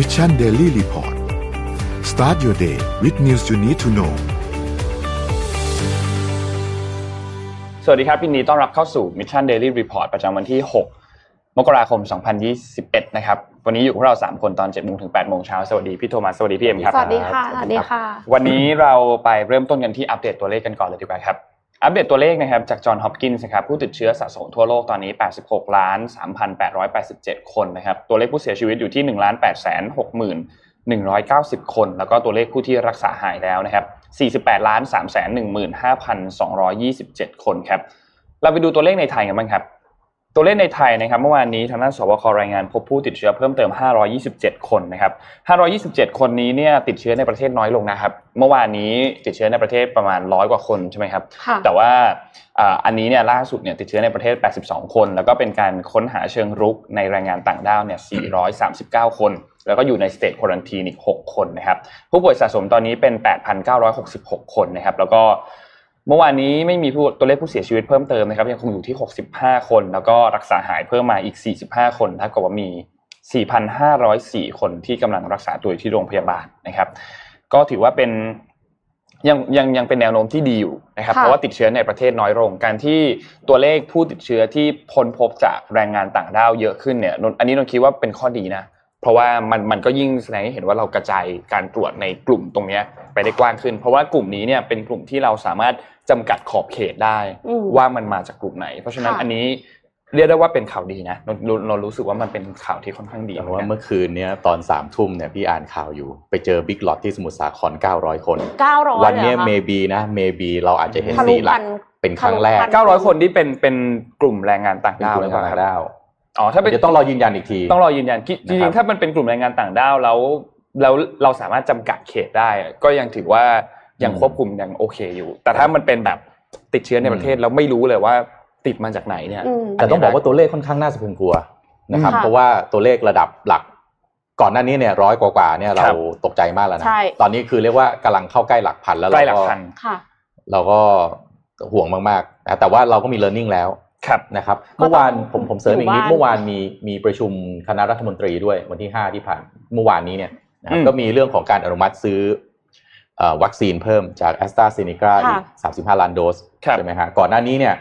Mission Daily Report start your day with news you need to know สวัสดีครับยินดีต้อนรับเข้าสู่ Mission Daily Report ประจำวันที่ 6 มกราคม 2021 นะครับ วันนี้อยู่กับเรา 3 คนตอน7โมงถึง8โมงเช้า สวัสดีพี่โทมัส สวัสดีพี่เอ็มครับ สวัสดีค่ะ สวัสดีค่ะ วันนี้เราไปเริ่มต้นกันที่อัปเดตตัวเลขกันก่อนเลยดีกว่าครับ อัปเดตตัวเลขนะครับจาก Johns Hopkins นะครับผู้ติดเชื้อสะสมทั่วโลกตอนนี้ 86 ล้าน 3,887 คนนะครับตัวเลขผู้เสียชีวิตอยู่ที่ 1 8 6 1 9 0 คน แล้วก็ตัวเลขผู้ที่รักษาหายแล้วนะครับ 48ล้าน315,227 คนครับเราไปดูตัวเลขในไทยกันบ้างครับ ตัวเลขในไทยนะครับเมื่อวานนี้ทางด้านสบครายงานพบผู้ติดเชื้อเพิ่มเติม 527 คนนะครับ 527 คนนี้เนี่ยติดเชื้อในประเทศน้อยลงนะครับ เมื่อวานนี้ติดเชื้อในประเทศประมาณร้อยกว่าคนใช่ไหมครับค่ะแต่ว่าอ่าอันนี้เนี่ยล่าสุดเนี่ยติดเชื้อในประเทศ 82 คน แล้วก็เป็นการค้นหาเชิงรุกในแรงงานต่างด้าวเนี่ย 439 คน แล้วก็อยู่ในสเตจควอนตีนอีก 6 คนนะครับ ผู้ป่วยสะสมตอนนี้เป็น 8,966 คนนะครับ แล้วก็ เมื่อวานนี้ไม่มีผู้ตัวเลขผู้เสียชีวิตเพิ่มเติมนะครับยังคงอยู่ที่ 65 คน แล้วก็รักษาหายเพิ่มมาอีก 45 คนเท่ากับว่ามี 4,504 คนที่กำลังรักษาตัวอยู่ที่โรงพยาบาลนะครับ ก็ถือว่าเป็นยังยังยังเป็นแนวโน้มที่ดีอยู่นะครับค่ะเพราะว่าติดเชื้อในประเทศน้อยลง การที่ตัวเลขผู้ติดเชื้อที่พ้นพบจากแรงงานต่างด้าวเยอะขึ้นเนี่ยนนอันนี้นนคิดว่าเป็นข้อดีนะ เพราะว่ามันมันก็ยิ่งแสดงให้เห็นว่าเรากระจายการตรวจในกลุ่มตรงเนี้ยไปได้กว้างขึ้น เพราะว่ากลุ่มนี้เนี่ยเป็นกลุ่มที่เราสามารถจำกัดขอบเขตได้อืมว่ามันมาจากกลุ่มไหน เพราะฉะนั้นค่ะอันนี้เรียกได้ว่าเป็นข่าวดีนะนนนนรู้สึกว่ามันเป็นข่าวที่ค่อนข้างดีแต่เหมือนว่ากันเมื่อคืนเนี้ยตอนสามทุ่มเนี่ยพี่อ่านข่าวอยู่ ไปเจอบิ๊กหลอตที่สมุทรสาคร900 คนเก้าร้อยวันเนี้ยเหรอคะ maybe นะ maybe เราอาจจะเห็นทะลุสี่หลัพักนเป็นครั้งแรกทะลุพันเก้าร้อยคนที่เป็นเป็นกลุ่มแรงงานต่างเป็นด้าวกลุ่หมรือเปล่าต่างครับด้าว อ๋อถ้าเป็นเดี๋ยวต้องรอยืนยันอีกที ต้องรอยืนยันจนะริครังบๆถ้ามันเป็นกลุ่มแรงงานต่างด้าวแล้วแล้วเราสามารถจำกัดเขตได้ ก็ยังถือว่ายังควบคุมยังโอเคอยู่ แต่ถ้ามันเป็นแบบติดเชื้อในประเทศแล้วไม่รู้เลยว่าติดมาจากไหนเนี่ยอืมแต่ต้องบอกว่าตัวเลขค่อนข้างน่าสะพรึงกลัวนะครับค่ะเพราะว่าตัวเลขระดับหลักก่อนหน้านี้เนี่ยร้อยกว่าๆเนี่ยเราครับตกใจมากแล้วนะใช่ตอนนี้คือเรียกว่ากำลังเข้าใกล้หลักพันแล้วใกล้เราหลักก็พันค่ะเราก็ห่วงมากๆนะแต่ว่าเราก็มี learning แล้ว ครับนะครับก็ต้องเมื่อวานผมผมเสริมอีกนิดอยู่บ้านเมื่อวานมีมีประชุมคณะรัฐมนตรีด้วยวันที่ห้าที่ผ่านเมื่อวานนี้เนี่ยนะครับอืมก็มีเรื่องของการอนุมัติซื้อเอ่อวัคซีนเพิ่มจากแอสตราเซเนกาอีก 35 ล้านโดสครับใช่ไหมฮะก่อนหน้านี้เนี่ย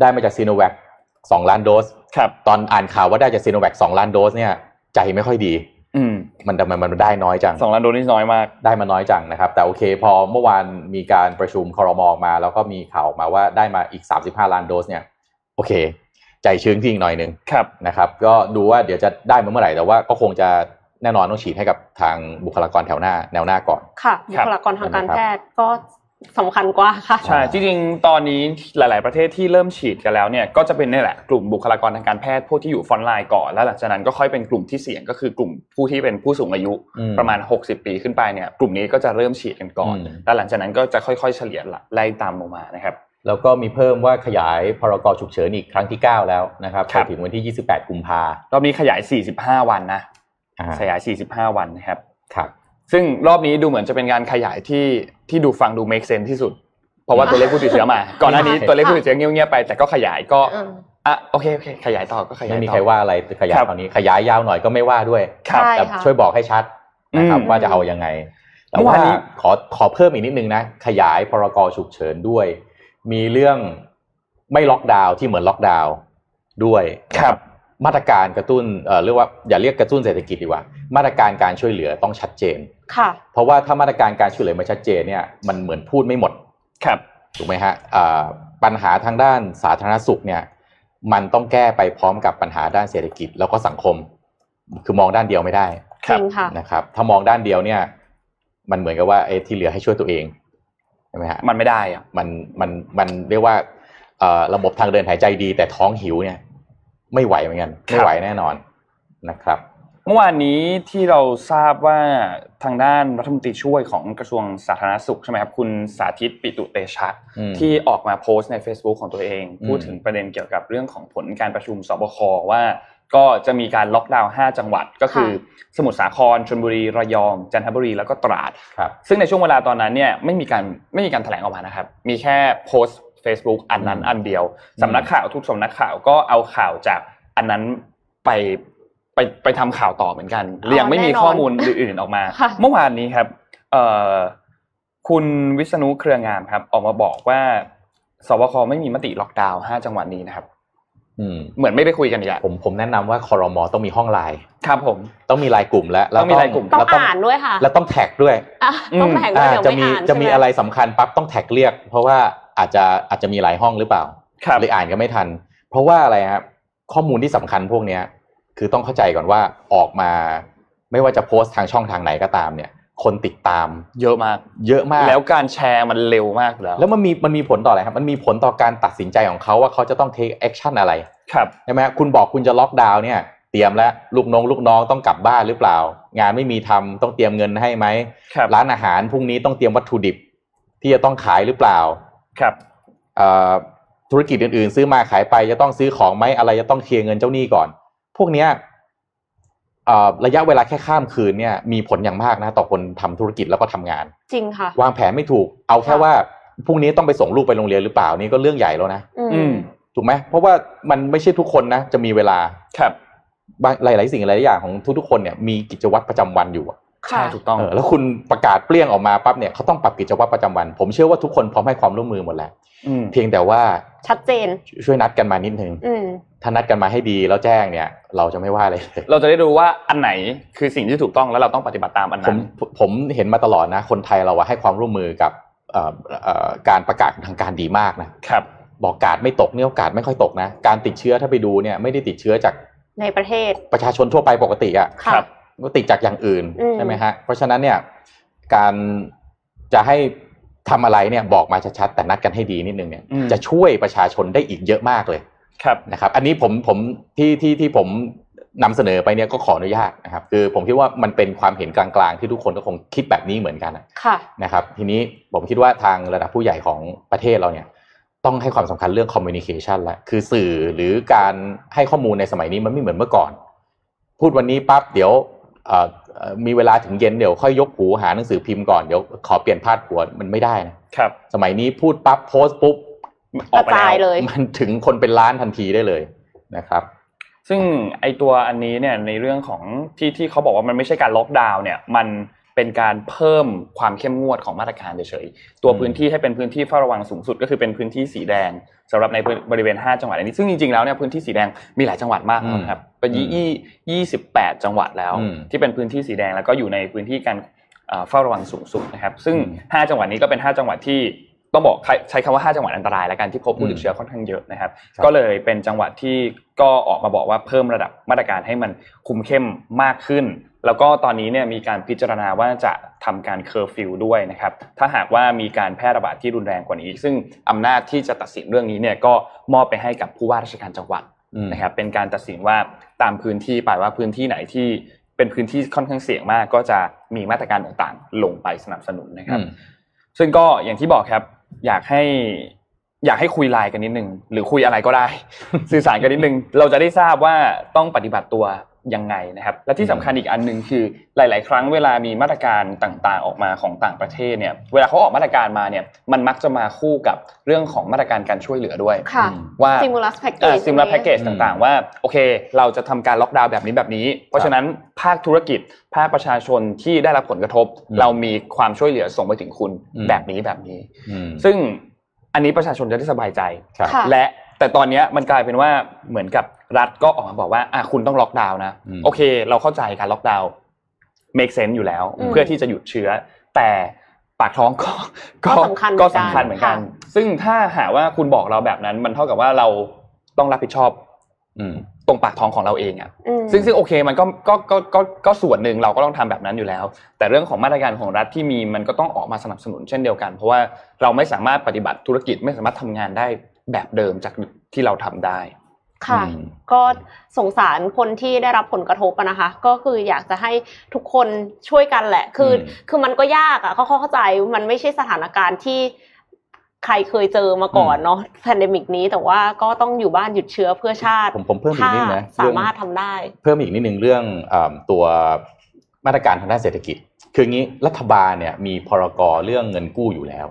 ได้มาจากซีโนแวค2ล้านโดสครับตอนอ่านข่าวว่าได้จากซีโนแวค2ล้านโดสเนี่ยใจไม่ค่อยดี อืมมันมันมันได้น้อยจังสองล้านโดสนี่น้อยมากได้มาน้อยจังนะครับ แต่โอเค พอเมื่อวานมีการประชุมคอรมออกมา แล้วก็มีข่าวออกมาว่าได้มาอีก 35 ล้านโดสเนี่ย โอเค ใจชื้นขึ้นอีกหน่อยหนึงครับนะครับ ก็ดูว่าเดี๋ยวจะได้มาเมื่อไหร่แต่ว่าก็คงจะแน่นอนต้องฉีดให้กับทางบุคลากรแถวหน้าแนวหน้าก่อนค่ะบุคลากรทางการแพทย์ก็สำคัญกว่าค่ะใช่จริงๆตอนนี้หลาย ๆประเทศที่เริ่มฉีดกันแล้วเนี่ยก็จะเป็นนี่แหละกลุ่มบุคลากรทางการแพทย์พวกที่อยู่ฟรอนต์ไลน์ก่อนแล้วหลังจากนั้นก็ค่อยเป็นกลุ่มที่เสี่ยงก็คือกลุ่มผู้ที่เป็นผู้สูงอายุอืมประมาณ 60 ปีขึ้นไปเนี่ยกลุ่มนี้ก็จะเริ่มฉีดกันก่อนอืมแล้วหลังจากนั้นก็จะค่อยๆเฉลี่ยไล่ตามลงมานะครับ แล้วก็มีเพิ่มว่าขยายพรกฉุกเฉินอีกครั้งที่ 9 แล้วนะครับครัไปบถึงวันที่ 28 กุมภารอบนี้ขยาย 45 วันนะอ่าขยาย 45 วันนะครับครับ ซึ่งรอบนี้ดูเหมือนจะเป็นการขยายที่ที่ดูฟังดู make sense ที่สุด เพราะว่าตัวเลขผู้ติดเชื้อมา ก่อนหน้านี้ตัวเลขผู้ติดเชื้อเงียบๆไป แต่ก็ขยายก็อืมอะโอเคโอเค ขยายต่อก็ขยายไม่มีต่อใครว่าอะไรขยายครับตอนนี้ขยายยาวหน่อยก็ไม่ว่าด้วยครับใช่แต่ค่ะช่วยบอกให้ชัดนะครับอืมว่าจะเอายังไงแต่เมื่อว่าวานนี้ขอขอเพิ่มอีกนิดนึงนะขยายพรกฉุกเฉินด้วย มีเรื่องไม่ล็อกดาวน์ที่เหมือนล็อกดาวน์ด้วยครับมาตรการกระตุ้นเอ่อเรียกว่าอย่าเรียกกระตุ้นเศรษฐกิจดีกว่า มาตรการการช่วยเหลือต้องชัดเจนค่ะ เพราะว่าถ้ามาตรการการช่วยเหลือไม่ชัดเจนเนี่ยมันเหมือนพูดไม่หมดครับถูกไหมฮะอ่าปัญหาทางด้านสาธารณสุขเนี่ยมันต้องแก้ไปพร้อมกับปัญหาด้านเศรษฐกิจแล้วก็สังคม คือมองด้านเดียวไม่ได้จริงค่ะนะครับ ถ้ามองด้านเดียวเนี่ย มันเหมือนกับว่าเอะที่เหลือให้ช่วยตัวเองใช่ไหมฮะมันไม่ได้อะมันมันมันเรียกว่าเอ่อระบบทางเดินหายใจดี แต่ท้องหิวเนี่ย ไม่ไหวเหมือนกันไม่ไหวแน่นอนนะครับ เมื่อวานนี้ที่เราทราบว่าทางด้านรัฐมนตรีช่วยของกระทรวงสาธารณสุขใช่ไหมครับคุณสาธิตปิตุเตชะอืมที่ออกมาโพสต์ใน Facebook ของตัวเองอืมพูดถึงประเด็นเกี่ยวกับเรื่องของผลการประชุมสบคว่า ก็จะมีการล็อกดาวน์5จังหวัด ก็คือสมุทรสาครชลบุรีระยองจันทบุรีแล้วก็ตราดครับซึ่งในช่วงเวลาตอนนั้นเนี่ยไม่มีการไม่มีการแถลงออกมานะครับ มีแค่โพสต์ Facebook อันนั้นอืมอันเดียวอืมสำนักข่าวทุกสำนักข่าวก็เอาข่าวจากอันนั้นไปไปไปทำข่าวต่อเหมือนกันอ๋อยังไม่มีแน่นอนข้อมูลอื่นๆออกมาค่ะเมื่อวานนี้ครับเอ่อคุณวิษณุเครืองามครับ ออกมาบอกว่าศบคไม่มีมติล็อกดาวน์ห้าจังหวัดนี้นะครับอืม เหมือนไม่ได้คุยกันอีกแล้วผมผมแนะนำว่าคอรมอต้องมีห้องไลน์ครับผมต้องมีไลน์กลุ่มแล้วแล้วต้องมีไลน์กลุ่มต้องแล้วอ่านด้วยค่ะ แล้วต้องแท็กด้วยอะต้องแบ่งว่าอ่าเดี๋ยวจะไม่มีอ่านจะมีใช่หอะไรสำคัญปั๊บต้องแท็กเรียก เพราะว่าอาจจะอาจจะมีหลายห้องหรือเปล่าครับเลยอ่านก็ไม่ทัน เพราะว่าอะไรครับข้อมูลที่สำคัญพวกเนี้ยคือต้องเข้าใจก่อนว่าออกมา ไม่ว่าจะโพสต์ทางช่องทางไหนก็ตามเนี่ย คนติดตาม เยอะมากเยอะมาก แล้วการแชร์มันเร็วมากแล้วแล้วมันมีมันมีผลต่ออะไรครับ มันมีผลต่อการตัดสินใจของเขาว่าเขาจะต้อง take action อะไรครับใช่ไหมคุณบอกคุณจะล็อกดาวน์เนี่ยเตรียมแล้วลูกน้องลูกน้องต้องกลับบ้านหรือเปล่า งานไม่มีทำต้องเตรียมเงินให้ไหมครับร้านอาหารพรุ่งนี้ต้องเตรียมวัตถุดิบ ที่จะต้องขายหรือเปล่าครับเอ่อธุรกิจอื่นๆ ซื้อมาขายไปจะต้องซื้อของไหมอะไรจะต้องเคลียร์เงินเจ้าหนี้ก่อน พวกเนี้ยเอ่อ ระยะเวลาแค่ข้ามคืนเนี่ยมีผลอย่างมากนะต่อคนทำธุรกิจแล้วก็ทำงาน จริงค่ะ วางแผนไม่ถูก เอาแค่ค่ะว่าพรุ่งนี้ต้องไปส่งลูกไปโรงเรียนหรือเปล่านี่ก็เรื่องใหญ่แล้วนะอือืมมถูกไหมเพราะว่ามันไม่ใช่ทุกคนนะจะมีเวลาครับบางหลาย ๆ สิ่งหลายๆอย่างของทุกๆคนเนี่ยมีกิจวัตรประจำวันอยู่อะใช่ค่ะถูกต้องเออแล้วคุณประกาศเปรี้ยงออกมาปั๊บเนี่ยเขาต้องปรับกิจวัตรประจำวัน ผมเชื่อว่าทุกคนพร้อมให้ความร่วมมือหมดแล้วอืมเพียงแต่ว่าชัดเจนช่วยนัดกันมานิดนึงอืม ถ้านัดกันมาให้ดีแล้วแจ้งเนี่ย เราจะไม่ว่าอะไรเลย เราจะได้รู้ว่าอันไหนคือสิ่งที่ถูกต้องแล้วเราต้องปฏิบัติตามอันผนั้มนผมเห็นมาตลอดนะ คนไทยเราอะให้ความร่วมมือกับเอ่อเอ่อการประกาศทางการดีมากนะครับบอกกาดไม่ตกเนี่ยโอกาสไม่ค่อยตกนะ การติดเชื้อถ้าไปดูเนี่ยไม่ได้ติดเชื้อจากในประเทศประชาชนทั่วไปปกติอะค่ะก็ติดจากอย่างอื่นอืมใช่ไหมฮะเพราะฉะนั้นเนี่ยการจะให้ทำอะไรเนี่ยบอกมาชัดๆแต่นัดกันให้ดีนิดนึงเนี่ยอืมจะช่วยประชาชนได้อีกเยอะมากเลย ครับนะครับ อันนี้ผมผมที่ที่ที่ผมนำเสนอไปเนี่ยก็ขออนุญาตนะครับ คือผมคิดว่ามันเป็นความเห็นกลางๆ ที่ทุกคนก็คงคิดแบบนี้เหมือนกันนะค่ะนะครับ ทีนี้ผมคิดว่าทางระดับผู้ใหญ่ของประเทศเราเนี่ยต้องให้ความสำคัญเรื่อง communication แล้วคือสื่อหรือการให้ข้อมูลในสมัยนี้มันไม่เหมือนเมื่อก่อน พูดวันนี้ปั๊บเดี๋ยวเอ่อเอ่อมีเวลาถึงเย็นเดี๋ยวค่อยยกหูหาหนังสือพิมพ์ก่อนเดี๋ยวขอเปลี่ยนพาดหัวมันไม่ได้นะครับ สมัยนี้พูดปั๊บโพสต์ปุ๊บ ออกไปกระจายแล้วเลยมันถึงคนเป็นล้านทันทีได้เลยนะครับ ซึ่งไอตัวอันนี้เนี่ยในเรื่องของที่ที่เขาบอกว่ามันไม่ใช่การล็อกดาวน์เนี่ยมันเป็นการเพิ่มความเข้มงวดของมาตรการเฉยๆ ตัวอืมพื้นที่ให้เป็นพื้นที่เฝ้าระวังสูงสุดก็คือเป็นพื้นที่สีแดงสำหรับในบริเวณ 5 จังหวัดอันนี้ ซึ่งจริงๆ แล้วเนี่ยพื้นที่สีแดงมีหลายจังหวัดมากนะครับ เป็นยี่ยี่สิบแปดจังหวัดแล้วอืมที่เป็นพื้นที่สีแดงแล้วก็อยู่ในพื้นที่การเอ่อเฝ้าระวังสูงสุดนะครับ ซึ่งอืม5จังหวัดนี้ก็เป็น 5 จังหวัดที่ ต้องบอกใช้ใช้คำว่า 5 จังหวัดอันตรายแล้วกันที่พบผู้ติดเชื้อค่อนข้างเยอะนะครับครับ ก็เลยเป็นจังหวัดที่ก็ออกมาบอกว่าเพิ่มระดับมาตรการให้มันคุมเข้มมากขึ้น แล้วก็ตอนนี้เนี่ยมีการพิจารณาว่าจะทำการเคอร์ฟิวด้วยนะครับ ถ้าหากว่ามีการแพร่ระบาดที่รุนแรงกว่านี้ ซึ่งอำนาจที่จะตัดสินเรื่องนี้เนี่ยก็มอบไปให้กับผู้ว่าราชการจังหวัดอืมนะครับ เป็นการตัดสินว่าตามพื้นที่ไปว่าพื้นที่ไหนที่เป็นพื้นที่ค่อนข้างเสี่ยงมาก ก็จะมีมาตรการต่างๆ ลงไปสนับสนุนนะครับอืมซึ่งก็อย่างที่บอกครับ อยากให้อยากให้คุยไลน์กันนิดนึงหรือคุยอะไรก็ได้ สื่อสารกันนิดนึงเราจะได้ทราบว่าต้องปฏิบัติตัว ยังไงนะครับ และที่สำคัญอีกอันหนึ่งคือหลาย ๆ ครั้งเวลามีมาตรการต่างๆ ออกมาของต่างประเทศเนี่ยเวลาเขาออกมาตรการมาเนี่ยมันมักจะมาคู่กับเรื่องของมาตรการการช่วยเหลือด้วยค่ะอืมว่า stimulus package ซิมลับแพ็กเกจอืมต่างๆ ว่าโอเค เราจะทำการล็อกดาวน์แบบนี้แบบนี้ เพราะฉะนั้นภาคธุรกิจภาคประชาชนที่ได้รับผลกระทบอืมเรามีความช่วยเหลือส่งไปถึงคุณอืมแบบนี้แบบนี้อืมซึ่งอันนี้ประชาชนจะได้สบายใจครับค่ะและ แต่ตอนเนี้ยมันกลายเป็นว่าเหมือนกับรัฐก็ออกมาบอกว่าอะคุณต้องล็อกดาวน์นะอืมโอเค เราเข้าใจการล็อกดาวน์ make sense อยู่แล้วอืมเพื่อที่จะหยุดเชื้อ แต่ปากท้องก็ก็สำคัญเหมืก็อนกันสำคัญเหมือนกันค่ะซึ่งถ้าหากว่าคุณบอกเราแบบนั้น มันเท่ากับว่าเราต้องรับผิดชอบอืมตรงปากท้องของเราเองอะอืมซึ่งซึ่งโอเคมันก็ก็ก็ก็ก็ส่วนหนึ่งเราก็ต้องทำแบบนั้นอยู่แล้ว แต่เรื่องของมาตรการของรัฐที่มีมันก็ต้องออกมาสนับสนุนเช่นเดียวกัน เพราะว่าเราไม่สามารถปฏิบัติธุรกิจไม่สามารถทำงานได้ แบบเดิมจากที่เราทำได้ ค่ะอืมก็สงสารคนที่ได้รับผลกระทบอะนะคะ ก็คืออยากจะให้ทุกคนช่วยกันแหละ คืออืมคือมันก็ยากอะเขาเข้าใจมันไม่ใช่สถานการณ์ที่ใครเคยเจอมาก่อนเนาะ pandemic นี้แต่ว่าก็ต้องอยู่บ้านหยุดเชื้อเพื่อชาติ ผมผมเพิ่มอีกนิดนะถ้าเรื่องสามารถทำได้ เพิ่มอีกนิดนึงเรื่องเออตัวมาตรการทางด้านเศรษฐกิจ คืองี้รัฐบาลเนี่ยมีพรกเรื่องเงินกู้อยู่แล้ว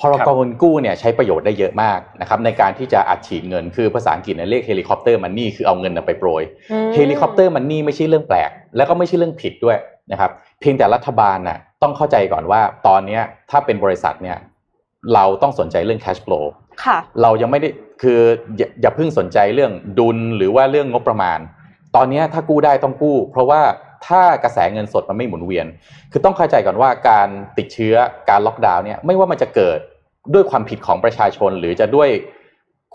พรกเงินกู้เนี่ยใช้ประโยชน์ได้เยอะมากนะครับในการที่จะอัดฉีดเงินคือภาษาอังกฤษเนี่ยเรียก helicopter money คือเอาเงินไปโปรยอืม helicopter money ไม่ใช่เรื่องแปลก แล้วก็ไม่ใช่เรื่องผิดด้วยนะครับเพียงแต่รัฐบาลน่ะต้องเข้าใจก่อนว่าตอนเนี้ยถ้าเป็นบริษัทเนี่ยเราต้องสนใจเรื่อง cash flow ค่ะเรายังไม่ได้คืออย่าอย่าเพิ่งสนใจเรื่องดุลหรือว่าเรื่องงบประมาณ ตอนเนี้ยถ้ากู้ได้ต้องกู้ เพราะว่า ถ้ากระแสเงินสดมันไม่หมุนเวียน คือต้องเข้าใจก่อนว่าการติดเชื้อการล็อกดาวน์เนี่ยไม่ว่ามันจะเกิดด้วยความผิดของประชาชน หรือจะด้วย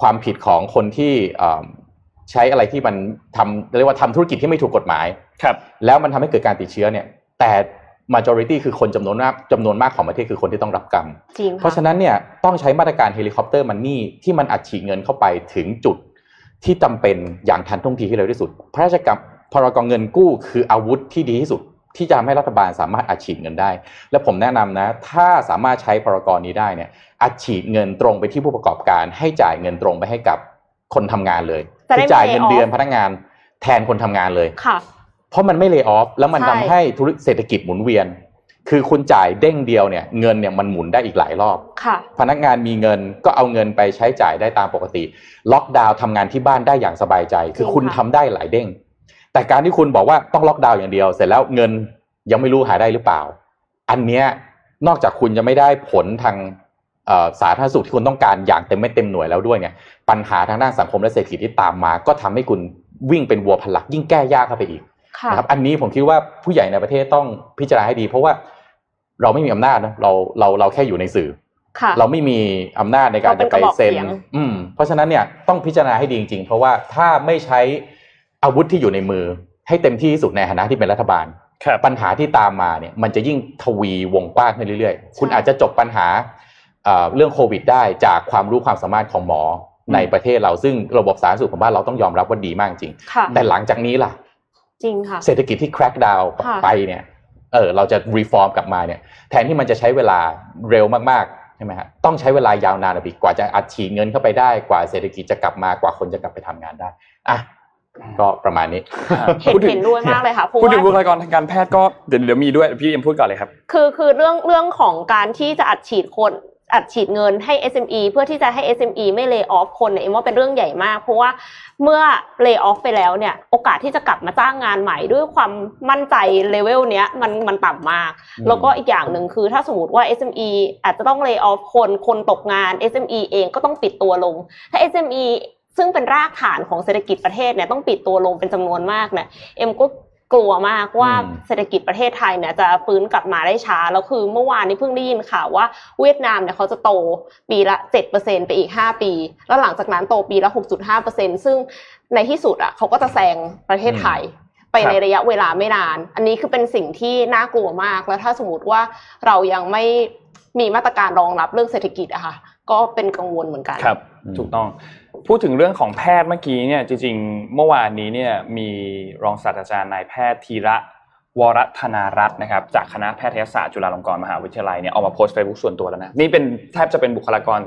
ความผิดของคนที่เอ่อใช้อะไรที่มันทำเรียกว่าทำธุรกิจที่ไม่ถูกกฎหมายครับ แล้วมันทำให้เกิดการติดเชื้อเนี่ยแต่ majority คือคนจำนวนมากจำนวนมากของประเทศคือคนที่ต้องรับกรรมจริงเพราะฉะนั้นเนี่ยต้องใช้มาตรการเฮลิคอปเตอร์มันนี่ที่มันอัดฉีดเงินเข้าไปถึงจุดที่จำเป็นอย่างทันท่วงทีที่เร็วที่สุด พระราชกรรม พรกเงินกู้คืออาวุธที่ดีที่สุดที่จะทำให้รัฐบาลสามารถอัดฉีดเงินได้ และผมแนะนำนะ ถ้าสามารถใช้พรกนี้ได้เนี่ยอัดฉีดเงินตรงไปที่ผู้ประกอบการ ให้จ่ายเงินตรงไปให้กับคนทำงานเลยจะได้คือจ่ายเงินไม่ lay off เดือนพนักงานแทนคนทำงานเลยค่ะ เพราะมันไม่เล y o ออฟแล้วมันใช่ทำให้ธุรกิจเศรษฐกิจหมุนเวียน คือคุณจ่ายเด้งเดียวเนี่ยเงินเนี่ยมันหมุนได้อีกหลายรอบค่ะ พนักงานมีเงินก็เอาเงินไปใช้จ่ายได้ตามปกติ ล็อกดาวน์ทำงานที่บ้านได้อย่างสบายใจ คือคุณจริงทำค่ะได้หลายเด้ง แต่การที่คุณบอกว่าต้องล็อกดาวน์อย่างเดียว เสร็จแล้วเงินยังไม่รู้หาได้หรือเปล่า อันเนี้ยนอกจากคุณจะไม่ได้ผลทางเอ่อสาธารณสุขที่คุณต้องการอย่างเต็มไม่เต็มหน่วยแล้วด้วยเนี่ยปัญหาทางด้านสังคมและเศรษฐกิจที่ตามมา ก็ทำให้คุณวิ่งเป็นวัวพันหลักยิ่งแก้ยากเข้าไปอีกค่ะนะครับอันนี้ผมคิดว่าผู้ใหญ่ในประเทศต้องพิจารณาให้ดี เพราะว่าเราไม่มีอำนาจนะเราเราเราแค่อยู่ในสื่อค่ะเราไม่มีอำนาจในการเราเป็จะนไปกระบอกเซ็นเสียงอืมเพราะฉะนั้นเนี่ยต้องพิจารณาให้ดีจริงๆ เพราะว่าถ้าไม่ใช้ อาวุธที่อยู่ในมือให้เต็มที่ที่สุดในฐานะที่เป็นรัฐบาล ครับ ปัญหาที่ตามมาเนี่ยมันจะยิ่งทวีวงกว้างขึ้นเรื่อยๆ คุณอาจจะจบปัญหาเอ่อเรื่องโควิดได้จากความรู้ความสามารถของหมอในประเทศเราซึ่งระบบสาธารณสุขของบ้านเราต้องยอมรับว่าดีมากจริง ค่ะ แต่หลังจากนี้ล่ะ จริงค่ะ เศรษฐกิจที่ crack down ค่ะ ไปเนี่ย เออเราจะ reform กลับมาเนี่ย แทนที่มันจะใช้เวลาเร็วมากๆ ใช่ไหมฮะ ต้องใช้เวลายาวนานอีกกว่าจะอัดฉีดเงินเข้าไปได้ กว่าเศรษฐกิจจะกลับมา กว่าคนจะกลับไปทำงานได้ อะ ก็ประมาณนี้เห็นพูดถึงเห็นด้วยมากเลยค่ะเพราะพูดถึงบุว่าคลากรทางการแพทย์ก็เดี๋ยวเดี๋ยวมีด้วยพี่เอ็มพูดก่อนเลยครับ คือคือเรื่องเรื่องของการที่จะอัดฉีดคนอัดฉีดเงินให้ SME เพื่อที่จะให้ SME ไม่เล y off คนเนี่ยเอ็มว่าเป็นเรื่องใหญ่มาก เพราะว่าเมื่อเล y off ไปแล้วเนี่ยโอกาสที่จะกลับมาจ้างงานใหม่ด้วยความมั่นใจเลเวลเนี้ยมันมันต่ำมากอืมแล้วก็อีกอย่างหนึ่งคือถ้าสมมติว่า SME อาจจะต้องเล y off คนคนตกงาน SME เองก็ต้องปิดตัวลง ถ้า SME ซึ่งเป็นรากฐานของเศรษฐกิจประเทศเนี่ยต้องปิดตัวลงเป็นจำนวนมากเนี่ยเอ็มก็กลัวมากว่าอืมเศรษฐกิจประเทศไทยเนี่ยจะฟื้นกลับมาได้ช้าแล้วคือเมื่อวานนี้เพิ่งได้ยินข่าวว่าเวียดนามเนี่ยเขาจะโตปีละ 7%ไปอีก 5 ปี แล้วหลังจากนั้นโตปีละ 6.5%ซึ่งในที่สุดอะเขาก็จะแซงประเทศไทยไปครับในระยะเวลาไม่นาน อันนี้คือเป็นสิ่งที่น่ากลัวมาก แล้วถ้าสมมติว่าเรายังไม่มีมาตรการรองรับเรื่องเศรษฐกิจอะค่ะก็เป็นกังวลเหมือนกัน ครับอืมถูกต้อง พูดถึงเรื่องของแพทย์เมื่อกี้เนี่ยจริงๆ เมื่อวานนี้เนี่ยมีรองศาสตราจารย์นายแพทย์ธีระวรธนารัตน์นะครับจากคณะแพทยศาสตร์จุฬาลงกรณ์มหาวิทยาลัยเนี่ยออกมาโพสต์เฟซบุ๊กส่วนตัวแล้วนะนี่เป็นแทบจะเป็นบุคลากร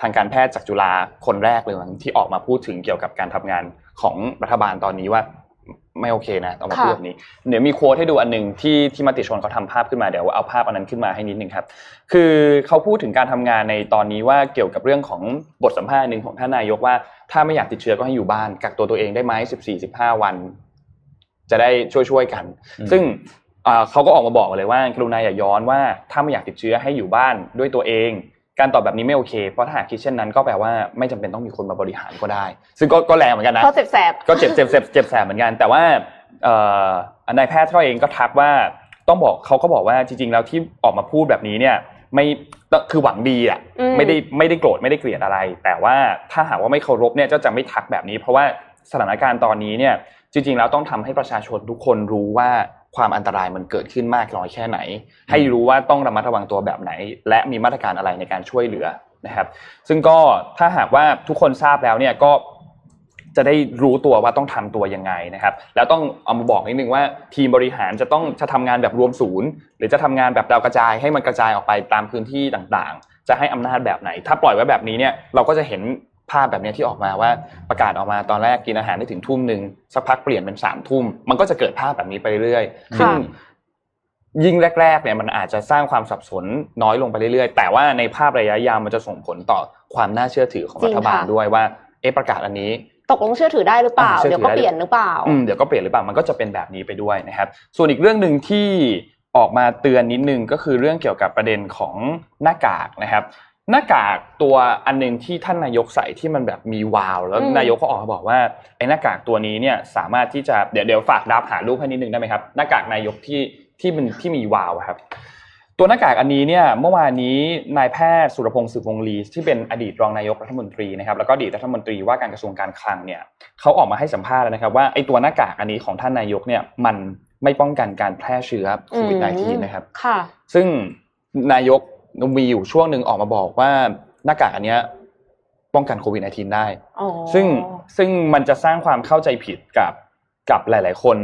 ทางการแพทย์จากจุฬาคนแรกเลยที่ออกมาพูดถึงเกี่ยวกับการทำงานของรัฐบาลตอนนี้ว่า ไม่โอเคนะต้องมาพูดค่ะแบบนี้เดี๋ยวมีโค้ดให้ดูอันหนึ่งที่ที่มติชนเขาทำภาพขึ้นมาเดี๋ยวเอาภาพอันนั้นขึ้นมาให้นิดนึงครับ คือเขาพูดถึงการทำงานในตอนนี้ว่าเกี่ยวกับเรื่องของบทสัมภาษณ์หนึ่งของท่านนายกว่า ถ้าไม่อยากติดเชื้อก็ให้อยู่บ้านกักตัวตัวเองได้ไหมสิบสี่สิบห้าวัน จะได้ช่วยช่วยๆกันอืมซึ่งเอ่อเขาก็ออกมาบอกเลยว่ากรุณาอย่าย้อนว่าถ้าไม่อยากติดเชื้อให้อยู่บ้านด้วยตัวเอง การตอบแบบนี้ไม่โอเค เพราะถ้าหากคิดเช่นนั้นก็แปลว่าไม่จำเป็นต้องมีคนมาบริหารก็ได้ ซึ่งก็ก็แรงเหมือนกันนะก็เจ็บแสบก็เจ็บเจ็บเจ็บเจ็บแสบเหมือนกัน แต่ว่าเอ่อนายแพทย์เขาเองก็ทักว่าต้องบอกเขาก็บอกว่าจริง ๆ แล้วที่ออกมาพูดแบบนี้เนี่ยไม่คือหวังดีอะอืมไม่ได้ไม่ได้โกรธไม่ได้เกลียดอะไร แต่ว่าถ้าหากว่าไม่เคารพเนี่ยก็จะไม่ทักแบบนี้ เพราะว่าสถานการณ์ตอนนี้เนี่ยจริง ๆ แล้วต้องทำให้ประชาชนทุกคนรู้ว่า ความอันตรายมันเกิดขึ้นมากน้อยแค่ไหน ให้รู้ว่าต้องระมัดระวังตัวแบบไหน และมีมาตรการอะไรในการช่วยเหลือนะครับ ซึ่งก็ถ้าหากว่าทุกคนทราบแล้วเนี่ยก็จะได้รู้ตัวว่าต้องทำตัวยังไงนะครับ แล้วต้องเอามาบอกนิดนึงว่าทีมบริหารจะต้องจะทำงานแบบรวมศูนย์ หรือจะทำงานแบบดาวกระจายให้มันกระจายออกไปตามพื้นที่ต่างๆ จะให้อำนาจแบบไหน ถ้าปล่อยไว้แบบนี้เนี่ยเราก็จะเห็น ภาพแบบนี้ที่ออกมาว่าประกาศออกมาตอนแรกกินอาหารได้ถึงทุ่มหนึ่งสักพักเปลี่ยนเป็นสามทุ่มมันก็จะเกิดภาพแบบนี้ไปเรื่อยๆซึ่งยิ่งแรกๆเนี่ยมันอาจจะสร้างความสับสนน้อยลงไปเรื่อยๆ แต่ว่าในภาพระยะยาวมันจะส่งผลต่อความน่าเชื่อถือของจริรังฐบาลค่ะด้วยว่าเอะประกาศอันนี้ตกลงเชื่อถือได้หรือเปล่าอ่าเชื่อถืเดี๋ยอวก็ได้เปลี่ยนหรือเปล่าอืมเดี๋ยวก็เปลี่ยนหรือเปล่ามันก็จะเป็นแบบนี้ไปด้วยนะครับ ส่วนอีกเรื่องหนึ่งที่ออกมาเตือนนิดนึงก็คือเรื่องเกี่ยวกับประเด็นของหน้ากากนะครับ หน้ากากตัวอันหนึงที่ท่านนายกใส่ที่มันแบบมีวาว แล้วอืมนายกก็ออกมาบอกว่าไอ้หน้ากากตัวนี้เนี่ยสามารถที่จะเดี๋ยวเดี๋ยวฝากดับหารูปให้นิดนึงได้ไหมครับหน้ากากนายกที่ที่มันที่มีวาวอะครับ ตัวหน้ากากอันนี้เนี่ยเมื่อวานนี้นายแพทย์สุรพงศ์สืบวงศ์ลีที่เป็นอดีตรองนายกรัฐมนตรีนะครับแล้วก็อดีตรัฐมนตรีว่าการกระทรวงการคลังเนี่ยเขาออกมาให้สัมภาษณ์แล้วนะครับว่าไอ้ตัวหน้ากากอันนี้ของท่านนายกเนี่ยมันไม่ป้องกันการแพร่เชื้อโควิด -19 นะครับค่ะซึ่งนายก มีอยู่ช่วงหนึ่งออกมาบอกว่าหน้ากากอันเนี้ยป้องกันโควิด -19 ได้อ๋อซึ่งซึ่งมันจะสร้างความเข้าใจผิดกับกับหลาย ๆ คน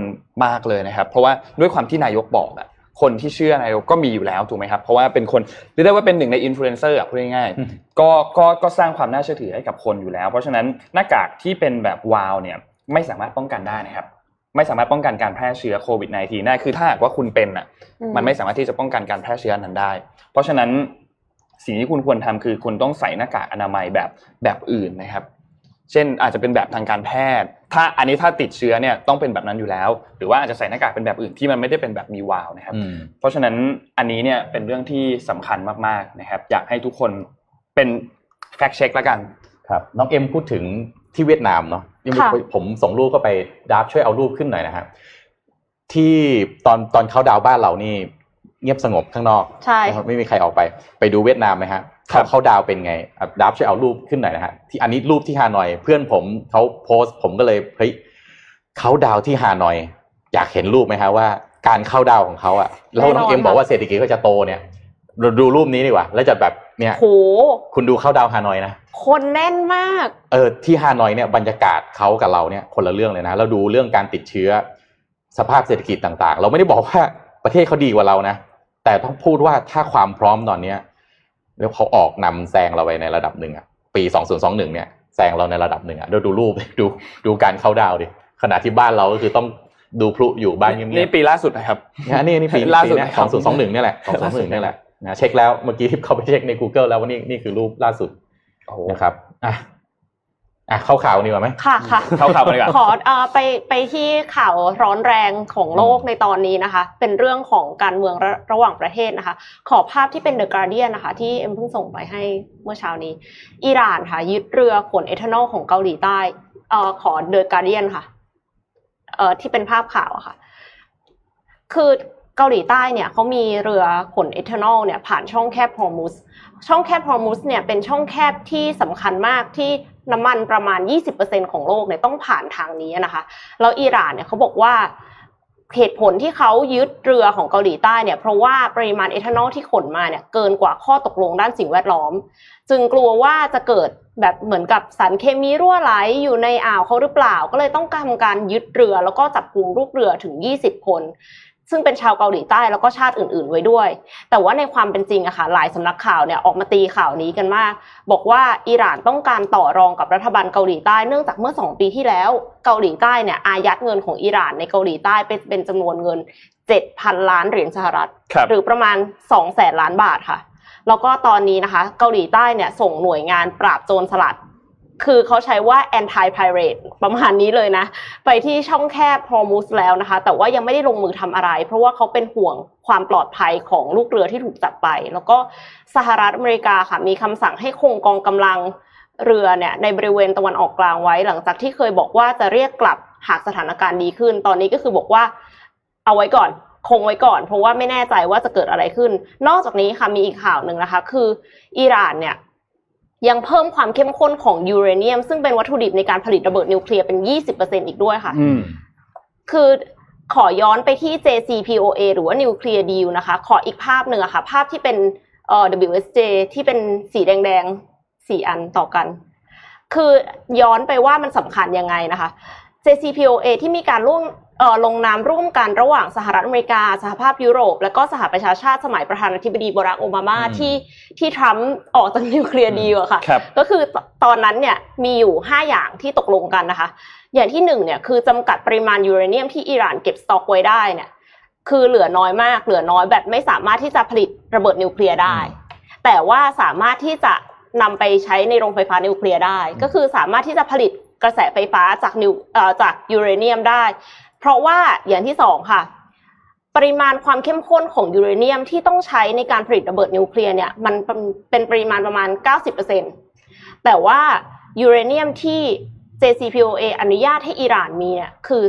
มากเลยนะครับ เพราะว่าด้วยความที่นายกบอกอะคนที่เชื่อนายกก็มีอยู่แล้วถูกไหมครับ เพราะว่าเป็นคนเรียกได้ว่าเป็นหนึ่งในอินฟลูเอนเซอร์อะพูดง่ายอืมๆก็ก็ก็สร้างความน่าเชื่อถือให้กับคนอยู่แล้ว เพราะฉะนั้นหน้ากากที่เป็นแบบวาล์วเนี่ยไม่สามารถป้องกันได้นะครับ ไม่สามารถป้องกันการแพร่เชื้อโควิด -19 ได้คือถ้าหากว่าคุณเป็นอะอืมันไม่สามารถที่จะป้องกันการแพร่เชื้อนั้นได้ เพราะฉะนั้นสิ่งที่คุณควรทำคือคุณต้องใส่หน้ากากอนามัยแบบแบบอื่นนะครับ เช่นอาจจะเป็นแบบทางการแพทย์ ถ้าอันนี้ถ้าติดเชื้อเนี่ยต้องเป็นแบบนั้นอยู่แล้ว หรือว่าอาจจะใส่หน้ากากเป็นแบบอื่นที่มันไม่ได้เป็นแบบมีวาล์วนะครับอืมเพราะฉะนั้นอันนี้เนี่ยเป็นเรื่องที่สำคัญมากๆนะครับ อยากให้ทุกคนเป็นแฟกเช็คแล้วกันครับน้องเอ็มพูดถึง ที่เวียดนามเนาะยังค่ะผมส่งรูปก็ไปดับช่วยเอารูปขึ้นหน่อยนะครับที่ตอนตอนเขาดาวน์บ้านเรานี่ เงียบสงบข้างนอกใช่นะครับไม่มีใครออกไป ไปดูเวียดนามไหมฮะครัเขาบเขาดาวน์เป็นไงอะดับช่วยเอารูปขึ้นหน่อยนะฮะที่อันนี้รูปที่ฮานอย เพื่อนผมเขาโพสต์ ผมก็เลยเฮ้ยเขาดาวน์ที่ฮานอย อยากเห็นรูปไหมฮะว่าการเข้าดาวน์ของเขาอะแล้วน้องแน่นอนเอ็มบอกค่ะว่าเศรษฐกิจก็จะโตเนี่ยเราดูรูปนี้ดีกว่า แล้วจะแบบ เนี่ยโหคุณดูเข้าดาวน์ฮานอยนะ คนแน่นมาก เออที่ฮานอยเนี่ยบรรยากาศเขากับเราเนี่ยคนละเรื่องเลยนะ เราดูเรื่องการติดเชื้อ สภาพเศรษฐกิจต่างๆ เราไม่ได้บอกว่าประเทศเขาดีกว่าเรานะ แต่ต้องพูดว่าถ้าความพร้อมตอนเนี้ยแล้วเขาออกนำแซงเราไปในระดับหนึ่งอะปีสองศูนย์สองหนึ่งเนี่ยแซงเราในระดับหนึ่งอะเดี๋ยวดูรูปดูดูการเข้าดาวน์ดิขณะที่บ้านเราก็คือต้องดูพลุอยู่บ้านเงียบๆนี่ปีล่าสุดนะครับนะนี่นี่ปีล่าสุดปีนะครับสองศูนย์สองหนึ่งเนี่ยแหละสองสองหนึ่งเนี่ยแหละ นะเช็คแล้วเมื่อกี้ที่เขาไปเช็คใน Google แล้วว่านี่นี่คือรูปล่าสุดโอ้โหนะครับอะอะเข้าข่าวดีกว่าไหมค่ะค่ะเข้าข่าวกันดีกว่าขอเอ่อไปไปที่ข่าวร้อนแรงของโลกในตอนนี้นะคะ เป็นเรื่องของการเมืองระระหว่างประเทศนะคะ ขอภาพที่เป็น The Guardian นะคะ ที่เอ็มเพิ่งส่งไปให้เมื่อเช้านี้ อิหร่านค่ะยึดเรือขนเอทานอลของเกาหลีใต้เอ่อขอ The Guardian ค่ะเอ่อที่เป็นภาพข่าวอะค่ะ คือ เกาหลีใต้เนี่ยเขามีเรือขนเอทานอลเนี่ยผ่านช่องแคบฮอร์มุสช่องแคบฮอร์มุสเนี่ยเป็นช่องแคบที่สำคัญมากที่น้ำมันประมาณ 20%ของโลกเนี่ยต้องผ่านทางนี้นะคะแล้วอิหร่านเนี่ยเขาบอกว่าเหตุผลที่เขายึดเรือของเกาหลีใต้เนี่ยเพราะว่าปริมาณเอทานอลที่ขนมาเนี่ยเกินกว่าข้อตกลงด้านสิ่งแวดล้อม จึงกลัวว่าจะเกิดแบบเหมือนกับสารเคมีรั่วไหลอยู่ในอ่าวเขาหรือเปล่า ก็เลยต้องทำการยึดเรือแล้วก็จับกลุ่มลูกเรือถึง 20 คน ซึ่งเป็นชาวเกาหลีใต้แล้วก็ชาติอื่น ๆ ไว้ด้วย แต่ว่าในความเป็นจริงอะค่ะหลายสำนักข่าวเนี่ยออกมาตีข่าวนี้กันมาก บอกว่าอิหร่านต้องการต่อรองกับรัฐบาลเกาหลีใต้เนื่องจากเมื่อสองปีที่แล้ว เกาหลีใต้เนี่ยอายัดเงินของอิหร่านในเกาหลีใต้เป็นเป็นจำนวนเงิน 7,000 ล้านเหรียญสหรัฐครับหรือประมาณ2แสนล้านบาทค่ะแล้วก็ตอนนี้นะคะ เกาหลีใต้เนี่ยส่งหน่วยงานปราบโจรสลัด คือเขาใช้ว่า anti pirate ประมาณนี้เลยนะ ไปที่ช่องแคบฮอร์มุสแล้วนะคะ แต่ว่ายังไม่ได้ลงมือทำอะไร เพราะว่าเขาเป็นห่วงความปลอดภัยของลูกเรือที่ถูกจับไป แล้วก็สหรัฐอเมริกาค่ะมีคำสั่งให้คงกองกำลังเรือเนี่ยในบริเวณตะวันออกกลางไว้ หลังจากที่เคยบอกว่าจะเรียกกลับหากสถานการณ์ดีขึ้น ตอนนี้ก็คือบอกว่าเอาไว้ก่อนคงไว้ก่อน เพราะว่าไม่แน่ใจว่าจะเกิดอะไรขึ้น นอกจากนี้ค่ะมีอีกข่าวหนึ่งนะคะ คืออิหร่านเนี่ย ยังเพิ่มความเข้มข้นของยูเรเนียม ซึ่งเป็นวัตถุดิบในการผลิตระเบิดนิวเคลียร์เป็น 20%อีกด้วยค่ะอืมคือขอย้อนไปที่ JCPOA หรือว่า Nuclear Deal นะคะ ขออีกภาพหนึ่งอะค่ะ ภาพที่เป็นเอ่อ WSJ ที่เป็นสีแดงๆสี่อันต่อกัน คือย้อนไปว่ามันสำคัญยังไงนะคะ JCPOA ที่มีการร่วมเอ่อ ลงนามร่วมกันระหว่างสหรัฐอเมริกา สหภาพยุโรป และก็สหประชาชาติสมัยประธานาธิบดีบารักโอบามาอืมที่ที่ทรัมป์ออกจาก nuclear deal อะค่ะครับก็คือตตอนนั้นเนี่ยมีอยู่ 5 อย่างที่ตกลงกันนะคะ อย่างที่หนึ่งเนี่ยคือจำกัดปริมาณยูเรเนียมที่อิหร่านเก็บสต็อกไว้ได้เนี่ยคือเหลือน้อยมาก เหลือน้อยแบบไม่สามารถที่จะผลิตระเบิดนิวเคลียร์ได้ แต่ว่าสามารถที่จะนำไปใช้ในโรงไฟฟ้านิวเคลียร์ได้อืมก็คือสามารถที่จะผลิตกระแสไฟฟ้าจากนิวเอ่อจากยูเรเนียมได้ เพราะว่าอย่างที่สองค่ะ ปริมาณความเข้มข้นของยูเรเนียมที่ต้องใช้ในการผลิตระเบิดนิวเคลียร์เนี่ยมันเป็นเป็นปริมาณประมาณ 90%แต่ว่ายูเรเนียมที่ JCPOA อนุญาตให้อิหร่านมีเนี่ยคือ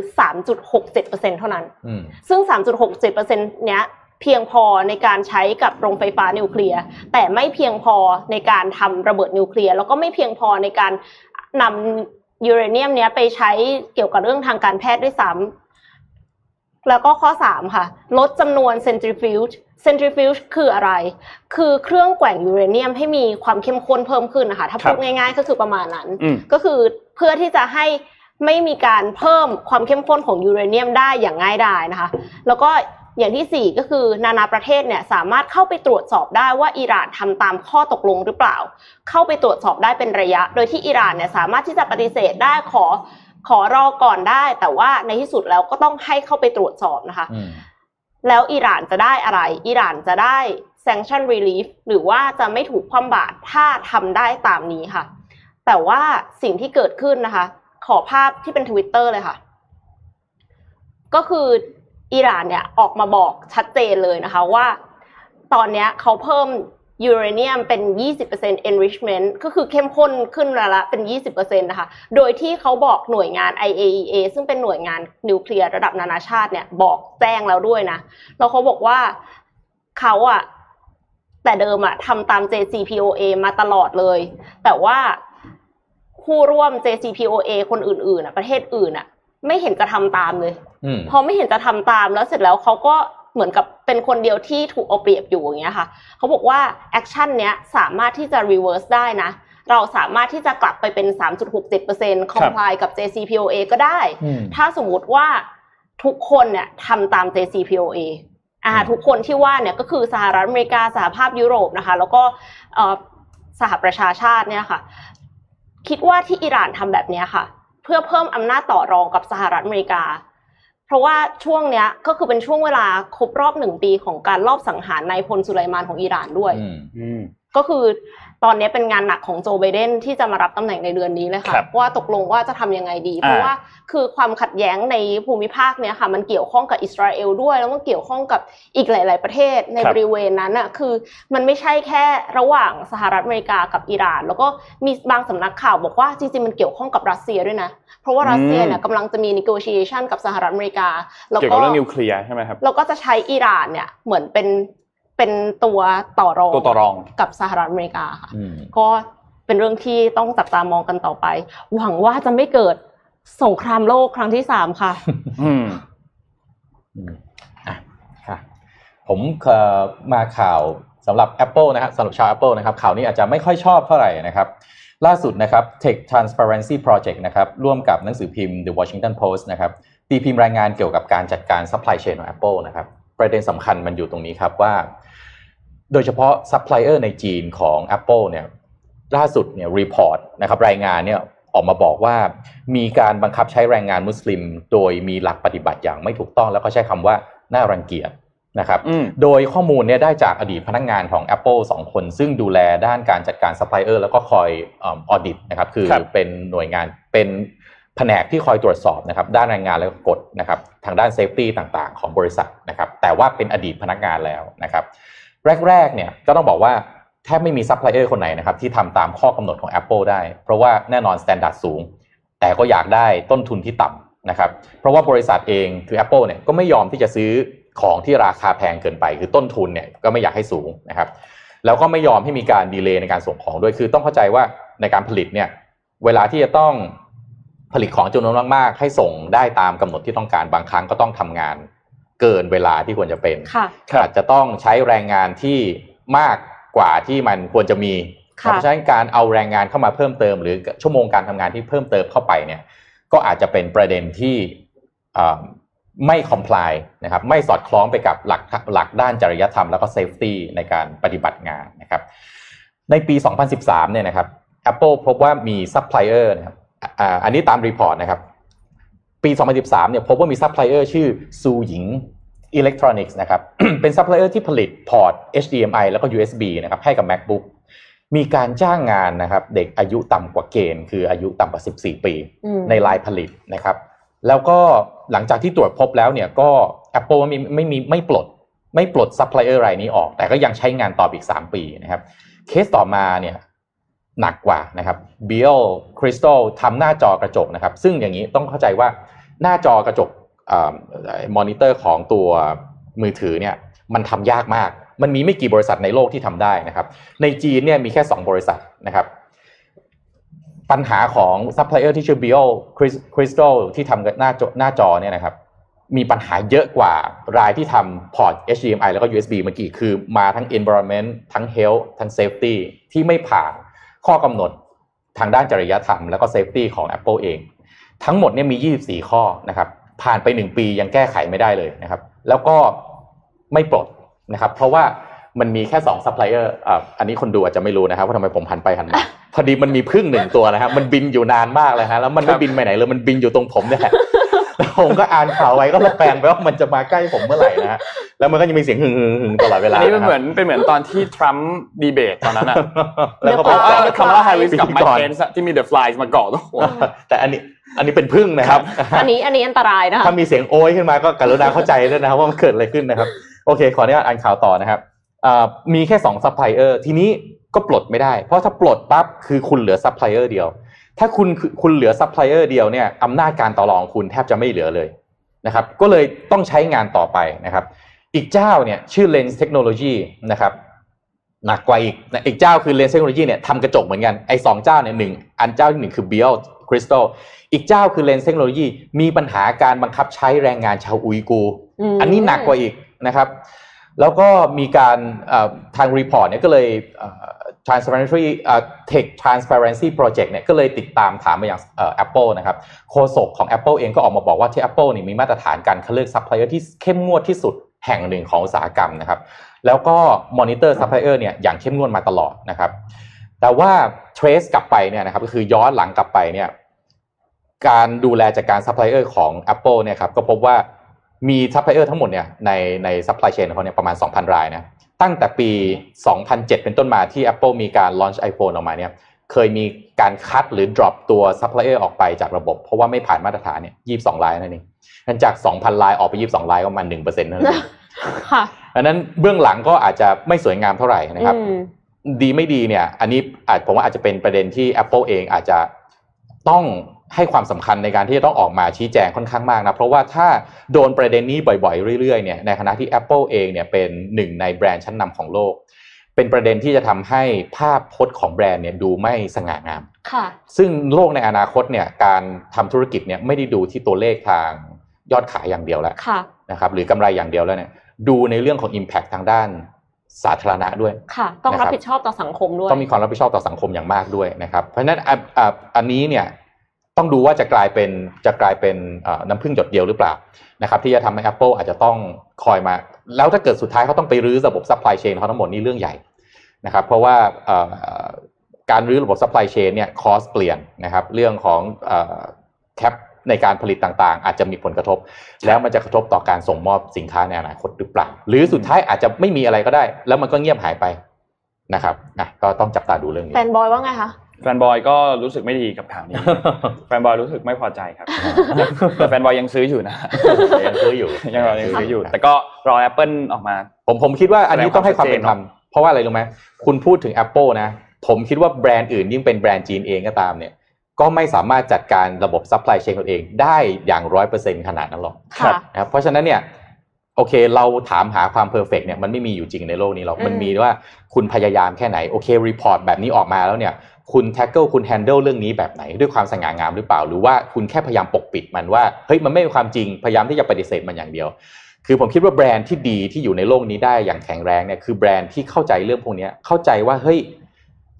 3.67%เท่านั้นอืมซึ่ง 3.67%เนี้ยเพียงพอในการใช้กับโรงไฟฟ้านิวเคลียร์แต่ไม่เพียงพอในการทำระเบิดนิวเคลียร์แล้วก็ไม่เพียงพอในการนำ ยูเรเนียมเนี้ยไปใช้เกี่ยวกับเรื่องทางการแพทย์ด้วยซ้ำแล้วก็ข้อ 3 ค่ะ ลดจำนวน centrifuge centrifuge คืออะไร คือเครื่องแกว่งยูเรเนียมให้มีความเข้มข้นเพิ่มขึ้นนะคะ ถ้าพูดครับง่ายๆ ก็คือประมาณนั้นอืมก็คือเพื่อที่จะให้ไม่มีการเพิ่มความเข้มข้นของยูเรเนียมได้อย่างง่ายดายนะคะ แล้วก็อย่างที่สี่ก็คือนานาประเทศเนี่ยสามารถเข้าไปตรวจสอบได้ว่าอิหร่านทำตามข้อตกลงหรือเปล่า เข้าไปตรวจสอบได้เป็นระยะ โดยที่อิหร่านเนี่ยสามารถที่จะปฏิเสธได้ขอขอรอก่อนได้ แต่ว่าในที่สุดแล้วก็ต้องให้เข้าไปตรวจสอบนะคะอืมแล้วอิหร่านจะได้อะไร อิหร่านจะได้ sanction relief หรือว่าจะไม่ถูกคว่ำบาตรถ้าทำได้ตามนี้ค่ะ แต่ว่าสิ่งที่เกิดขึ้นนะคะ ขอภาพที่เป็นทวิตเตอร์เลยค่ะ ก็คือ อิหร่านเนี่ยออกมาบอกชัดเจนเลยนะคะว่า ตอนนี้เขาเพิ่มยูเรเนียมเป็น 20% enrichment ก็คือเข้มข้นขึ้นละละเป็น 20%นะคะ โดยที่เขาบอกหน่วยงาน IAEA ซึ่งเป็นหน่วยงานนิวเคลียร์ระดับนานาชาติเนี่ยบอกแจ้งแล้วด้วยนะ แล้วเขาบอกว่าเขาอะแต่เดิมอะทำตาม JCPOA มาตลอดเลย แต่ว่าผู้ร่วม JCPOA คนอื่นๆอะประเทศอื่นอะ ไม่เห็นจะทำตามเลยอืมพอไม่เห็นจะทำตามแล้วเสร็จแล้วเขาก็เหมือนกับเป็นคนเดียวที่ถูกเอาเปรียบอยู่อย่างเงี้ยค่ะเขาบอกว่า action เนี้ยสามารถที่จะ reverse ได้นะเราสามารถที่จะกลับไปเป็น 3.67% comply กับ JCPOA ก็ได้อืมถ้าสมมุติว่าทุกคนเนี่ยทำตาม JCPOA อ่าอืมทุกคนที่ว่าเนี่ยก็คือสหรัฐอเมริกาสหภาพยุโรปนะคะ แล้วก็เอ่อสหประชาชาติเนี่ยค่ะ คิดว่าที่อิหร่านทำแบบเนี้ยค่ะเพื่อเพิ่มอำนาจต่อรองกับสหรัฐอเมริกา เพราะว่าช่วงเนี้ยก็คือเป็นช่วงเวลาครบรอบหนึ่งปีของการลอบสังหารนายพลสุไลมานของอิหร่านด้วยอืมอืมก็คือ ตอนนี้เป็นงานหนักของโจไบเดนที่จะมารับตำแหน่งในเดือนนี้เลยค่ะครับว่าตกลงว่าจะทำยังไงดี เพราะอ่าว่าคือความขัดแย้งในภูมิภาคเนี้ยค่ะ มันเกี่ยวข้องกับอิสราเอลด้วย แล้วมันเกี่ยวข้องกับอีกหลาย ๆ ประเทศในบริเวณนั้นอะคือมันไม่ใช่แค่ระหว่างสหรัฐอเมริกากับอิหร่าน แล้วก็มีบางสำนักข่าวบอกว่าจริง ๆ มันเกี่ยวข้องกับรัสเซียด้วยนะ เพราะว่ารัสเซียเนี่ยกำลังจะมี negotiation กับสหรัฐอเมริกาแล้วเกี่ยวก็กับเรื่องนิวเคลียร์ใช่ไหมครับเราก็จะใช้อิหร่านเนี่ยเหมือนเป็น เป็นตัวต่อรองตัวต่อรองกับสหรัฐอเมริกาค่ะอืมก็เป็นเรื่องที่ต้องจับตามองกันต่อไป หวังว่าจะไม่เกิดสงครามโลกครั้งที่สามค่ะอืมอืมอะค่ะผมเอ่อมาข่าวสำหรับ Apple นะฮะสำหรับชาว Apple นะครับ ข่าวนี้อาจจะไม่ค่อยชอบเท่าไหร่นะครับ ล่าสุดนะครับ Tech Transparency Project นะครับ ร่วมกับหนังสือพิมพ์ The Washington Post นะครับตีพิมพ์รายงานเกี่ยวกับการจัดการ supply chain ของ Apple นะครับ ประเด็นสำคัญมันอยู่ตรงนี้ครับว่า โดยเฉพาะซัพพลายเออร์ในจีนของ Apple เนี่ยล่าสุดเนี่ย report นะครับรายงานเนี่ยออกมาบอกว่ามีการบังคับใช้แรงงานมุสลิม โดยมีหลักปฏิบัติอย่างไม่ถูกต้อง แล้วก็ใช้คำว่าน่ารังเกียจนะครับอืมโดยข้อมูลเนี่ยได้จากอดีตพนักงานของ Apple 2 คน ซึ่งดูแลด้านการจัดการซัพพลายเออร์แล้วก็คอย audit นะครับคือครับเป็นหน่วยงานเป็นแผนกที่คอยตรวจสอบนะครับด้านแรงงานและก็กฎนะครับทางด้าน safety ต่างๆ ของบริษัทนะครับแต่ว่าเป็นอดีตพนักงานแล้วนะครับ แรกๆเนี่ยก็ต้องบอกว่าแทบไม่มีซัพพลายเออร์คนไหนนะครับที่ทำตามข้อกำหนดของ Apple ได้ เพราะว่าแน่นอน standard สูง แต่ก็อยากได้ต้นทุนที่ต่ำนะครับเพราะว่าบริษัทเองคือ Apple เนี่ยก็ไม่ยอมที่จะซื้อของที่ราคาแพงเกินไป คือต้นทุนเนี่ยก็ไม่อยากให้สูงนะครับแล้วก็ไม่ยอมให้มีการดีเลย์ในการส่งของด้วยคือต้องเข้าใจว่าในการผลิตเนี่ยเวลาที่จะต้องผลิตของจำนวนมากๆ ให้ส่งได้ตามกำหนดที่ต้องการบางครั้งก็ต้องทำงาน เกินเวลาที่ควรจะเป็นค่ะครับอาจจะต้องใช้แรงงานที่มากกว่าที่มันควรจะมีค่ะเพราะฉะนั้นการเอาแรงงานเข้ามาเพิ่มเติม หรือชั่วโมงการทำงานที่เพิ่มเติมเข้าไปเนี่ยก็อาจจะเป็นประเด็นที่อ่าไม่ comply นะครับไม่สอดคล้องไปกับหลักหลักด้านจริยธรรมแล้วก็ safety ในการปฏิบัติงานนะครับในปี 2013 เนี่ยนะครับ Apple พบว่ามี supplier นะครับอ่าอันนี้ตาม report นะครับ ปี 2013 เนี่ยพบว่ามีซัพพลายเออร์ชื่อซูหญิง Electronics นะครับ เป็นซัพพลายเออร์ที่ผลิตพอร์ต HDMI แล้วก็ USB นะครับให้กับ MacBook มีการจ้างงานนะครับ เด็กอายุต่ำกว่าเกณฑ์ คืออายุต่ำกว่า 14 ปีอืมในไลน์ผลิตนะครับ แล้วก็หลังจากที่ตรวจพบแล้วเนี่ยก็ Apple ไม่ไม่มีไม่ปลด ไม่ปลดซัพพลายเออร์รายนี้ออก แต่ก็ยังใช้งานต่ออีก 3 ปีนะครับ เคสต่อมาเนี่ยหนักกว่านะครับ Biel Crystal ทำหน้าจอกระจกนะครับ ซึ่งอย่างนี้ต้องเข้าใจว่า หน้าจอกระจกมอนิเตอร์ของตัวมือถือเนี่ยมันทำยากมาก มันมีไม่กี่บริษัทในโลกที่ทำได้นะครับ ในจีนเนี่ยมีแค่ 2 บริษัทนะครับ ปัญหาของซัพพลายเออร์ที่ชื่อ Biel Crystal ที่ทำกับหน้าจอหน้าจอเนี่ยนะครับ มีปัญหาเยอะกว่ารายที่ทำพอร์ต HDMI แล้วก็ USB เมื่อกี้คือมาทั้ง environment ทั้ง health ทั้ง safety ที่ไม่ผ่านข้อกำหนดทางด้านจริยธรรม แล้วก็ safety ของ Apple เอง ทั้งหมดเนี่ยมี 24 ข้อนะครับ ผ่านไป 1 ปียังแก้ไขไม่ได้เลยนะครับ แล้วก็ไม่ปลดนะครับ เพราะว่ามันมีแค่2ซัพพลายเออร์อ่าอันนี้คนดูอาจจะไม่รู้นะครับว่าทำไมผมหันไปหันมา พอดีมันมีผึ้งหนึ่งตัวนะครับ มันบินอยู่นานมากเลยฮะแล้วมันไม่บินไปไหนเลยมันบินอยู่ตรงผมเนี่ยแหละแล้วผมก็อ่านข่าวไว้ก็ระแวงไปว่ามันจะมาใกล้ผมเมื่อไหร่นะฮะแล้วมันก็จะมีเสียงหึ่งหึ่งหึ่งตลอดเวลาอันนี้เป็นนะครับเหมือนเป็นเหมือนตอนที่ทรัมป์ดีเบตตอนนั้นอะแล้วก็เพบอราะว่าคามาลาแฮร์ริสกับไมค์เพนส์ที่มี the fly มาเกาะตัวหัวแต่อันนี้ อันนี้เป็นผึ้งนะครับอันนี้อันนี้อันตรายนะคะถ้ามีเสียงโอยขึ้นมาก็กรุณาเข้าใจด้วยนะครับว่ามันเกิดอะไรขึ้นนะครับ โอเค ขออนุญาตอ่านข่าวต่อนะครับอ่ามีแค่2ซัพพลายเออร์ทีนี้ก็ปลดไม่ได้ เพราะถ้าปลดปั๊บคือคุณเหลือซัพพลายเออร์เดียว ถ้าคุณคุณเหลือซัพพลายเออร์เดียวเนี่ยอำนาจการต่อรองคุณแทบจะไม่เหลือเลยนะครับ ก็เลยต้องใช้งานต่อไปนะครับ อีกเจ้าเนี่ยชื่อ Lens Technology นะครับหนักกว่าอีกนะอีกเจ้าคือ Lens Technology เนี่ยทำกระจกเหมือนกันไอ้สองเจ้าเนี่ยหนึ่งอันเจ้าที่หนึ่งคือ Biel Crystal อีกเจ้าคือ Lens Technology มีปัญหาการบังคับใช้แรงงานชาวอุยกูร์ อืมอันนี้หนักกว่าอีกนะครับ แล้วก็มีการเอ่อทาง report เนี่ยก็เลยเอ่อ transparency เอ่อ tech transparency project เนี่ยก็เลยติดตามถามไปยังเอ่อ Apple นะครับโฆษกของ Apple เองก็ออกมาบอกว่าที่ Apple เนี่ยมีมาตรฐานการคัดเลือกซัพพลายเออร์ที่เข้มงวดที่สุดแห่งหนึ่งของอุตสาหกรรมนะครับ แล้วก็มอนิเตอร์ซัพพลายเออร์เนี่ยอย่างเข้มงวดมาตลอดนะครับ แต่ว่า trace กลับไปเนี่ยนะครับก็คือย้อนหลังกลับไปเนี่ย การดูแลจากการซัพพลายเออร์ของ Apple เนี่ยครับก็พบว่ามีซัพพลายเออร์ทั้งหมดเนี่ยในในซัพพลายเชนของเขาเนี่ยประมาณ 2,000 รายนะตั้งแต่ปี 2007 เป็นต้นมาที่ Apple มีการ launch iPhone ออกมาเนี่ยเคยมีการคัดหรือ drop ตัวซัพพลายเออร์ออกไปจากระบบ เพราะว่าไม่ผ่านมาตรฐานเนี่ย 22 รายนั่นเองงั้นจาก 2,000 รายออกไป 22 รายก็ประมาณ1%เท่านั้นเองค่ะอันนั้นเบื้องหลังก็อาจจะไม่สวยงามเท่าไหร่นะครับอืมดีไม่ดีเนี่ย อันนี้อาจผมว่าอาจจะเป็นประเด็นที่ Apple เองอาจจะต้อง ให้ความสำคัญในการที่จะต้องออกมาชี้แจงค่อนข้างมากนะเพราะว่าถ้าโดนประเด็นนี้บ่อยๆ เรื่อยๆเนี่ยในขณะที่ Apple เองเนี่ยเป็นหนึ่งในแบรนด์ชั้นนำของโลก เป็นประเด็นที่จะทำให้ภาพพจน์ของแบรนด์เนี่ยดูไม่สง่างามค่ะ ซึ่งโลกในอนาคตเนี่ยการทำธุรกิจเนี่ยไม่ได้ดูที่ตัวเลขทางยอดขายอย่างเดียวแล้วค่ะนะครับหรือกำไรอย่างเดียวแล้วเนี่ยดูในเรื่องของ Impact ทางด้านสาธารณะด้วยค่ะ ต้องนะครับรับผิดชอบต่อสังคมด้วย ต้องมีความรับผิดชอบต่อสังคมอย่างมากด้วยนะครับ เพราะฉะนั้นอะอะอันนี้เนี่ย ต้องดูว่าจะกลายเป็นจะกลายเป็นน้ำพึ่งหยดเดียวหรือเปล่านะครับที่จะทำให้ Apple อาจจะต้องคอยมา แล้วถ้าเกิดสุดท้ายเขาต้องไปรื้อระบบซัพพลายเชนเขาทั้งหมดนี่เรื่องใหญ่นะครับเพราะว่าการรื้อระบบซัพพลายเชนเนี่ย cost เปลี่ยนนะครับเรื่องของ cap ในการผลิตต่างๆ อาจจะมีผลกระทบ แล้วมันจะกระทบต่อการส่งมอบสินค้าในอนาคตหรือเปล่า หรือสุดท้ายอาจจะไม่มีอะไรก็ได้ แล้วมันก็เงียบหายไปนะครับนะก็ต้องจับตาดูเรื่องนี้แฟนบอยว่าไงคะ แฟนบอยก็รู้สึกไม่ดีกับข่าวนี้ แฟนบอยรู้สึกไม่พอใจครับ แต่แฟนบอยยังซื้ออยู่นะ ยังซื้ออยู่ ยังรอยังซื้ออยู่ครับแต่ก็รอ Apple ออกมา ผมผมคิดว่าอันนี้ต้องให้ความเป็นธรรม เพราะว่าอะไรรู้ไหม คุณพูดถึง Apple นะ ผมคิดว่าแบรนด์อื่นยิ่งเป็นแบรนด์จีนเองก็ตามเนี่ย ก็ไม่สามารถจัดการระบบซัพพลายเชนตัวเองได้อย่างร้อยเปอร์เซ็นต์ขนาดนั้นหรอกค่ะนะครับ เพราะฉะนั้นเนี่ยโอเคเราถามหาความ perfect เนี่ยมันไม่มีอยู่จริงในโลกนี้หรอกอืมมันมีว่าคุณพยายามแค่ไหนโอเค report แบบนี้ออกมาแล้วเนี่ย คุณ tackle คุณ handle เรื่องนี้แบบไหนด้วยความสง่างามหรือเปล่า หรือว่าคุณแค่พยายามปกปิดมันว่าเฮ้ยมันไม่เป็นความจริงพยายามที่จะปฏิเสธมันอย่างเดียว คือผมคิดว่าแบรนด์ที่ดีที่อยู่ในโลกนี้ได้อย่างแข็งแรงเนี่ยคือแบรนด์ที่เข้าใจเรื่องพวกเนี้ยเข้าใจว่าเฮ้ย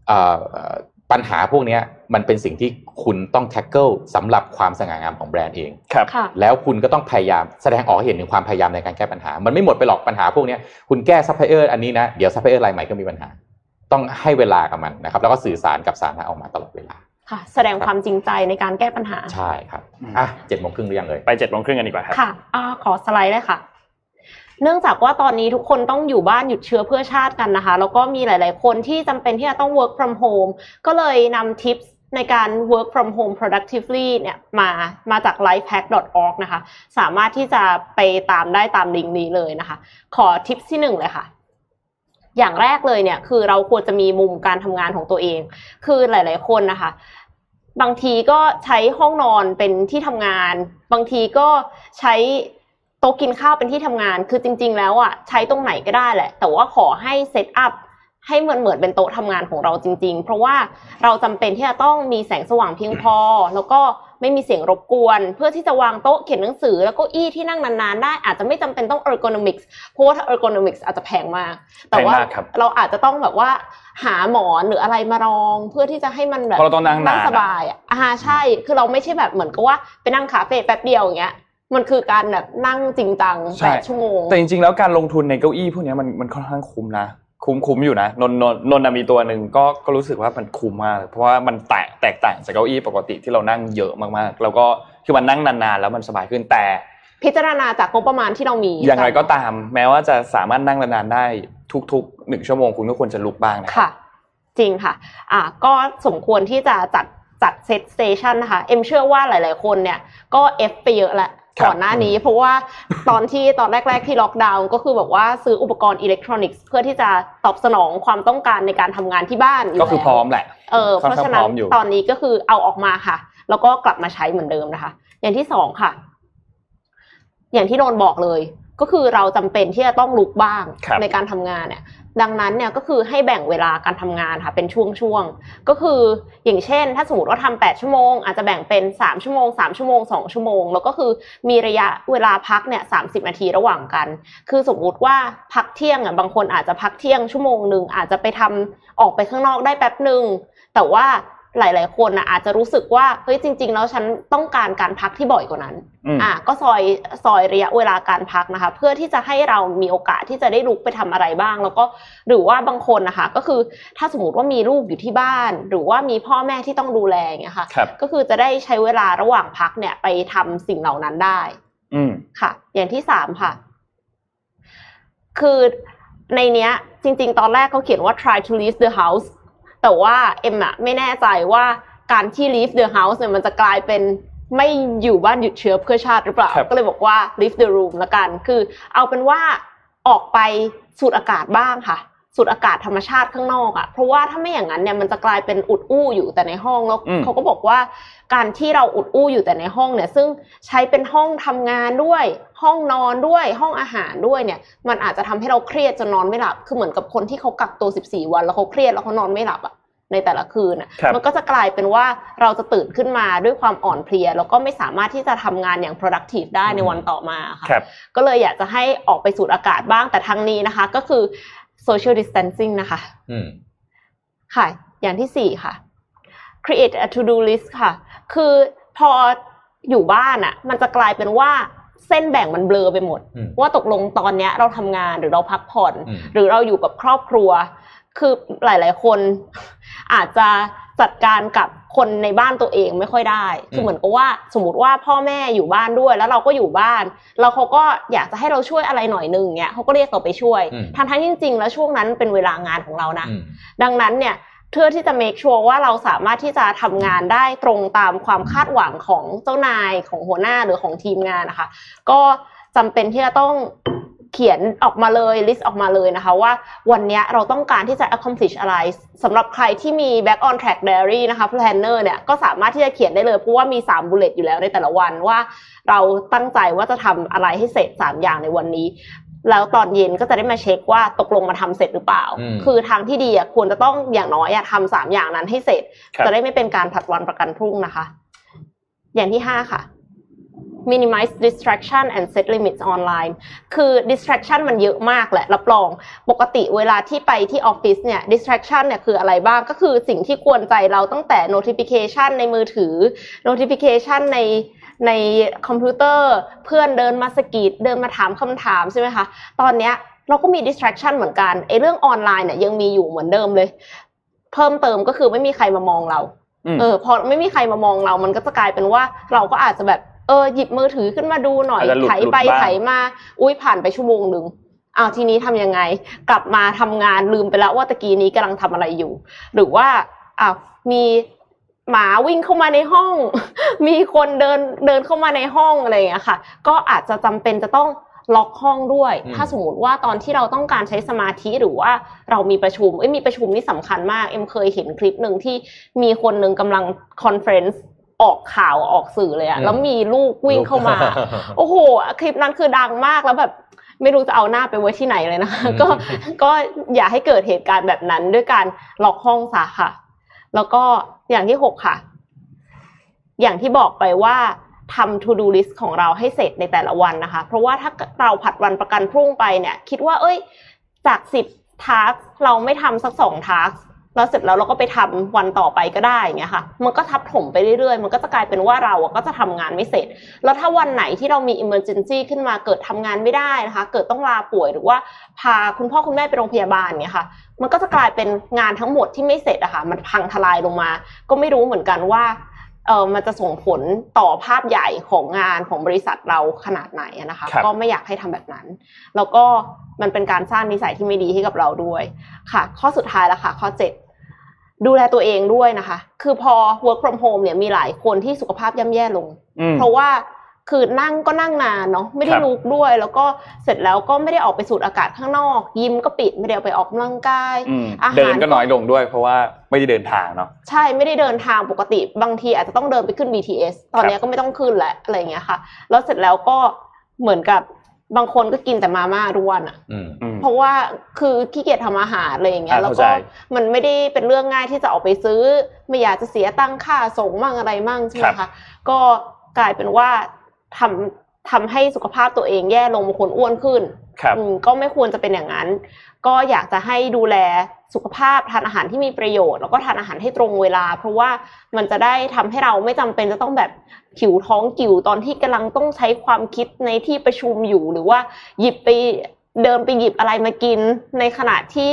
เอ่อเอ่อปัญหาพวกเนี้ยมันเป็นสิ่งที่คุณต้อง tackle สำหรับความสง่างามของแบรนด์เองครับค่ะแล้วคุณก็ต้องพยายามแสดงออกให้เห็นถึงความพยายามในการแก้ปัญหา มันไม่หมดไปหรอกปัญหาพวกเนี้ยคุณแก้ซัพพลายเออร์อันนี้นะเดี๋ยวซัพพลายเออร์รายใหม่ก็มีปัญหา ต้องให้เวลากับมันนะครับ แล้วก็สื่อสารกับสาธารณะออกมาตลอดเวลาค่ะแสดงความจริงใจในการแก้ปัญหา ใช่ครับอืมอะเจ็ดโมงครึ่งหรือยังเลยไปเจ็ดโมงครึ่งกันดีกว่าครับค่ะอ่าขอสไลด์เลยค่ะ เนื่องจากว่าตอนนี้ทุกคนต้องอยู่บ้านหยุดเชื้อเพื่อชาติกันนะคะ แล้วก็มีหลาย ๆ คนที่จำเป็นที่จะต้อง work from home ก็เลยนำ tips ในการ work from home productively เนี่ยมามาจาก lifehack.org นะคะ สามารถที่จะไปตามได้ตามลิงก์นี้เลยนะคะ ขอทิปที่หนึ่งเลยค่ะ อย่างแรกเลยเนี่ยคือเราควรจะมีมุมการทำงานของตัวเอง คือหลาย ๆ คนนะคะ บางทีก็ใช้ห้องนอนเป็นที่ทำงาน บางทีก็ใช้โต๊ะกินข้าวเป็นที่ทำงาน คือจริง ๆ แล้วอะใช้ตรงไหนก็ได้แหละ แต่ว่าขอให้เซตอัพ ให้เหมือนเหมือนเป็นโต๊ะทำงานของเราจริง ๆ เพราะว่าเราจำเป็นที่จะต้องมีแสงสว่างเพียงพอ แล้วก็ไม่มีเสียงรบกวน เพื่อที่จะวางโต๊ะเขียนหนังสือ แล้วก็อี้ที่นั่งนานๆได้อาจจะไม่จำเป็นต้อง ergonomics เพราะว่าถ้า ergonomics อาจจะแพงมาก แต่ว่าแพงมากครับเราอาจจะต้องแบบว่าหาหมอนหรืออะไรมารองเพื่อที่จะให้มันแบบเพราะเราต้องนั่งนานสบายอะอ่าใช่ คือเราไม่ใช่แบบเหมือนกับว่าไปนั่งคาเฟ่แป๊บเดียวอย่างเงี้ยมันคือการแบบนั่งจริงจังใช่แปดชั่วโมงแต่จริงๆแล้วการลงทุนในเก้าอี้พวกเนี้ยมันมันค่อนข้างคุ้มนะ คุ้มคุ้มอยู่นะนนนนนนนะมีตัวหนึ่งก็ก็รู้สึกว่ามันคุ้มมากเลยเพราะว่ามันแตกแตกต่างจากเก้าอี้ปกติที่เรานั่งเยอะมากๆ แล้วก็คือมันนั่งนานๆแล้วมันสบายขึ้นแต่ พิจารณาจากงบประมาณที่เรามีอย่างไรก็ตาม แม้ว่าจะสามารถนั่งนานๆได้ทุกๆหนึ่งชั่วโมงคุณก็ควรจะลุกบ้างนะค่ะ จริงค่ะ อ่าก็สมควรที่จะจัดจัด set station นะคะ เอ็มเชื่อว่าหลาย ๆ คนเนี่ยก็ F ไปเยอะแหละครับก่อนหน้านี้ เพราะว่าตอนที่ตอนแรก ๆ ที่ล็อกดาวน์ก็คือแบบว่าซื้ออุปกรณ์อิเล็กทรอนิกส์เพื่อที่จะตอบสนองความต้องการในการทำงานที่บ้านอยู่ก็คือแล้วพร้อมแหละเออค่เพอนข้างราะฉะนั้นพร้อมอยู่ตอนนี้ก็คือเอาออกมาค่ะ แล้วก็กลับมาใช้เหมือนเดิมนะคะ อย่างที่สองค่ะ อย่างที่โดนบอกเลย ก็คือเราจำเป็นที่จะต้องลุกบ้างครับในการทำงานเนี่ย ดังนั้นเนี่ยก็คือให้แบ่งเวลาการทำงานค่ะเป็นช่วงๆก็คืออย่างเช่น ถ้าสมมติว่าทำแปดชั่วโมง อาจจะแบ่งเป็นสามชั่วโมงสามชั่วโมงสองชั่วโมง แล้วก็คือมีระยะเวลาพักเนี่ยสามสิบนาทีระหว่างกัน คือสมมติว่าพักเที่ยงอะบางคนอาจจะพักเที่ยงชั่วโมงหนึ่งอาจจะไปทำออกไปข้างนอกได้แป๊บหนึ่งแต่ว่า หลาย ๆ คนนะอาจจะรู้สึกว่าเฮ้ยจริง ๆ แล้วฉันต้องการการพักที่บ่อยกว่านั้นอืมอะก็ซอยซอยระยะเวลาการพักนะคะ เพื่อที่จะให้เรามีโอกาสที่จะได้ลุกไปทำอะไรบ้าง แล้วก็หรือว่าบางคนนะคะ ก็คือถ้าสมมติว่ามีลูกอยู่ที่บ้าน หรือว่ามีพ่อแม่ที่ต้องดูแลอย่างเงี้ยค่ะครับก็คือจะได้ใช้เวลาระหว่างพักเนี่ยไปทำสิ่งเหล่านั้นได้ อืมค่ะ อย่างที่สามค่ะ คือในเนี้ยจริง ๆ ตอนแรกเขาเขียนว่า try to leave the house แต่ว่าเอ็มอะไม่แน่ใจว่าการที่ leave the house เนี่ยมันจะกลายเป็นไม่อยู่บ้านหยุดเชื้อเพื่อชาติหรือเปล่าครับก็เลยบอกว่า leave the room ละกัน คือเอาเป็นว่าออกไปสูดอากาศบ้างค่ะ สูดอากาศธรรมชาติข้างนอกอะเพราะว่าถ้าไม่อย่างนั้นเนี่ยมันจะกลายเป็นอุดอู้อยู่แต่ในห้องแล้วอืมเขาก็บอกว่า การที่เราอุดอู้อยู่แต่ในห้องเนี่ยซึ่งใช้เป็นห้องทำงานด้วย ห้องนอนด้วยห้องอาหารด้วยเนี่ย มันอาจจะทำให้เราเครียดจนนอนไม่หลับ คือเหมือนกับคนที่เขากักตัว 14 วันแล้วเขาเครียดแล้วเขานอนไม่หลับอะในแต่ละคืนอะครับมันก็จะกลายเป็นว่าเราจะตื่นขึ้นมาด้วยความอ่อนเพลีย แล้วก็ไม่สามารถที่จะทำงานอย่าง productive ได้ในวันต่อมาค่ะครับก็เลยอยากจะให้ออกไปสูดอากาศบ้างแต่ทางนี้นะคะ ก็คือ social distancing นะคะอืมค่ะ อย่างที่สี่ค่ะ create a to do list ค่ะ คือพออยู่บ้านอะมันจะกลายเป็นว่าเส้นแบ่งมันเบลอไปหมดอืมว่าตกลงตอนเนี้ยเราทำงานหรือเราพักผ่อนอืมหรือเราอยู่กับครอบครัว คือหลาย ๆ คนอาจจะจัดการกับคนในบ้านตัวเองไม่ค่อยได้ คือเหมือนกับว่าสมมติว่าพ่อแม่อยู่บ้านด้วย แล้วเราก็อยู่บ้าน แล้วเขาก็อยากจะให้เราช่วยอะไรหน่อยนึงเงี้ยเขาก็เรียกเราไปช่วยอืมทั้งๆที่จริงๆแล้วช่วงนั้นเป็นเวลางานของเรานะอืมดังนั้นเนี่ย เพื่อที่จะ make sure ว่าเราสามารถที่จะทำงานได้ตรงตามความคาดหวังของเจ้านายของหัวหน้าหรือของทีมงานนะคะ ก็จำเป็นที่จะต้องเขียนออกมาเลย list ออกมาเลยนะคะว่าวันนี้เราต้องการที่จะ accomplish อะไรสำหรับใครที่มี back on track diary นะคะ planner เนี่ยก็สามารถที่จะเขียนได้เลย เพราะว่ามี 3 bullet อยู่แล้วในแต่ละวันว่า เราตั้งใจว่าจะทำอะไรให้เสร็จ 3 อย่างในวันนี้ แล้วตอนเย็นก็จะได้มาเช็คว่าตกลงมาทำเสร็จหรือเปล่าอืมคือทางที่ดีอะควรจะต้องอย่างน้อยอะทำสามอย่างนั้นให้เสร็จครับจะได้ไม่เป็นการผลัดวันประกันพรุ่งนะคะ อย่างที่ห้าค่ะ minimize distraction and set limits online คือ distraction มันเยอะมากแหละ รับรอง ปกติเวลาที่ไปที่ออฟฟิศเนี่ย distraction เนี่ยคืออะไรบ้าง ก็คือสิ่งที่กวนใจเราตั้งแต่ notification ในมือถือ notification ใน ในคอมพิวเตอร์ เพื่อนเดินมาสะกิดเดินมาถามคำถามใช่ไหมคะ ตอนเนี้ยเราก็มี distraction เหมือนกันไอ้เรื่องออนไลน์เนี่ยยังมีอยู่เหมือนเดิมเลย เพิ่มเติมก็คือไม่มีใครมามองเราอืมเออพอไม่มีใครมามองเรา มันก็จะกลายเป็นว่าเราก็อาจจะแบบเออหยิบมือถือขึ้นมาดูหน่อยอาจจะหลุดไถไปหลุดบ้างไถมา อุ้ยผ่านไปชั่วโมงหนึ่งอ้าวทีนี้ทำยังไง กลับมาทำงานลืมไปแล้วว่าตะกี้นี้กำลังทำอะไรอยู่ หรือว่าอ้าวมี หมาวิ่งเข้ามาในห้อง มีคนเดินเดินเข้ามาในห้องอะไรอย่างเงี้ยค่ะ ก็อาจจะจำเป็นจะต้องล็อกห้องด้วยอืมถ้าสมมติว่าตอนที่เราต้องการใช้สมาธิหรือว่าเรามีประชุมเอ้ยมีประชุมนี่สำคัญมาก เอ็มเคยเห็นคลิปหนึ่งที่มีคนหนึ่งกำลัง conference ออกข่าวออกสื่อเลยอะแล้วมีลูกวิ่งเข้ามา โอ้โห คลิปนั้นคือดังมากแล้วแบบไม่รู้จะเอาหน้าไปไว้ที่ไหนเลยนะคะอืมก็ก็อย่าให้เกิดเหตุการณ์แบบนั้นด้วยการล็อกห้องซะค่ะ แล้วก็ อย่างที่หกค่ะ อย่างที่บอกไปว่าทำ to do list ของเราให้เสร็จในแต่ละวันนะคะ เพราะว่าถ้าเราผัดวันประกันพรุ่งไปเนี่ย คิดว่า เอ้ย จากสิบทาร์กเราไม่ทำสักสองทาร์ก แล้วเสร็จแล้วเราก็ไปทำวันต่อไปก็ได้อย่างเงี้ยค่ะ มันก็ทับถมไปเรื่อยๆ มันก็จะกลายเป็นว่าเราก็จะทำงานไม่เสร็จ แล้วถ้าวันไหนที่เรามี emergency ขึ้นมาเกิดทำงานไม่ได้นะคะ เกิดต้องลาป่วยหรือว่าพาคุณพ่อคุณแม่ไปโรงพยาบาลเนี่ยค่ะ มันก็จะกลายเป็นงานทั้งหมดที่ไม่เสร็จอะค่ะ มันพังทลายลงมา ก็ไม่รู้เหมือนกันว่า เออมันจะส่งผลต่อภาพใหญ่ของงานของบริษัทเราขนาดไหนอะนะคะครับก็ไม่อยากให้ทำแบบนั้น แล้วก็มันเป็นการสร้างนิสัยที่ไม่ดีให้กับเราด้วยค่ะ ข้อสุดท้ายแล้วค่ะ ข้อเจ็ดดูแลตัวเองด้วยนะคะ คือพอ work from home เนี่ยมีหลายคนที่สุขภาพย่ำแย่ลงอืมเพราะว่า คือนั่งก็นั่งนานเนาะไม่ได้ครับลุกด้วย แล้วก็เสร็จแล้วก็ไม่ได้ออกไปสูดอากาศข้างนอก ยิมก็ปิดไม่ได้ออกไปออกกำลังกายอืมอาหารเดินก็น้อยลงด้วย เพราะว่าไม่ได้เดินทางเนาะใช่ไม่ได้เดินทางปกติบางทีอาจจะต้องเดินไปขึ้น BTS ตอนเนี้ยก็ไม่ต้องขึ้นแล้วอะไรอย่างเงี้ยค่ะ แล้วเสร็จแล้วก็เหมือนกับบางคนก็กินแต่มาม่าทุกวันอะอืมอืมเพราะว่าคือขี้เกียจทำอาหารอะไรอย่างเงี้ยอ่าแล้วเข้าใจก็มันไม่ได้เป็นเรื่องง่ายที่จะออกไปซื้อ ไม่อยากจะเสียตังค่าส่งมั่งอะไรมั่งใช่ไหมคะก็กลายเป็นว่า ทำทำให้สุขภาพตัวเองแย่ลงบางคนอ้วนขึ้นครับอืมก็ไม่ควรจะเป็นอย่างนั้น ก็อยากจะให้ดูแลสุขภาพทานอาหารที่มีประโยชน์ แล้วก็ทานอาหารให้ตรงเวลา เพราะว่ามันจะได้ทำให้เราไม่จำเป็นจะต้องแบบหิวท้องกิ่วตอนที่กำลังต้องใช้ความคิดในที่ประชุมอยู่ หรือว่าหยิบไปเดินไปหยิบอะไรมากิน ในขณะที่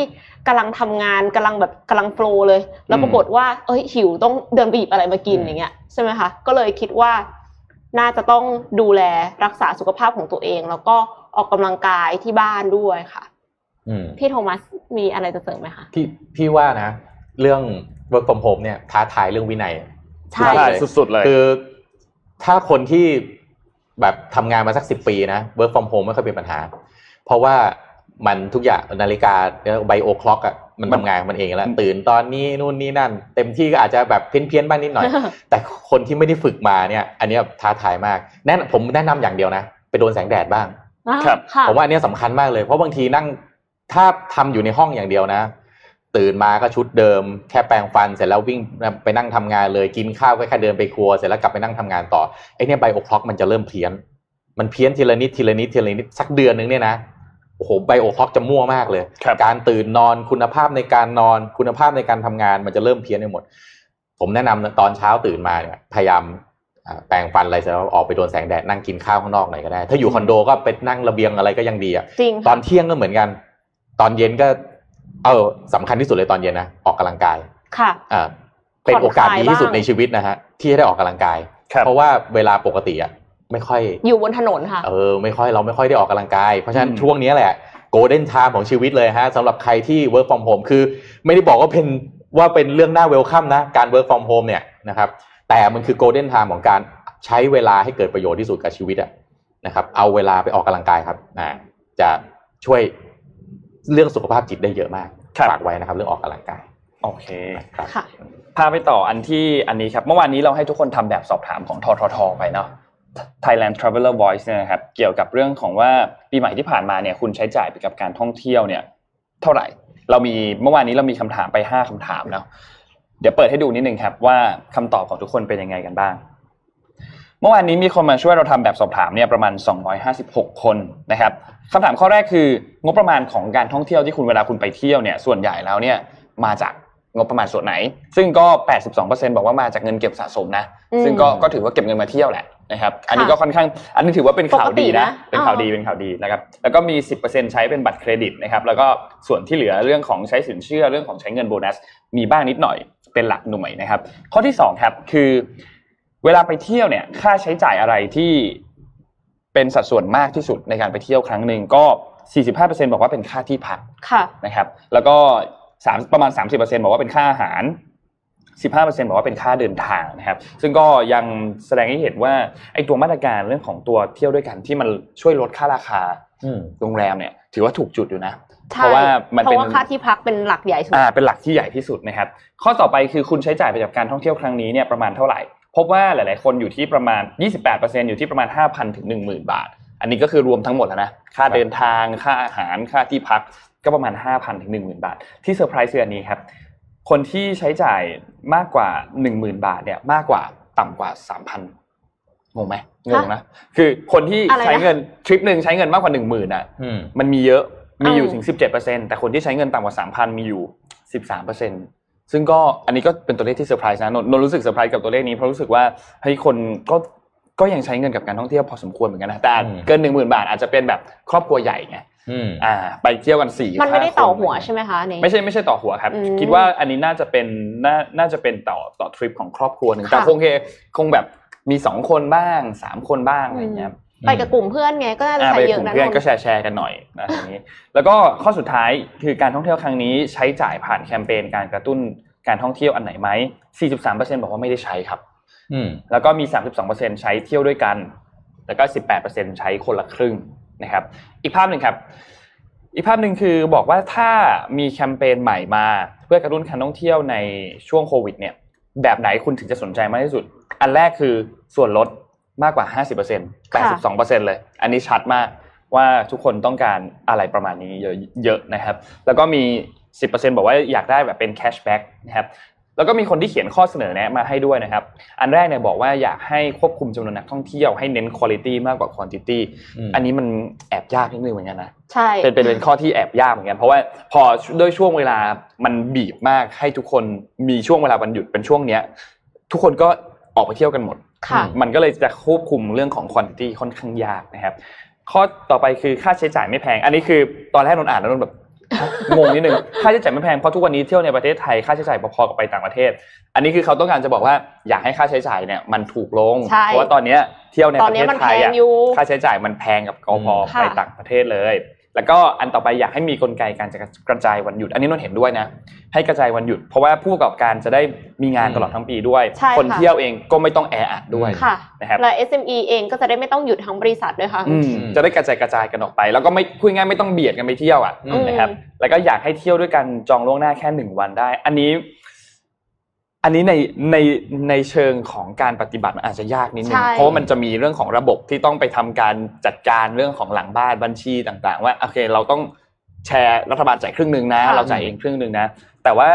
กำลังทำงานกำลังแบบกำลังโฟลว์เลย แล้วปรากฏว่าเอ้ยหิวต้องเดินไปหยิบอะไรมากินอืมอย่างเงี้ยใช่ไหมคะก็เลยคิดว่า น่าจะต้องดูแลรักษาสุขภาพของตัวเอง แล้วก็ออกกำลังกายที่บ้านด้วยค่ะอืมพี่โทมัสมีอะไรจะเสริมไหมคะพี่พี่ว่านะ เรื่อง work from home เนี่ยท้าทายเรื่องวินัยใช่ใช่สุดๆเลยคือ ถ้าคนที่แบบทำงานมาสักสิบปีนะ work from home ไม่ค่อยเป็นปัญหา เพราะว่ามันทุกอย่างนาฬิกาไบโอคล็อกอะ มันมันทำงานของมันเองแล้วตื่นตอนนี้นู่นนี่นั่น เต็มที่ก็อาจจะแบบเพี้ยนเพี้ยนๆบ้างนิดหน่อย แต่คนที่ไม่ได้ฝึกมาเนี่ย อันเนี้ยท้าทายมากแนะนำผมแนะนำอย่างเดียวนะไปโดนแสงแดดบ้างครับค่ะผมว่าอันเนี้ยสำคัญมากเลย เพราะบางทีนั่งถ้าทำอยู่ในห้องอย่างเดียวนะ ตื่นมาก็ชุดเดิม แค่แปรงฟันเสร็จแล้ววิ่งไปนั่งทำงานเลยกินข้าวก็แค่เดินไปครัวเสร็จแล้วกลับไปนั่งทำงานต่อไอเนี่ยไบโอคล็อกมันจะเริ่มเพี้ยน มันเพี้ยนทีละนิดทีละนิดทีละนิดสักเดือนนึงเนี่ยนะ โอ้โหไบโอคล็อกจะมั่วมากเลยครับการตื่นนอนคุณภาพในการนอนคุณภาพในการทำงานมันจะเริ่มเพี้ยนไปหมด ผมแนะนำนะตอนเช้าตื่นมาเนี่ยพยายามอ่าแปรงฟันอะไรเสร็จแล้วออกไปโดนแสงแดดนั่งกินข้าวข้างนอกหน่อยก็ได้ ถ้าอยู่คอนโดก็ไปนั่งระเบียงอะไรก็ยังดีอะจริงตอนเที่ยงก็เหมือนกัน ตอนเย็นก็ เออสำคัญที่สุดเลยตอนเย็นนะออกกำลังกายค่ะอ่าเป็นโอกาสดีที่สุดผ่อนคลายบ้างในชีวิตนะฮะที่จะได้ออกกำลังกายครับเพราะว่าเวลาปกติอะ ไม่ค่อยอยู่บนถนนค่ะเออไม่ค่อยเราไม่ค่อยได้ออกกำลังกาย เพราะฉะนั้นอืมช่วงนี้แหละ golden time ของชีวิตเลยฮะสำหรับใครที่ work from home คือ ไม่ได้บอกว่าเป็นว่าเป็นเรื่องน่า welcome นะการ work from home เนี่ยนะครับแต่มันคือ golden time ของการใช้เวลาให้เกิดประโยชน์ที่สุดกับชีวิตอะนะครับเอาเวลาไปออกกำลังกายครับอ่าจะช่วยเรื่องสุขภาพจิตได้เยอะมากครับฝากไว้นะครับเรื่องออกกำลังกายโอเคนะครับค่ะพาไปต่ออันที่อันนี้ครับ เมื่อวานนี้เราให้ทุกคนทำแบบสอบถามของทททไปเนาะ Thailand Traveler Voice เนี่ยนะครับเกี่ยวกับเรื่องของว่าปีใหม่ที่ผ่านมาเนี่ยคุณใช้จ่ายไปกับการท่องเที่ยวเนี่ยเท่าไหร่ เรามีเมื่อวานนี้เรามีคำถามไปห้าคำถามเนาะเดี๋ยวเปิดให้ดูนิดนึงครับว่าคำตอบของทุกคนเป็นยังไงกันบ้าง เมื่อวานนี้มีคนมาช่วยเราทำแบบสอบถามเนี่ยประมาณ 256 คนนะครับคำถามข้อแรกคืองบประมาณของการท่องเที่ยวที่คุณเวลาคุณไปเที่ยวเนี่ยส่วนใหญ่แล้วเนี่ยมาจากงบประมาณส่วนไหน ซึ่งก็ 82%บอกว่ามาจากเงินเก็บสะสมนะอืมซึ่งก็ก็ถือว่าเก็บเงินมาเที่ยวแหละ นะครับ อันนี้ค่ะก็ค่อนข้าง อันนี้ถือว่าเป็นข่าวดีนะปกตินะเป็นข่าวอ๋อดีเป็นข่าวดีนะครับ แล้วก็มี 10%ใช้เป็นบัตรเครดิตนะครับ แล้วก็ส่วนที่เหลือเรื่องของใช้สินเชื่อเรื่องของใช้เงินโบนัส มีบ้างนิดหน่อยเป็นหลักหน่วยนะครับ ข้อที่สองครับคือ เวลาไปเที่ยวเนี่ย ค่าใช้จ่ายอะไรที่เป็นสัดส่วนมากที่สุดในการไปเที่ยวครั้งหนึ่งก็ 45%บอกว่าเป็นค่าที่พักค่ะนะครับ แล้วก็สามประมาณ 30%บอกว่าเป็นค่าอาหาร 15%บอกว่าเป็นค่าเดินทางนะครับซึ่งก็ยังแสดงให้เห็นว่าไอ้ตัวมาตรการเรื่องของตัวเที่ยวด้วยกันที่มันช่วยลดค่าราคาอืมโรงแรมเนี่ยถือว่าถูกจุดอยู่นะใช่เพราะว่ามันเพเป็นราะว่าค่าที่พักเป็นหลักใหญ่สุดอ่าเป็นหลักที่ใหญ่ที่สุดนะครับข้อต่อไปคือคุณใช้จ่ายไปกับการท่องเที่ยวครั้งนี้เนี่ยประมาณเท่าไหร่พบว่าหลาย ๆ คนอยู่ที่ประมาณ 28%อยู่ที่ประมาณ 5,000ถึง10,000 บาท อันนี้ก็คือรวมทั้งหมดแล้วนะค่าเดินทางค่าอาหารค่าที่พักก็ประมาณ 5,000ถึง10,000 บาท ที่เซอร์ไพรส์คืออันนี้ครับ คนที่ใช้จ่ายมากกว่า10,000บาทเนี่ยมากกว่าต่ำกว่า3,000งงไหมงงนะคือคนที่อะไรนะใช้เงินทริปหนึ่งใช้เงินมากกว่า10,000อะอืมมันมีเยอะมีอยู่อืมถึง17%แต่คนที่ใช้เงินต่ำกว่า3,000มีอยู่13%ซึ่งก็อันนี้ก็เป็นตัวเลขที่เซอร์ไพรส์นะนนท์นนท์รู้สึกเซอร์ไพรส์กับตัวเลขนี้เพราะรู้สึกว่าเฮ้ยคนก็ก็ยังใช้เงินกับการท่องเที่ยวพอสมควรเหมือนกันนะแต่อืมเกิน1 0,000บาทอาจจะเป็นแบบครอบครัวใหญ่ไง อืมอ่า ไปเที่ยวกันนี่มันไม่ได้ต่อหัวคนใช่ไหมคะอันนี้ไม่ใช่ไม่ใช่ต่อหัวครับอืมคิดว่าอันนี้น่าจะเป็นน่าน่าจะเป็นต่อต่อทริปของครอบครัวหนึ่งค่ะแต่คงเคคงแบบมีสองคนบ้างสามคนบ้างอะไรอย่างเงี้ยไปกับกลุ่มเพื่อนไงก็น่าจะอ่าใช้ไปเยกอะลุ่มนะเพื่อนนก็นท์แชร์แชร์กันหน่อยนะอย่างนี้ แล้วก็ข้อสุดท้ายคือการท่องเที่ยวครั้งนี้ใช้จ่ายผ่านแคมเปญการกระตุ้นการท่องเที่ยวอันไหนไหม 43%บอกว่าไม่ได้ใช้ครับอืมแล้วก็มี 32%ใช้เที่ยวด้วยกัน แล้วก็ 18%ใช้คนละครึ่ง นะครับ อีกภาพหนึ่งครับ อีกภาพหนึ่งคือบอกว่าถ้ามีแคมเปญใหม่มา เพื่อกระตุ้นการท่องเที่ยวในช่วงโควิดเนี่ยแบบไหนคุณถึงจะสนใจมากที่สุด อันแรกคือส่วนลดมากกว่า 50% 82%เลย อันนี้ชัดมากว่าทุกคนต้องการอะไรประมาณนี้เยอะเยอะนะครับ แล้วก็มี 10%บอกว่าอยากได้แบบเป็นแคชแบ็กนะครับ แล้วก็มีคนที่เขียนข้อเสนอแนะมาให้ด้วยนะครับ อันแรกเนี่ยบอกว่าอยากให้ควบคุมจำนวนนักท่องเที่ยวให้เน้นคุณ i t y มากกว่า quantity อืมอันนี้มันแอบยากนิดนึงเหมือนกันนะใช่เป็นเป็นเป็นข้อที่แอบยากเหมือนกันเพราะว่าพอด้วยช่วงเวลามันบีบมากให้ทุกคนมีช่วงเวลาวันหยุดเป็นช่วงเนี้ย ทุกคนก็ออกไปเที่ยวกันหมดค่ะมันก็เลยจะควบคุมเรื่องของ quantity ค่อนข้างยากนะครับ ข้อต่อไปคือค่าใช้จ่ายไม่แพง อันนี้คือตอนแรกนนอ่านแล้วนนแบบ งงนิดนึงค่าใช้จ่ายไม่แพงเพราะทุกวันนี้เที่ยวในประเทศไทยค่าใช้จ่ายพอๆกับไปต่างประเทศ อันนี้คือเขาต้องการจะบอกว่าอยากให้ค่าใช้จ่ายเนี่ยมันถูกลงใช่เพราะว่าตอนเนี้ยเที่ยวในตปอนระนี้เทศมันไทแพยงอะอยู่ค่าใช้จ่ายมันแพงกับกพค่ะไปต่างประเทศเลย แล้วก็อันต่อไปอยากให้มีกลไกการจะกระจายวันหยุด อันนี้นนเห็นด้วยนะ ให้กระจายวันหยุด เพราะว่าผู้ประกอบการจะได้มีงานตลอดทั้งปีด้วยใช่ค่ะคนเที่ยวเองก็ไม่ต้องแออัดด้วยค่ะนะครับและ SME เองก็จะได้ไม่ต้องหยุดทั้งบริษัทด้วยค่ะอืมจะได้กระจายกระจายกันออกไป แล้วก็ไม่พูดง่ายๆไม่ต้องเบียดกันไปเที่ยวอะอืมนะครับแล้วก็อยากให้เที่ยวด้วยกันจองล่วงหน้าแค่หนึ่งวันได้ อันนี้ อันนี้ในในในเชิงของการปฏิบัติมันอาจจะยากนิดนึงใช่ เพราะว่ามันจะมีเรื่องของระบบที่ต้องไปทำการจัดการเรื่องของหลังบ้านบัญชีต่างๆ ว่าโอเคเราต้องแชร์รัฐบาลจ่ายครึ่งหนึ่งนะเราจ่ายเองครึ่งหนึ่งนะ แต่ว่า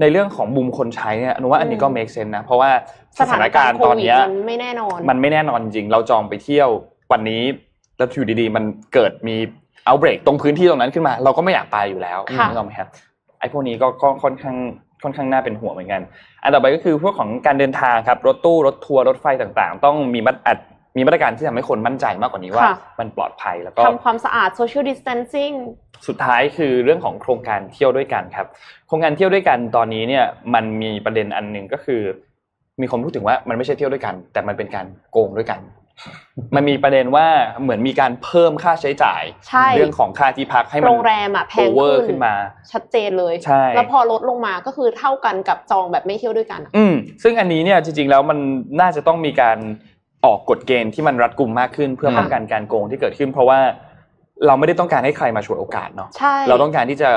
ในเรื่องของมุมคนใช้เนี่ยอนุว่าอันนี้ก็ make sense นะ เพราะว่าสถานการณ์ตอนเนี้ยโควิดมันไม่แน่นอน มันไม่แน่นอนจริง เราจองไปเที่ยววันนี้ แล้วอยู่ดีๆ มันเกิดมีเอาเบรกตรงพื้นที่ตรงนั้นขึ้นมา เราก็ไม่อยากไปอยู่แล้วค่ะ นึกออกไหมครับไอ้พวกนี้ก็ก็ค่อนข้างค่อนข้างน่าเป็นห่วงเหมือนกัน อันต่อไปก็คือพวกของการเดินทางครับรถตู้รถทัวร์รถไฟต่างๆ ต้องมีมาตรอัดมีมาตรการที่ทำให้คนมั่นใจมากกว่านี้ว่าค่ะมันปลอดภัยแล้วก็ทำความสะอาด social distancing สุดท้ายคือเรื่องของโครงการเที่ยวด้วยกันครับ โครงการเที่ยวด้วยกันตอนนี้เนี่ยมันมีประเด็นอันหนึ่งก็คือ มีคนพูดถึงว่ามันไม่ใช่เที่ยวด้วยกัน แต่มันเป็นการโกงด้วยกัน มันมีประเด็นว่าเหมือนมีการเพิ่มค่าใช้จ่ายใช่เรื่องของค่าที่พักให้มันโรงแรมอะแพงโอเวอร์ขึ้ขึ้นนมา ชัดเจนเลยใช่แล้วพอลดลงมาก็คือเท่ากันกับจองแบบไม่เที่ยวด้วยกันอะอืมซึ่งอันนี้เนี่ยจริงๆแล้วมันน่าจะต้องมีการออกกฎเกณฑ์ที่มันรัดกุมมากขึ้น เพื่อค่ะป้องกันการโกงที่เกิดขึ้น เพราะว่าเราไม่ได้ต้องการให้ใครมาฉวยโอกาสเนาะใช่เราต้องการที่จะ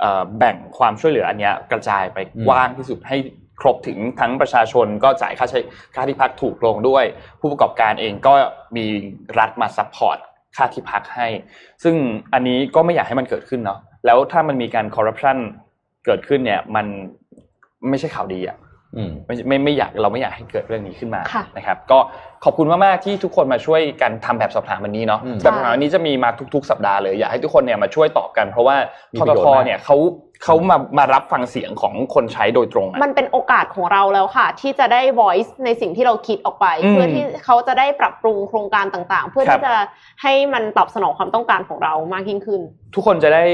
เอ่อแบ่งความช่วยเหลืออันเนี้ยกระจายไปอืมกว้างที่สุดให้ ครบถึงทั้งประชาชนก็จ่ายค่าใช้ค่าที่พักถูกลงด้วย ผู้ประกอบการเองก็มีรัฐมา support ค่าที่พักให้ ซึ่งอันนี้ก็ไม่อยากให้มันเกิดขึ้นเนาะแล้วถ้ามันมีการคอร์รัปชันเกิดขึ้นเนี่ยมันไม่ใช่ข่าวดีอะ ไม่ไม่ไม่อยากเราไม่อยากให้เกิดเรื่องนี้ขึ้นมาค่ะนะครับ ก็ขอบคุณมากๆที่ทุกคนมาช่วยกันทำแบบสอบถามวันนี้เนาะอืมแบบสอบถามวันนี้จะมีมาทุก ๆ สัปดาห์เลยอยากให้ทุกคนเนี่ยมาช่วยตอบกัน เพราะว่ามีทประทโยชน์ทมากเนี่ยเขาเขามามารับฟังเสียงของคนใช้โดยตรงอะมันเป็นโอกาสของเราแล้วค่ะ ที่จะได้ voice ในสิ่งที่เราคิดออกไปอืมเพื่อที่เขาจะได้ปรับปรุงโครงการต่างๆ เพื่อครับที่จะให้มันตอบสนองความต้องการของเรามากยิ่งขึ้น ทุกคนจะได้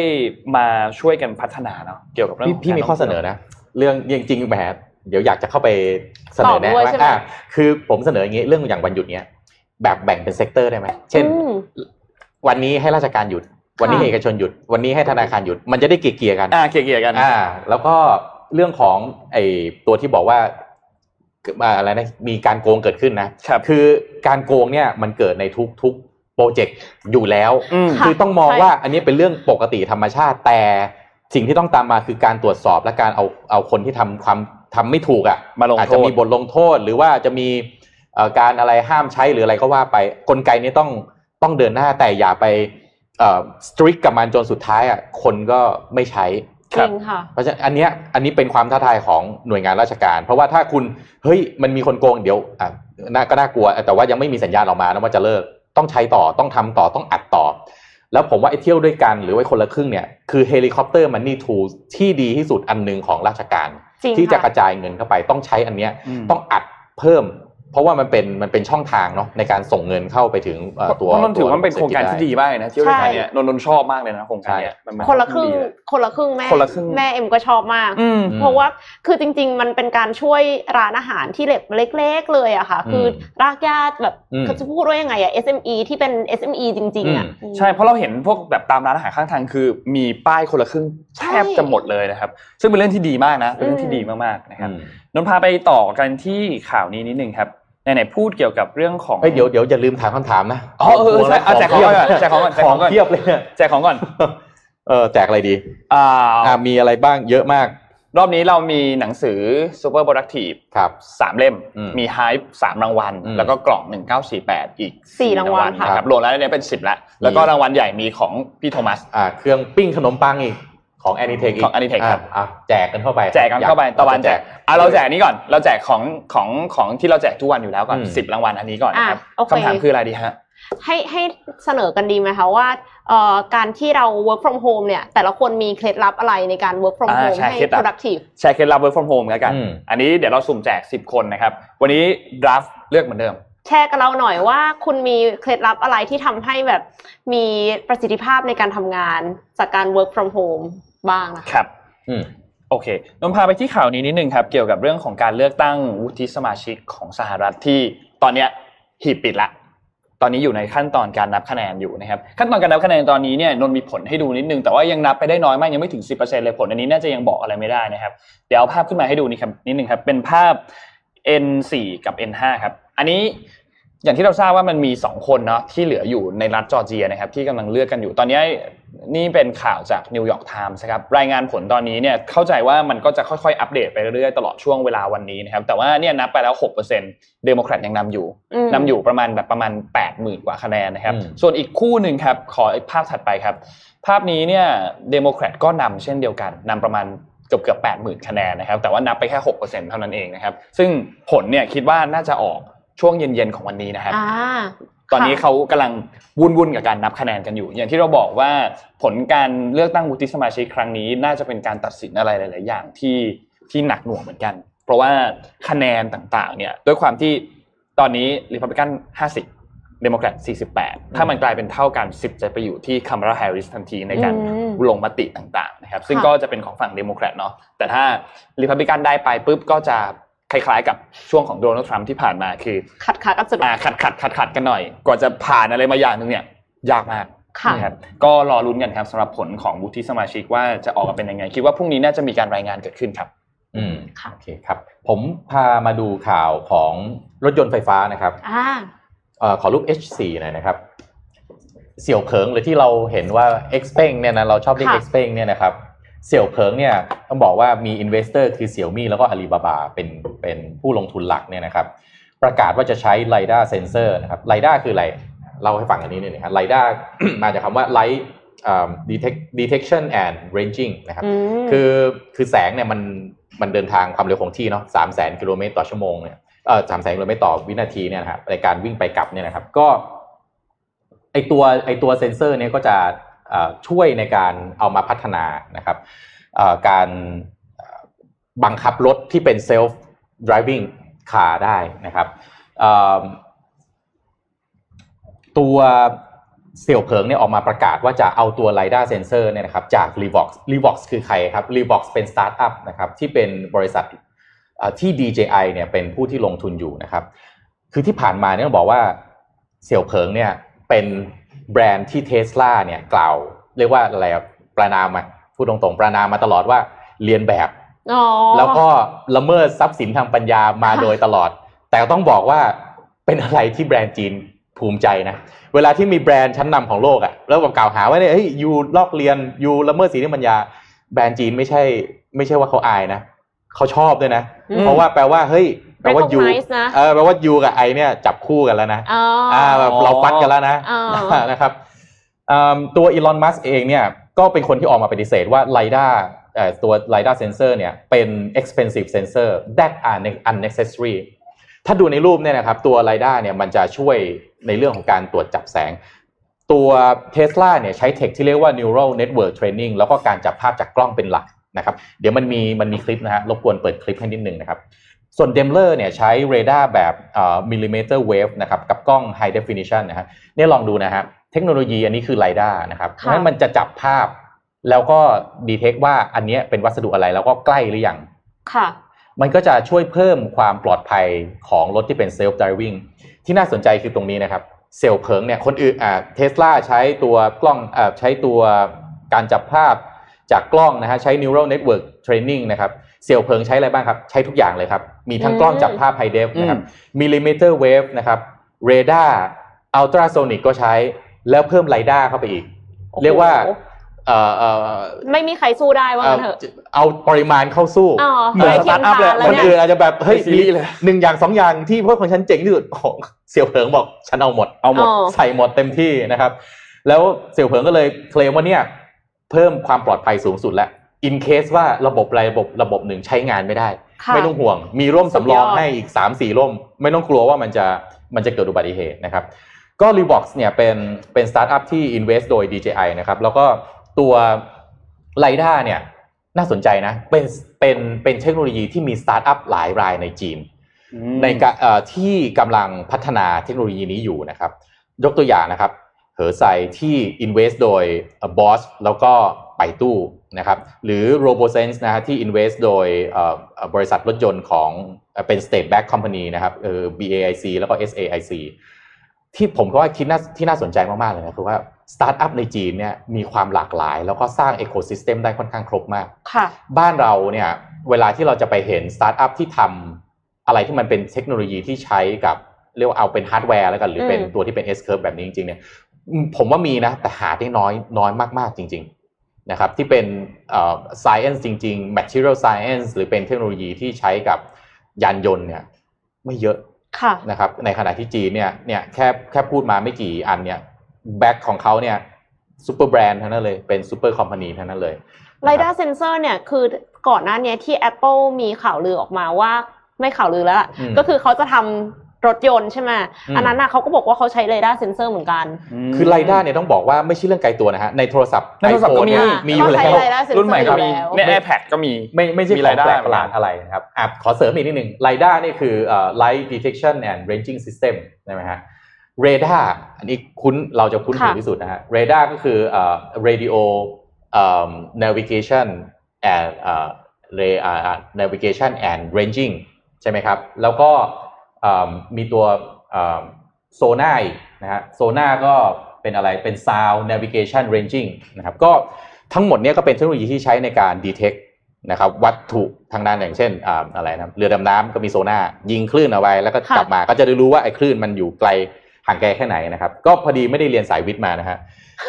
มาช่วยกันพัฒนาเนาะเกี่ยวกับเรื่องพี่ของพี่มีการข้อเสนอนะเรื่องจริงๆแบบ เดี๋ยวอยากจะเข้าไปเสนอแนะตอบด้วยว่าใช่ไหมอ่าคือผมเสนออย่างนี้เรื่องอย่างวันหยุดเนี้ยแบบแบ่งเป็น sector ได้ไหมเช่นอืมวันนี้ให้ราชการหยุด วันนี้ค่ะให้เอกชนหยุด วันนี้ให้ธนาคารหยุด มันจะได้เกลี่ยๆกันอ่าเกลี่ยๆกันอ่า แล้วก็เรื่องของไอ้ตัวที่บอกว่าอ่าอะไรนะมีการโกงเกิดขึ้นนะครับคือการโกงเนี่ยมันเกิดในทุกทุกโปรเจกต์อยู่แล้วอืมค่ะคือต้องมองใช่ว่าอันนี้เป็นเรื่องปกติธรรมชาติแต่สิ่งที่ต้องตามมาคือการตรวจสอบและการเอาเอาคนที่ทำความ ทำไม่ถูกอะมาลงโทษอาจจะมีบทลงโทษ หรือว่าจะมีเอ่อการอะไรห้ามใช้หรืออะไรก็ว่าไปกลไกนี้ต้องต้องเดินหน้าแต่อย่าไปเอ่อสตริกกับมันจนสุดท้ายอะคนก็ไม่ใช้จริงค่ะเพราะฉะนั้นอันเนี้ยอันนี้เป็นความท้าทายของหน่วยงานราชการ เพราะว่าถ้าคุณเฮ้ยมันมีคนโกงเดี๋ยวอะน่าก็น่ากลัว แต่ว่ายังไม่มีสัญญาณออกมานะว่าจะเลิกต้องใช้ต่อต้องทำต่อต้องอัดต่อ แล้วผมว่าไอ้เที่ยวด้วยกันหรือว่าคนละครึ่งเนี่ยคือ helicopter money tool ที่ดีที่สุดอันหนึ่งของราชการจริง ที่จะค่ะกระจายเงินเข้าไปต้องใช้อันเนี้ยอืมต้องอัดเพิ่ม เพราะว่ามันเป็นมันเป็นช่องทางเนาะในการส่งเงินเข้าไปถึงเอ่อตัวเพราะนนท์ถือว่ามันเป็นโครงการตัที่ศษฐดีมากเลยนะเที่ยวด้วยกันเนี่ยนนท์นนท์ชอบมากเลยนะโครงการเนี้ยมันเป็นคนละครึ่งดีเลยคนละครึ่งแม่คนละครึ่งแม่เอ็มก็ชอบมากอืมอืมเพราะว่าคือจริง ๆ มันเป็นการช่วยร้านอาหารที่เล็กเล็กๆเลยอะค่ะอืมคือรากหญ้าแบบอืมเขาจะพูดว่ายังไงอะ SME ที่เป็น SME จริงๆอะอืมใช่เพราะเราเห็นพวกแบบตามร้านอาหารข้างทางคือมีป้ายคนละครึ่งแทบจะหมดเลยนะครับ ซึ่งเป็นเรื่องที่ดีมากนะเป็นเรื่องที่ดีมากๆนะครับอืมนนท์พาไปต่อกันที่ข่าวนี้นิดนึงครับ ไหนๆพูดเกี่ยวกับเรื่องของเฮ้ยเดี๋ยวเดี๋ยวอย่าลืมถามคำถามนะอ๋อเออใช่เอาแจกของก่อนแจกของก่อนแจกขขอองงก่อนเพียบเลยเนี่ยแจกของก่อนเออแจกอะไรดีอ่าอ่ามีอะไรบ้างเยอะมาก รอบนี้เรามีหนังสือ Super Productive ครับสามเล่มอืมมี Hype สามรางวัลอืมแล้วก็กล่อง 1948 อีกสี่รางวัลค่ะนะครับรวมแล้วเนี่ยเป็น10แล้วแล้วก็รางวัลใหญ่มีของพี่โทมัสอ่าเครื่องปิ้งขนมปังอีก ของ Anitech อีกของ Anitech ครับอะแจกกันเข้าไป แจกกันเข้าไปอยตะวันแจกอะเราแจกกนี้ก่อน เราแจกของของของที่เราแจกทุกวันอยู่แล้วก่อนอืมสิบรางวัลอันนี้ก่อนนะครับอะโอเคคำถามคืออะไรดีฮะให้ให้เสนอกันดีไหมคะว่าเอ่อการที่เรา work from home เนี่ย แต่ละคนมีเคล็ดลับอะไรในการ work from อ่า home ใช่ให้เคล็ดลับ productive แชร์เคล็ดลับ work from home แล้วกันอืมอันนี้เดี๋ยวเราสุ่มแจก 10 คนนะครับ วันนี้ดราฟเลือกเหมือนเดิม แชร์กับเราหน่อยว่าคุณมีเคล็ดลับอะไรที่ทำให้แบบมีประสิทธิภาพในการทำงานจากการ work from home บ้างนะคะครับอืมโอเคนนท์พาไปที่ข่าวนี้นิดนึงครับ เกี่ยวกับเรื่องของการเลือกตั้งวุฒิสมาชิกของสหรัฐที่ตอนเนี้ยหีบปิดละ ตอนนี้อยู่ในขั้นตอนการนับคะแนนอยู่นะครับ ขั้นตอนการนับคะแนนตอนนี้เนี่ยนนท์มีผลให้ดูนิดนึง แต่ว่ายังนับไปได้น้อยมากยังไม่ถึง 10%เลยผลอันนี้น่าจะยังบอกอะไรไม่ได้นะครับ เดี๋ยวเอาภาพขึ้นมาให้ดูนี่ครับนิดนึงครับเป็นภาพ N4 กับ N5 ครับ อันนี้ อย่างที่เราทราบว่ามันมี 2 คนเนาะที่เหลืออยู่ในรัฐจอร์เจียนะครับที่กำลังเลือกกันอยู่ ตอนนี้นี่เป็นข่าวจากนิวยอร์กไทมส์ครับรายงานผลตอนนี้เนี่ยเข้าใจว่ามันก็จะค่อยๆ อัปเดตไปเรื่อยๆ ตลอดช่วงเวลาวันนี้นะครับแต่ว่าเนี่ยนับไปแล้ว6%เดโมแครตยังนำอยู่อืมนำอยู่ประมาณแบบประมาณ 80,000 กว่าคะแนนนะครับอืมส่วนอีกคู่หนึ่งครับขอภาพถัดไปครับ ภาพนี้เนี่ยเดโมแครตก็นำเช่นเดียวกันนำประมาณเกือบเกือบแปดหมื่นคะแนนนะครับแต่ว่านับไปแค่หกเปอร์เซ็นเท่านั้นเองนะครับซึ่งผลเนี่ยคิดว่าน่าจะออก ช่วงเย็นๆของวันนี้นะครับอ่าตอนนี้ค่ะเขากำลังวุ่นๆกับการนับคะแนนกันอยู่ อย่างที่เราบอกว่าผลการเลือกตั้งวุฒิสมาชิกครั้งนี้ น่าจะเป็นการตัดสินอะไรหลาย ๆ อย่างที่ที่หนักหน่วงเหมือนกัน เพราะว่าคะแนนต่างๆ เนี่ยด้วยความที่ตอนนี้ริพับลิกัน50เดโมแครต48 ถ้ามันกลายเป็นเท่ากัน สิทธิ์จะไปอยู่ที่คามาลาแฮร์ริสทันทีในการอืมลงมติต่างๆนะครับ ซึ่งค่ะก็จะเป็นของฝั่งเดโมแครตเนาะ แต่ถ้าริพับลิกันได้ไปปุ๊บก็จะ คล้ายๆ กับช่วงของโดนัลด์ทรัมป์ที่ผ่านมาคือ ขัดขากันสุดอ่าขัดขัดขัดขัดกันหน่อย กว่าจะผ่านอะไรมาอย่างหนึ่งเนี่ยยากมากค่ะนะครับก็รอลุ้นกันครับสำหรับผลของวุฒิสมาชิกว่าจะออกมาเป็นยังไง คิดว่าพรุ่งนี้น่าจะมีการรายงานเกิดขึ้นครับ อืมค่ะโอเคครับ ผมพามาดูข่าวของรถยนต์ไฟฟ้านะครับอ่าเอ่อขอรูป H4 หน่อยนะครับ เสี่ยวเผิงหรือที่เราเห็นว่า X p e n เนี่ยนะเราชอบเรียกค่ะ X p e n เนี่ยนะครับ เสี่ยวเผิงเนี่ยต้องบอกว่ามี investor คือเสี่ยวมี่แล้วก็อาลีบาบาเป็นเป็นผู้ลงทุนหลักเนี่ยนะครับ ประกาศว่าจะใช้ LiDAR sensor นะครับ LiDAR คืออะไรเล่าให้ฟังอันนี้หน่อยนะครับ LiDAR มาจากคำว่า light um, detect detection and ranging นะครับอืมคือคือแสงเนี่ยมันมันเดินทางความเร็วคงที่เนาะสามแสนกิโลเมตรต่อชั่วโมงเนี่ยเออสามแสนกิโลเมตรต่อวินาทีเนี่ยนะครับในการวิ่งไปกลับเนี่ยนะครับ ก็ไอตัวไอตัวเซนเซอร์เนี่ยก็จะเอ่อ ช่วยในการเอามาพัฒนานะครับการบังคับรถที่เป็น self driving car ได้นะครับตัวเสี่ยวเผิงเนี่ยออกมาประกาศว่าจะเอาตัว LiDAR sensor เนี่ยนะครับจาก Livox Livox คือใครครับ Livox เป็นสตาร์ทอัพนะครับที่เป็นบริษัทที่ DJI เนี่ยเป็นผู้ที่ลงทุนอยู่นะครับ คือที่ผ่านมาเนี่ยต้องบอกว่าเสี่ยวเผิงเนี่ยเป็น แบรนด์ที่เทสลาเนี่ยกล่าว เรียกว่าอะไรอะประณามมาพูดตรงๆ ประณามมาตลอดว่าเลียนแบบอ๋อแล้วก็ละเมิดทรัพย์สินทางปัญญามาค่ะโดยตลอด แต่ต้องบอกว่าเป็นอะไรที่แบรนด์จีนภูมิใจนะเวลาที่มีแบรนด์ชั้นนำของโลกอะแล้วแบบกล่าวหาว่าเนี่ยเฮ้ยยูลอกเรียนยูละเมิดสิทธิปัญญา แบรนด์จีนไม่ใช่ ไม่ใช่ว่าเขาอายนะเขาชอบด้วยนะอืมเพราะว่าแปลว่าเฮ้ย แปลว่ายู Recognize นะเออแปลว่ายูกับไอเนี่ยจับคู่กันแล้วนะอ๋อออ่าแบบเราฟัดกันแล้วนะอ๋อนะครับอืมตัวอีลอนมัสเองเนี่ยก็เป็นคนที่ออกมาปฏิเสธว่า LiDAR เอ่อตัว LiDAR sensor เนี่ยเป็น expensive sensor that are unnecessary ถ้าดูในรูปเนี่ยนะครับตัว LiDAR เนี่ยมันจะช่วยในเรื่องของการตรวจจับแสง ตัว Tesla เนี่ยใช้เทคที่เรียกว่า neural network training แล้วก็การจับภาพจากกล้องเป็นหลักนะครับ เดี๋ยวมันมีมันมีคลิปนะฮะรบกวนเปิดคลิปให้นิดนึงนะครับ ส่วน Daimler เนี่ยใช้เรดาร์แบบมิลลิเมตรเวฟนะครับกับกล้อง High Definition นะฮะเนี่ยลองดูนะฮะเทคโนโลยีอันนี้คือ LiDAR นะครับเพค่ะราะฉะนั้นมันจะจับภาพ แล้วก็ดีเทคว่าอันเนี้ยเป็นวัสดุอะไรแล้วก็ใกล้หรือยังค่ะ มันก็จะช่วยเพิ่มความปลอดภัยของรถที่เป็น self driving ที่น่าสนใจคือตรงนี้นะครับเซลล์เพิงเนี่ยคนอื่นอ่าเทสลาใช้ตัวกล้องอ่าใช้ตัวการจับภาพ จากกล้องนะฮะใช้ neural network training นะครับเซลล์เพิงใช้อะไรบ้างครับ ใช้ทุกอย่างเลยครับ มีทั้งกล้องจับภาพ high def นะครับ millimeter wave นะครับ radar ultrasonic ก็ใช้แล้วเพิ่ม lidar เข้าไปอีกโอ้โหเรียกว่าเอ่อเอ่อไม่มีใครสู้ได้ว่างั้นเถอะเอาปริมาณเข้าสู้อ๋อเหมือนใกล้เคียงสตาร์ทอัพเลยทางแล้วคนเนี่ยอื่นอาจจะแบบเฮ้ยเป็นซีรีส์เลยหนึ่งอย่างสองอย่างที่พวกของฉันเจ๋งที่สุดของเสี่ยวเผิงบอกฉันเอาหมดเอาหมดอ๋อใส่หมดเต็มที่นะครับ แล้วเสี่ยวเผิงก็เลยเคลมว่าเนี่ย เพิ่มความปลอดภัยสูงสุดแล้ว in case ว่าระบบอะไรระบบระบบหนึ่งใช้งานไม่ได้ค่ะไม่ต้องห่วง มีร่มสำรองสุดยอดให้อีก 3 4 ร่ม ไม่ต้องกลัวว่ามันจะมันจะเกิดอุบัติเหตุนะครับ ก็ Livox เนี่ยเป็นเป็นสตาร์ทอัพที่ invest โดย DJI นะครับ แล้วก็ตัว LiDAR เนี่ยน่าสนใจนะ เป็นเป็นเป็นเทคโนโลยีที่มีสตาร์ทอัพหลายรายในจีน ในการเอ่อที่กำลังพัฒนาเทคโนโลยีนี้อยู่นะครับ ยกตัวอย่างนะครับ เหอไซที่ invest โดย Bosch แล้วก็ไป่ตู้นะครับหรือ RoboSense นะฮะที่ invest โดยเอ่อเอ่อบริษัทรถยนต์ของเอ่อเป็น State-backed Company นะครับเออ BAIC แล้วก็ SAIC ที่ผมก็ว่าคิดน่าที่น่าสนใจมาก ๆ เลยนะคือว่าสตาร์ทอัพในจีนเนี่ยมีความหลากหลาย แล้วก็สร้าง Ecosystem ได้ค่อนข้างครบมากค่ะบ้านเราเนี่ยเวลาที่เราจะไปเห็นสตาร์ทอัพที่ทำอะไรที่มันเป็นเทคโนโลยีที่ใช้กับเรียกว่าเอาเป็นฮาร์ดแวร์แล้วกันหรือเป็นอืมตัวที่เป็น S curve แบบนี้จริงๆเนี่ยอืม ผมว่ามีนะ แต่หาได้น้อยน้อยมาก ๆ จริง ๆ นะครับ ที่เป็นเอ่อ science จริง ๆ material science หรือเป็นเทคโนโลยีที่ใช้กับยานยนต์เนี่ย ไม่เยอะค่ะนะครับ ในขณะที่จีนเนี่ยเนี่ยแค่แค่พูดมาไม่กี่อันเนี่ย back ของเขาเนี่ย super brand ทั้งนั้นเลยเป็น super company ทั้งนั้นเลย r i d a r sensor เนี่ยคือก่อนหน้าเนี้ยที่ Apple มีข่าวลือออกมาว่าไม่ข่าวลือแล้วล่ะอืมก็คือเขาจะทำ รถยนต์ใช่ไหมอืมอันนั้นน่ะเขาก็บอกว่าเขาใช้ r i d a r sensor เหมือนกัน คือ lidar เนี่ยต้องบอกว่าไม่ใช่เรื่องไกลตัวนะฮะ ในโทรศัพท์ในโทรศัพท์ก็ iPhone มี เนี่ยอ่ามีอยู่ก็แล้ใช้ว radar sensor รุ่นใหม่ก็มีอยู่แล้วใน iPad ก็มี ไม่ไม่ใช่มีของ radar แปลกประหลาดอะไรนะครับอะขอเสริมอีกนิดหนึ่ง lidar นี่คือเอ่อ light detection and ranging system ใช่ไหมฮะเรดาร์อันนี้คุ้นเราจะคุ้นหูค่ะ ที่สุดนะฮะเรดาร์ก็คือเอ่อ radio เอ่อ navigation and เอ่อ re- อ่า navigation and ranging ใช่ไหมครับ แล้วก็เอ่อ มีตัวโซน่าอีกนะฮะโซน่าก็เป็นอะไรเป็น sound navigation ranging นะครับก็ทั้งหมดเนี้ก็เป็นเทคโนโลยีที่ใช้ในการ detect นะครับวัตถุทางด้านอย่างเช่นอ่าอะไรนะเรือดำน้ำก็มีโซน่ายิงคลื่นเอาไว้แล้วก็ค่ะกลับมาก็จะได้รู้ว่าไอ้คลื่นมันอยู่ไกลห่างไกลแค่ไหนนะครับ ก็พอดีไม่ได้เรียนสายวิทย์มานะฮะ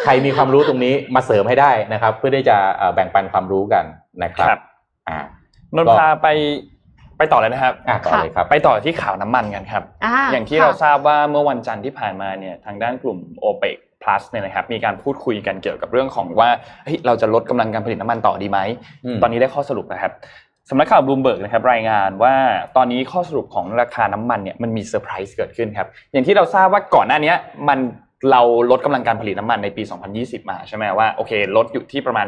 ใครมีความรู้ตรงนี้มาเสริมให้ได้นะครับ เพื่อที่จะเอ่อแบ่งปันความรู้กันนะครับครับอ่านนท์พาไป ไปต่อเลยนะครับอ่าต่อเลยครับไปต่อที่ข่าวน้ำมันกันครับอ่าอย่างที่ค่ะเราทราบว่าเมื่อวันจันทร์ที่ผ่านมาเนี่ยทางด้านกลุ่ม o p e c plus เนี่ยนะครับมีการพูดคุยกันเกี่ยวกับเรื่องของว่าเฮ้ยเราจะลดกำลังการผลิตน้ำมันต่อดีไหมตอนนี้ได้ข้อสรุปนะครับสำนักข่าวบลูมเบิร์กนะครับรายงานว่าตอนนี้ข้อสรุปของราคาน้ำมันเนี่ยมันมีเซอร์ไพรส์เกิดขึ้นครับอย่างที่เราทราบว่าก่อนหน้านี้มันเราลดกำลังการผลิตน้ำมันในปี 2020 มาใช่ไหมว่าโอเคลดอยู่ที่ประมาณ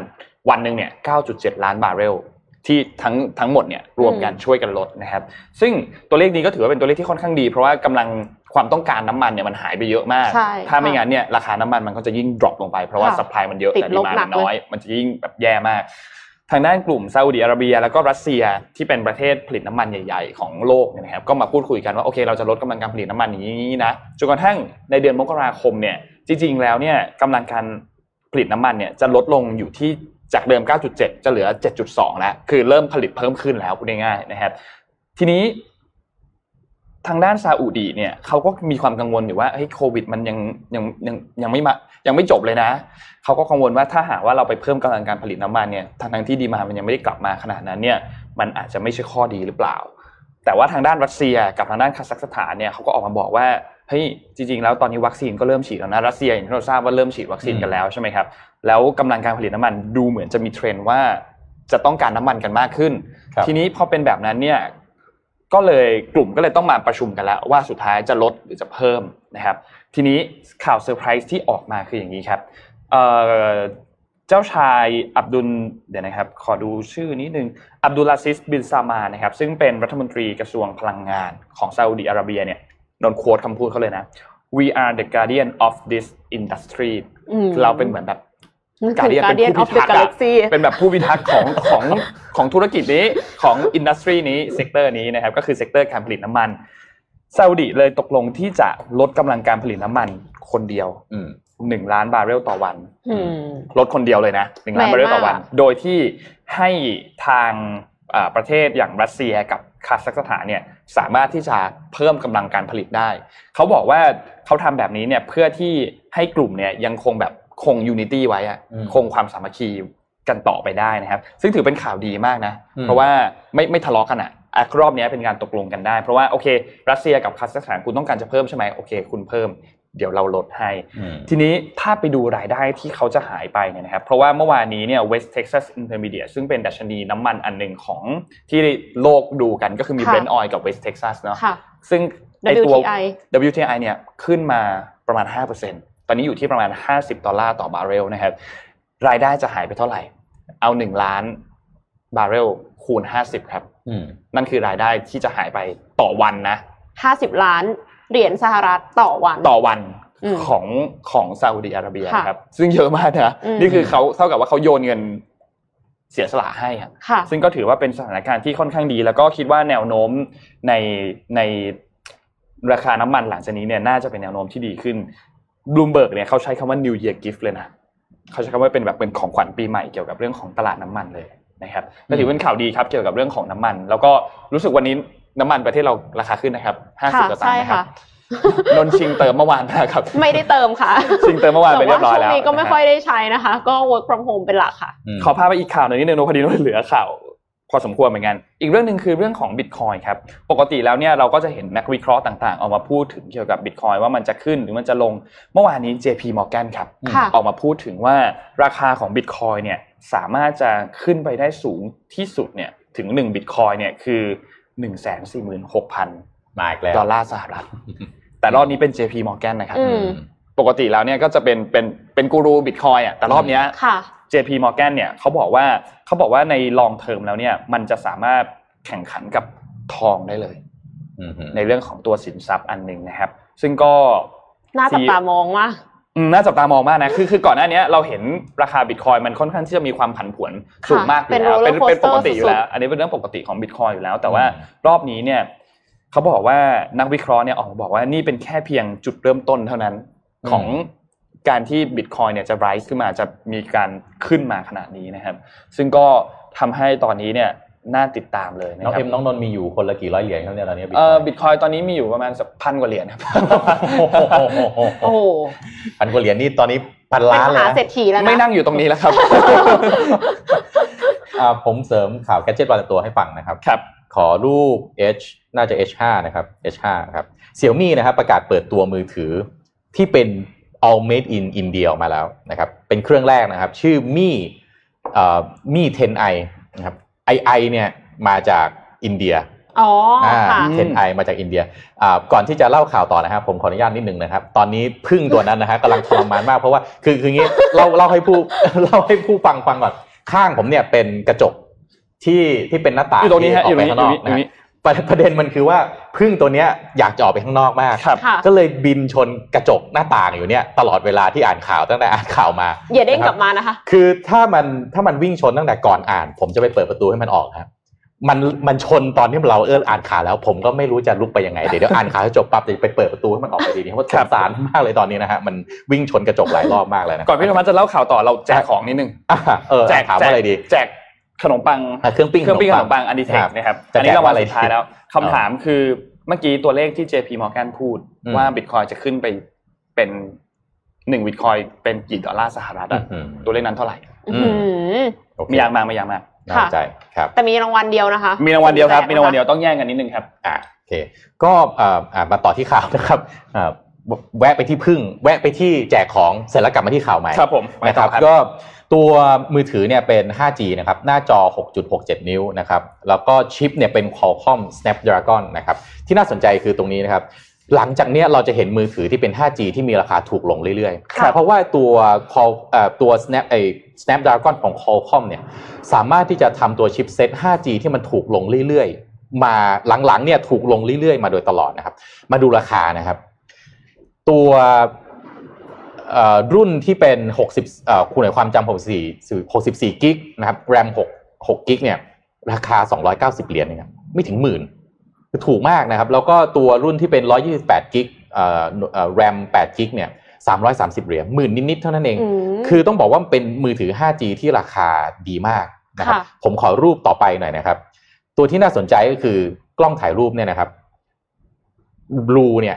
วันหนึ่งเนี่ย 9.7 ล้านบาร์เรล ที่ทั้งทั้งหมดเนี่ยรวมกันช่วยกันลดนะครับ ซึ่งตัวเลขนี้ก็ถือว่าเป็นตัวเลขที่ค่อนข้างดี เพราะว่ากำลังความต้องการน้ำมันเนี่ยมันหายไปเยอะมากใช่ถ้าไม่ค่ะงั้นเนี่ยราคาน้ำมันมันก็จะยิ่ง drop ลงไปเพราะว่าค่ะ supply มันเยอะติดแต่ลดีบมาหนักมันน้อยเลยมันจะยิ่งแบบแย่มาก ทางด้านกลุ่มซาอุดิอาระเบีย แล้วก็รัสเซียที่เป็นประเทศผลิตน้ำมันใหญ่ ๆ ของโลกเนี่ยนะครับ ก็มาพูดคุยกันว่าโอเค เราจะลดกำลังการผลิตน้ำมันอย่างนี้นะจนกระทั่งในเดือนมกราคมเนี่ยจริง ๆ แล้วเนี่ยกำลังการผลิตน้ำมันเนี่ยจะลดลงอยู่ที่ จากเดิม 9.7 จะเหลือ 7.2 แล้ว คือเริ่มผลิตเพิ่มขึ้นแล้วพูดง่ายๆนะครับ ทีนี้ทางด้านซาอุดีเนี่ยเขาก็มีความกังวลอยู่ว่าเฮ้ยโควิดมันยังยังยังยังไม่มายังไม่จบเลยนะเขาก็กังวลว่าถ้าหากว่าเราไปเพิ่มกำลังการผลิตน้ำมันเนี่ยทางทางที่ดีมามันยังไม่ได้กลับมาขนาดนั้นเนี่ยมันอาจจะไม่ใช่ข้อดีหรือเปล่า แต่ว่าทางด้านรัสเซียกับทางด้านคาซัคสถานเนี่ยเขาก็ออกมาบอกว่า เฮ้ยจริงๆแล้วตอนนี้วัคซีนก็เริ่มฉีดแล้วนะรัสเซียอย่างที่เราทราบว่าเริ่มฉีดวัคซีนกันแล้วใช่ไหมครับแล้วกำลังการผลิตน้ำมันดูเหมือนจะมีเทรนด์ว่าจะต้องการน้ำมันกันมากขึ้นครับทีนี้พอเป็นแบบนั้นเนี่ยก็เลยกลุ่มก็เลยต้องมาประชุมกันแล้ว ว่าสุดท้ายจะลดหรือจะเพิ่มนะครับ ทีนี้ข่าวเซอร์ไพรส์ที่ออกมาคืออย่างนี้ครับเอ่อเจ้าชายอับดุลเดี๋ยวนะครับ ขอดูชื่อนิดนึงอับดุลอาซิซ บินซัลมานนะครับ ซึ่งเป็นรัฐมนตรีกระทรวงพลังงานของซาอุดิอาระเบียเนี่ย นนท์ quote คำพูดเขาเลยนะ we are the guardian of this industry อืมเราเป็นเหมือนแบบนึกกาถึเดีงยนเป็น Guardian ผู้ of พิ the ทักษ์อะ Galaxy เป็นแบบผู้พิทักษ์ของของของธุรกิจนี้ของ industry นี้ sector นี้นะครับก็คือ sector การผลิตน้ำมันซาอุดิเลยตกลงที่จะลดกำลังการผลิตน้ำมันคนเดียวอืมหนึ่งล้านบาร์เรลต่อวันอืมลดคนเดียวเลยนะหนึ่งล้านบาร์เรลต่อวันแรงมากโดยที่ให้ทางอ่า ประเทศอย่างรัสเซียกับคาซัคสถานเนี่ยสามารถที่จะเพิ่มกำลังการผลิตได้ เขาบอกว่าเขาทำแบบนี้เนี่ยเพื่อที่ให้กลุ่มเนี่ยยังคงแบบคง unity ไว้อะอืมคงความสามัคคีกันต่อไปได้นะครับ ซึ่งถือเป็นข่าวดีมากนะอืมเพราะว่าไม่ไม่ทะเลาะกันอะอะรอบนี้เป็นการตกลงกันได้ เพราะว่าโอเค รัสเซียกับคาซัคสถานคุณต้องการจะเพิ่มใช่ไหมโอเค คุณเพิ่ม เดี๋ยวเราลดให้อืมทีนี้ถ้าไปดูรายได้ที่เขาจะหายไปเนี่ยนะครับ เพราะว่าเมื่อวานนี้เนี่ย West Texas Intermediate ซึ่งเป็นดัชนีน้ำมันอันหนึ่งของที่โลกดูกันก็คือมีค่ะ Brent Oil กับ West Texas เนาะค่ะซึ่งไอตัว WTI WTI เนี่ยขึ้นมาประมาณ 5%ตอนนี้อยู่ที่ประมาณ 50 ดอลลาร์ต่อบาร์เรลนะครับ รายได้จะหายไปเท่าไหร่ เอา 1 ล้านบาร์เรลคูณ 50 ครับอืมนั่นคือรายได้ที่จะหายไปต่อวันนะห้าสิบล้าน เหรียญสหรัฐต่อวัน ต่อวันอืมของของซาอุดิอาระเบียค่ะนะครับ ซึ่งเยอะมากนะอืมนี่คือเขาเท่ากับว่าเขาโยนเงินเสียสละให้อะค่ะซึ่งก็ถือว่าเป็นสถานการณ์ที่ค่อนข้างดี แล้วก็คิดว่าแนวโน้มในในราคาน้ำมันหลังจากนี้เนี่ยน่าจะเป็นแนวโน้มที่ดีขึ้นบลูมเบิร์กเนี่ยเขาใช้คำว่า New Year Gift เลยนะเขาใช้คำว่าเป็นแบบเป็นของขวัญปีใหม่เกี่ยวกับเรื่องของตลาดน้ำมันเลยนะครับก็ถือเป็นข่าวดีครับเกี่ยวกับเรื่องของน้ำมัน แล้วก็รู้สึกวันนี้ น้ำมันประเทศเราราคาขึ้นนะครับห้าสิบกว่าตังใช่ค่ะนะครับค่ะนนท์ชิงเติมเมื่อวานนะครับ ไม่ได้เติมค่ะ ชิงเติมเมื่อวานไปเรียบร้อยแล้วต่าช่วงนี้ก็ไม่ค่อยได้ใช้นะคะ ก็ work from home เป็นหลักค่ะอืมขอพาไปอีกข่าวหนึ่งนิดนึงโนพอดีโนเหลือข่าวพอสมควรเหมือนกัน อีกเรื่องหนึ่งคือเรื่องของบิตคอยครับ ปกติแล้วเนี่ยเราก็จะเห็นนักวิเคราะห์ต่างๆ ออกมาพูดถึงเกี่ยวกับบิตคอยว่ามันจะขึ้นหรือมันจะลง เมื่อวานนี้ JP Morgan ครับค่ะออกมาพูดถึงว่าราคาของบิตคอยเนี่ยสามารถจะขึ้นไปได้สูงที่สุดเนี่ยถึง1บิตคอยเนี่ยคือ 146,000มาอีกแล้วดอลลาร์สหรัฐ แต่รอบนี้เป็น JP Morgan นะครับอืมปกติแล้วเนี่ยก็จะเป็นเป็นเป็นกูรูบิตคอยอะแต่รอบเนี้ยค่ะ JP Morgan เนี่ยเขาบอกว่าเขาบอกว่าใน long term แล้วเนี่ย มันจะสามารถแข่งขันกับทองได้เลยอืมในเรื่องของตัวสินทรัพย์อันหนึ่งนะครับ ซึ่งก็น่าจับตามองมากอืม น่าจับตามองมากนะคือคือก่อนหน้านี้เราเห็นราคาบิตคอยมันค่อนข้างที่จะมีความผันผวนสูงมากอยู่เป็นแล้ว roller เป็นเป็นปกติอยู่ coaster แล้ว อันนี้เป็นเรื่องปกติของบิตคอยอยู่แล้ว แต่ว่ารอบนี้เนี่ยเขาบอกว่านักวิเคราะห์เนี่ยออกมาบอกว่านี่เป็นแค่เพียงจุดเริ่มต้นเท่านั้นของการที่บิตคอยเนี่ยจะ rise ขึ้นมาจะมีการขึ้นมาขนาดนี้นะครับ ซึ่งก็ทำให้ตอนนี้เนี่ย น่าติดตามเลยนะน้องครัเอ็มน้องนนท์มีอยู่คนละกี่ร้อยเหรียญครับเนี่ยตอนนี้เอ่อบิตคอยตอนนี้มีอยู่ประมาณสักพันกว่าเหรียญครับโอ้โหพันกว่าเหรียญนี่ตอนนี้พันเป็นล้านมเลยหานะเศรษฐีแล้วนะไม่นั่งอยู่ตรงนี้แล้วครับอ่าผมเสริมข่าวแกดเจ็ตวันตัวให้ฟังนะครับครับขอรูป H น่าจะ H5 นะครับ H5 ครับ Xiaomi นะครับประกาศเปิดตัวมือถือที่เป็น all made in India ออกมาแล้วนะครับเป็นเครื่องแรกนะครับ ชื่อ Mi เอ่อ Mi 10i นะครับ II เนี่ยมาจากอินเดียอ๋ออ่าค่ะอืม 10i มาจากอินเดียอ่าก่อนที่จะเล่าข่าวต่อนะครับผมขออนุญาตนิดนึงนะครับ ตอนนี้พึ่งตัวนั้นนะฮะกำลังทรมานมากเพราะว่าคือคืองี้เล่าเล่าให้ผู้เล่าให้ผู้ฟังฟังก่อนข้างผมเนี่ยเป็นกระจกที่ที่เป็นหน้าต่างอยู่ตรงนี้ฮะที่อยู่ตรงนี้กไปอยู่ข้างนอกนี้อยู่นี้นะฮะ ประประเด็นมันคือว่าพึ่งตัวเนี้ยอยากจะออกไปข้างนอกมากครับค่ะก็เลยบินชนกระจกหน้าต่างอยู่เนี่ยตลอดเวลาที่อ่านข่าวตั้งแต่อ่านข่าวมา อย่าเด้งกลับมานะคะ คือถ้ามันถ้ามันวิ่งชนตั้งแต่ก่อนอ่าน ผมจะไปเปิดประตูให้มันออกครับมันมันชนตอนที่เราเอออ่านข่าวแล้ว ผมก็ไม่รู้จะลุกไปยังไงเดี๋ยวเดี๋ยวอ่านข่าวให้จบปั๊บจะไปเปิดประตูให้มันออกไปดีๆเพราะสครังบสารมากเลยตอนนี้นะฮะมันวิ่งชนกระจกหลายรอบมากเลยนะก่อนพี่ธรรมะจะเล่าข่าวต่อเราแจกของนิดนึงอะเออแจกถามแจว่ากอะไรดี แจก ขนมปังอะเครื่องปิ้งเครื่องปิ้งขนมปังอันดีเทคครับนะครับจะอันนี้รางวัลแจกว่าอะไรสุดท้ายแล้วคำถามคือเมื่อกี้ตัวเลขที่ JP Morgan พูดอืมว่าบิตคอยจะขึ้นไปเป็นหนึ่งบิตคอยเป็นกี่ดอลลาร์สหรัฐอะอืมตัวเลขนั้นเท่าไหร่อือื้อหือโอเคมีอย่างมาไม่อย่างมาน่าสนใจครับแต่มีรางวัลเดียวนะคะ มีรางวัลเดียวครับแจกมีรางวัลนะคะเดียวต้องแย่งกันนิดนึงครับอ่าโอเคก็เอ่ออ่ามาต่อที่ข่าวนะครับอ่า แวะไปที่พึ่ง แวะไปที่แจกของเสร็จแล้วกลับมาที่ข่าวใหม่ครับผมไปนะคต่รัอบครับก็ตัวมือถือเนี่ยเป็น 5G นะครับหน้าจอ 6.67 นิ้วนะครับแล้วก็ชิปเนี่ยเป็น Qualcomm Snapdragon นะครับที่น่าสนใจคือตรงนี้นะครับหลังจากเนี้ยเราจะเห็นมือถือที่เป็น 5G ที่มีราคาถูกลงเรื่อยค่ะๆเพราะว่าตัว Qual เอ่อตัว Snap ไอ้ Snapdragon ของ Qualcomm เนี่ยสามารถที่จะทำตัวชิปเซต 5G ที่มันถูกลงเรื่อยๆ มาหลังๆเนี่ยถูกลงเรื่อยๆ มาโดยตลอดนะครับ มาดูราคานะครับ ตัวเอ่อรุ่นที่เป็น 60เอ่อคูณในความจำ64 64กิกนะครับ RAM 6 6กิกเนี่ยราคา 290 เหรียญเองครับไม่ถึงหมื่นคือถูกมากนะครับ แล้วก็ตัวรุ่นที่เป็น 128กิกเอ่อเอ่อ RAM 8กิกเนี่ย330 เหรียญหมื่นนิดๆเท่านั้นเองอืมคือต้องบอกว่ามันเป็นมือถือ 5G ที่ราคาดีมากนะครับค่ะผมขอรูปต่อไปหน่อยนะครับ ตัวที่น่าสนใจก็คือกล้องถ่ายรูปเนี่ยนะครับบลูเนี่ย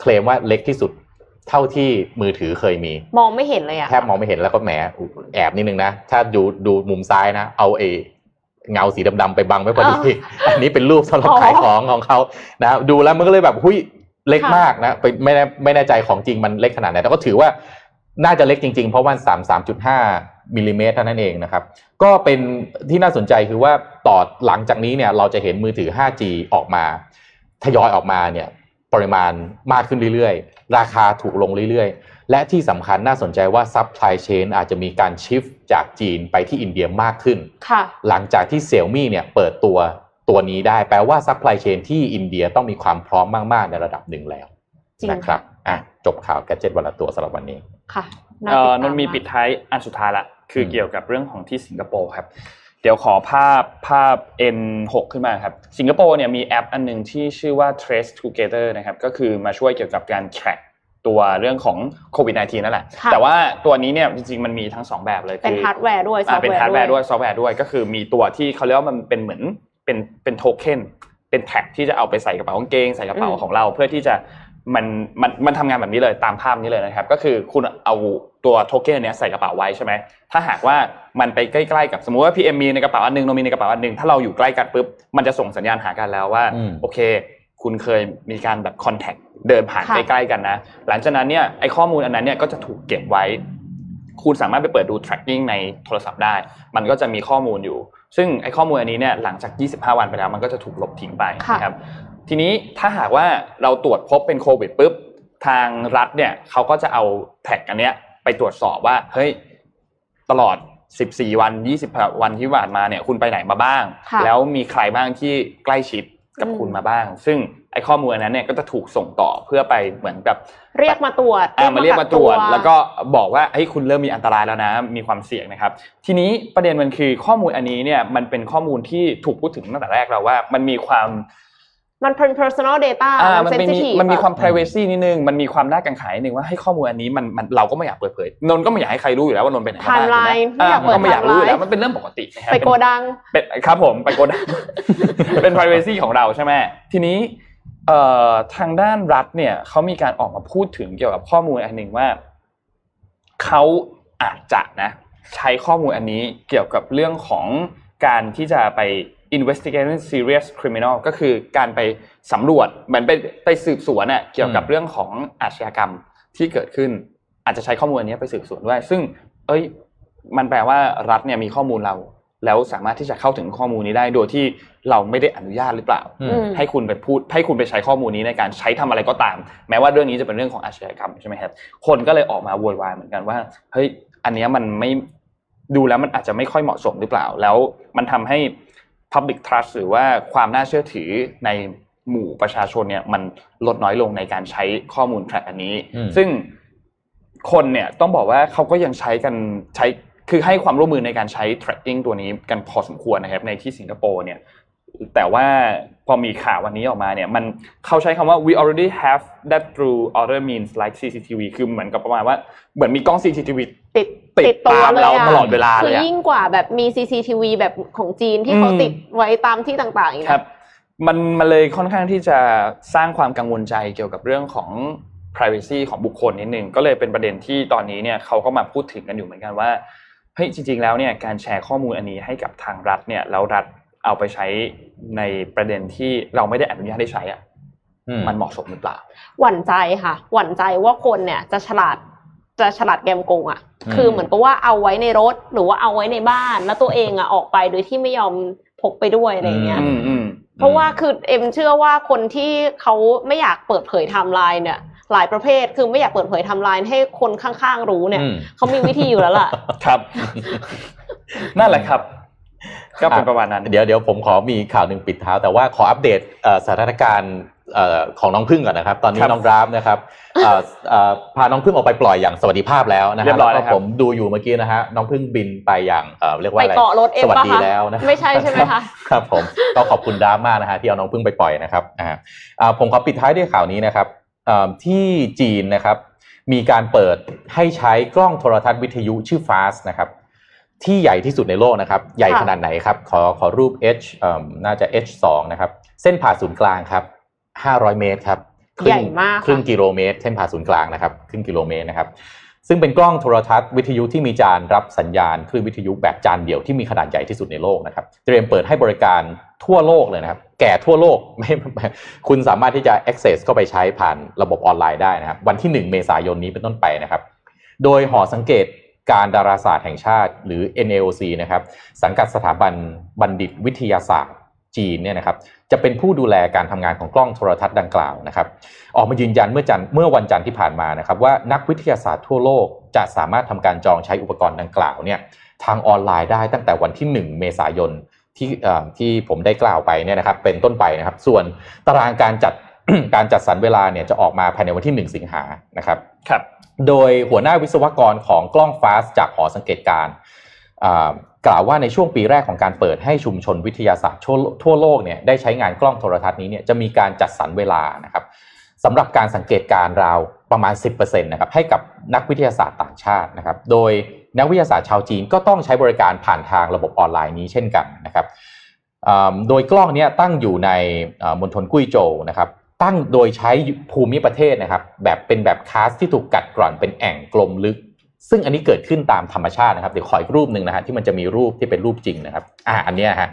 เคลมว่าเล็กที่สุดเท่าที่มือถือเคยมี มองไม่เห็นเลยอะแทบมองไม่เห็นแล้วก็แหมแอบนิดนึงนะ ถ้าดูดูมุมซ้ายนะ เอาเอเงาสีดำๆไปบังไว้พอดีอันนี้เป็นรูปสำหรับขายของของเขานะดูแล้วมันก็เลยแบบหุยเล็กมากนะไปไม่แน่ไม่แน่ใจของจริงมันเล็กขนาดไหนแต่ก็ถือว่าน่าจะเล็กจริงๆ เพราะว่าสามสามจุดห้ามิลลิเมตรเท่านั้นเองนะครับ ก็เป็นที่น่าสนใจคือว่าต่อหลังจากนี้เนี่ยเราจะเห็นมือถือ 5G ออกมา ทยอยออกมาเนี่ย ปริมาณมากขึ้นเรื่อยๆ ราคาถูกลงเรื่อยๆ และที่สำคัญน่าสนใจว่า supply chain อาจจะมีการ shift จากจีนไปที่อินเดียมากขึ้นค่ะหลังจากที่เสียวหมี่เนี่ยเปิดตัวตัวนี้ได้แปลว่า supply chain ที่อินเดียต้องมีความพร้อมมากๆ ในระดับหนึ่งแล้วจริงนะครับอะจบข่าว gadget วันละตัวสำหรับวันนี้ค่ะเอ่อตินตานมีากปิดท้ายอันสุดท้ายละคืออมเกี่ยวกับเรื่องของที่สิงคโปร์ครับ เดี๋ยวขอภาพภาพ N6 ขึ้นมาครับ สิงคโปร์เนี่ยมีแอปอันหนึ่งที่ชื่อว่า Trace Together นะครับ ก็คือมาช่วยเกี่ยวกับการ track ตัวเรื่องของโควิด -19 นั่นแหละค่ะแต่ว่าตัวนี้เนี่ยจริงๆ มันมีทั้งสองแบบเลย เป็นคือฮาร์ดแวร์ด้วยอ่าเป็นซอฟต์แวร์ฮาร์ดแวร์ด้วยซอฟต์แวร์ด้วย ก็คือมีตัวที่เขาเรียกว่ามันเป็นเหมือนเป็นเป็นโทเค็นเป็นแท็กที่จะเอาไปใส่กระเป๋ากางเกงใส่กระเป๋าของเราเพื่อที่จะ มันมันมันทำงานแบบนี้เลยตามภาพนี้เลยนะครับ ก็คือคุณเอาตัวโทเค็นอันเนี้ยใส่กระเป๋าไว้ใช่ไหมถ้าหากว่ามันไปใกล้ๆกับสมมุติว่า PM มีในกระเป๋าอันหนึงโนมีในกระเป๋าอันหนึงถ้าเราอยู่ใกล้กันปุ๊บมันจะส่งสัญญาณหากันแล้วว่าอืมโอเค คุณเคยมีการแบบคอนแทคเดินผ่านค่ะใกล้ๆกันนะ หลังจากนั้นเนี่ยไอข้อมูลอันนั้นเนี่ยก็จะถูกเก็บไว้ คุณสามารถไปเปิดดู tracking ในโทรศัพท์ได้ มันก็จะมีข้อมูลอยู่ ซึ่งไอข้อมูลอันนี้เนี่ยหลังจาก 25 วันไปแล้วมันก็จะถูกลบทิ้งไปค่ะนะครับ ทีนี้ถ้าหากว่าเราตรวจพบเป็นโควิดปุ๊บทางรัฐเนี่ยเขาก็จะเอาแท็กอันเนี้ยไปตรวจสอบว่าเฮ้ยตลอด 14 วัน 20 วันที่ผ่านมาเนี่ยคุณไปไหนมาบ้างค่ะแล้วมีใครบ้างที่ใกล้ชิดกับอืมคุณมาบ้าง ซึ่งไอ้ข้อมูลอันนั้นเนี่ยก็จะถูกส่งต่อเพื่อไปเหมือนกับ เรียกมาตรวจอ่ามาเรียกมาตรวจกักแล้วก็บอกว่าเฮ้ยคุณเริ่มมีอันตรายแล้วนะ มีความเสี่ยงนะครับ ทีนี้ประเด็นมันคือข้อมูลอันนี้เนี่ยมันเป็นข้อมูลที่ถูกพูดถึงตั้งแต่แรกแล้วว่า มันมีความ มันเป็น personal data อ่ามันมันเป็นมี sensitive มันมีความอะ privacy นิดนึง มันมีความน่ากังขานิดนึงว่าให้ข้อมูลอันนี้มันมันเราก็ไม่อยากเปิดเผย นนท์ก็ไม่อยากให้ใครรู้อยู่แล้วว่านนท์ไปไหนมาบ้างถูกไหม Timeline ไม่อยากเปิดก็ไม่อยากรู้อยู่แล้ว timeline มันเป็นเรื่องปกตินะครับไปโกดังเป็นครับผมไปโกดัง เป็น privacy ของเราใช่ไหมทีนี้เอ่อทางด้านรัฐเนี่ยเขามีการออกมาพูดถึงเกี่ยวกับข้อมูลอันหนึ่งว่าเขาอาจจะนะ ใช้ข้อมูลอันนี้เกี่ยวกับเรื่องของการที่จะไป investigating serious criminal ก็คือการไปสำรวจเหมือนไปไปสืบสวนเนี่ยเกี่ยวกับอืมเรื่องของอาชญากรรมที่เกิดขึ้น อาจจะใช้ข้อมูลอันนี้ไปสืบสวนด้วย ซึ่ง เอ้ย มันแปลว่ารัฐเนี่ยมีข้อมูลเรา แล้วสามารถที่จะเข้าถึงข้อมูลนี้ได้โดยที่เราไม่ได้อนุญาตหรือเปล่าอือืมมให้คุณไปพูดให้คุณไปใช้ข้อมูลนี้ในการใช้ทำอะไรก็ตาม แม้ว่าเรื่องนี้จะเป็นเรื่องของอาชญากรรมใช่ไหมครับคนก็เลยออกมาโวยวายเหมือนกันว่าเฮ้ยอันเนี้ยมันไม่ดูแล้วมันอาจจะไม่ค่อยเหมาะสมหรือเปล่า แล้วมันทำให้ Public Trust หรือว่าความน่าเชื่อถือในหมู่ประชาชนเนี่ยมันลดน้อยลงในการใช้ข้อมูล track อันนี้อืมซึ่งคนเนี่ยต้องบอกว่าเขาก็ยังใช้กันใช้คือให้ความร่วมมือในการใช้ tracking ตัวนี้กันพอสมควรนะครับในที่สิงคโปร์เนี่ยแต่ว่าพอมีข่าววันนี้ออกมาเนี่ยมันเขาใช้คำว่า we already have that through other means like CCTV คือเหมือนกับประมาณว่าเหมือนมีกล้อง CCTV ติด ติดตัวตามเลยเราอะตลอดเวลาคืเลยออะยิ่งกว่าแบบมี CCTV แบบของจีนที่อืมเขาติดไว้ตามที่ต่างๆอีกครันะบมันมันเลยค่อนข้างที่จะสร้างความกังวลใจเกี่ยวกับเรื่องของ privacy ของบุคคลนิดนึงก็เลยเป็นประเด็นที่ตอนนี้เนี่ยเขาก็มาพูดถึงกันอยู่เหมือนกันว่าเฮ้ยจริง ๆ แล้วเนี่ยการแชร์ข้อมูลอันนี้ให้กับทางรัฐเนี่ยแล้วรัฐเอาไปใช้ในประเด็นที่เราไม่ได้อนุญาตให้ใช้อะอืมันเหมาะสมหรือเปล่า หวั่นใจค่ะ หวั่นใจว่าคนเนี่ยจะฉลาด จะฉลาดแกมโกงอะ คือเหมือนกับว่าเอาไว้ในรถหรือว่าเอาไว้ในบ้าน แล้วตัวเองอะออกไปโดยที่ไม่ยอมพกไปด้วยอะไรเงี้ยอืมอืมเพราะว่าคือเอ็มเชื่อว่าคนที่เขาไม่อยากเปิดเผยไทม์ไลน์เนี่ยหลายประเภทคือไม่อยากเปิดเผยไทม์ไลน์ให้คนข้างๆรู้เนี่ยอืมเขามีวิธีอยู่แล้วล่ะ ครับ นั่นแหละครับ ก็เป็นประมาณนั้น เดี๋ยวเดี๋ยวผมขอมีข่าวหนึ่งปิดท้ายแต่ว่าขออัปเดตเอ่อสถานการณ์เอ่อ ของน้องพึ่งก่อนนะครับ ตอนนี้ครับน้องดราฟนะครับเอ่อเอ่อพาน้องพึ่งออกไปปล่อยอย่างสวัสดิภาพแล้วนะฮะเรียบร้อยแล้วแล้วครับก็ผมดูอยู่เมื่อกี้นะฮะน้องพึ่งบินไปอย่างเอ่อเรียกว่าไปอะไรเกาะรถเอ็มปะคะสวัสดีแล้วนะไม่ใช่ใช่ไหมคะครับผมก็ขอบคุณดราฟมากนะฮะที่เอาน้องพึ่งไปปล่อยนะครับอ่าอ่าผมขอปิดท้ายด้วยข่าวนี้นะครับอ่าที่จีนนะครับ มีการเปิดให้ใช้กล้องโทรทัศน์วิทยุชื่อ FAST นะครับที่ใหญ่ที่สุดในโลกนะครับ ใหญ่ค่ะขนาดไหนครับ ขอขอรูป H เอ่อน่าจะ H2 นะครับ เส้นผ่าศูนย์กลางครับ 500 เมตรครับครึ่งใหญ่มากครึ่งค่ะกิโลเมตรเส้นผ่าศูนย์กลางนะครับครึ่งกิโลเมตรนะครับซึ่งเป็นกล้องโทรทัศน์วิทยุที่มีจานรับสัญญาณคลื่นวิทยุแบบจานเดี่ยวที่มีขนาดใหญ่ที่สุดในโลกนะครับเตรียมเปิดให้บริการทั่วโลกเลยนะครับ แก่ทั่วโลกไม่ไม่คุณสามารถที่จะ access เข้าไปใช้ผ่านระบบออนไลน์ได้นะครับ วันที่ 1 เมษายนนี้เป็นต้นไปนะครับ โดยหอสังเกตการดาราศาสตร์แห่งชาติหรือ NAOC นะครับสังกัดสถาบันบัณฑิตวิทยาศาสตร์ จีนเนี่ยนะครับจะเป็นผู้ดูแลการทำงานของกล้องโทรทัศน์ดังกล่าวนะครับ ออกมายืนยันเมื่อจันทร์เมื่อวันจันทร์ที่ผ่านมานะครับ ว่านักวิทยาศาสตร์ทั่วโลกจะสามารถทำการจองใช้อุปกรณ์ดังกล่าวเนี่ยทางออนไลน์ได้ตั้งแต่วันที่ 1 เมษายนที่เอ่อที่ผมได้กล่าวไปเนี่ยนะครับ เป็นต้นไปนะครับ ส่วนตารางการจัดการจัดสรรเวลาเนี่ยจะออกมาภายในวันที่ 1 สิงหานะครับครับ โดยหัวหน้าวิศวกรของกล้องฟาสจากหอสังเกตการณ์อ่า กล่าวว่าในช่วงปีแรกของการเปิดให้ชุมชนวิทยาศาสตร์ทั่วโลกเนี่ยได้ใช้งานกล้องโทรทัศน์นี้เนี่ยจะมีการจัดสรรเวลานะครับสำหรับการสังเกตการณ์ราวประมาณ 10%นะครับให้กับนักวิทยาศาสตร์ต่างชาตินะครับ โดยนักวิทยาศาสตร์ชาวจีนก็ต้องใช้บริการผ่านทางระบบออนไลน์นี้เช่นกันนะครับโดยกล้องนี้ตั้งอยู่ในมณฑลกุ้ยโจวนะครับตั้งโดยใช้ภูมิประเทศนะครับแบบเป็นแบบคาสที่ถูกกัดกร่อนเป็นแอ่งกลมลึก ซึ่งอันนี้เกิดขึ้นตามธรรมชาตินะครับเดี๋ยวขออีกรูปหนึ่งนะฮะที่มันจะมีรูปที่เป็นรูปจริงนะครับ อ่าอันเนี้ยฮะ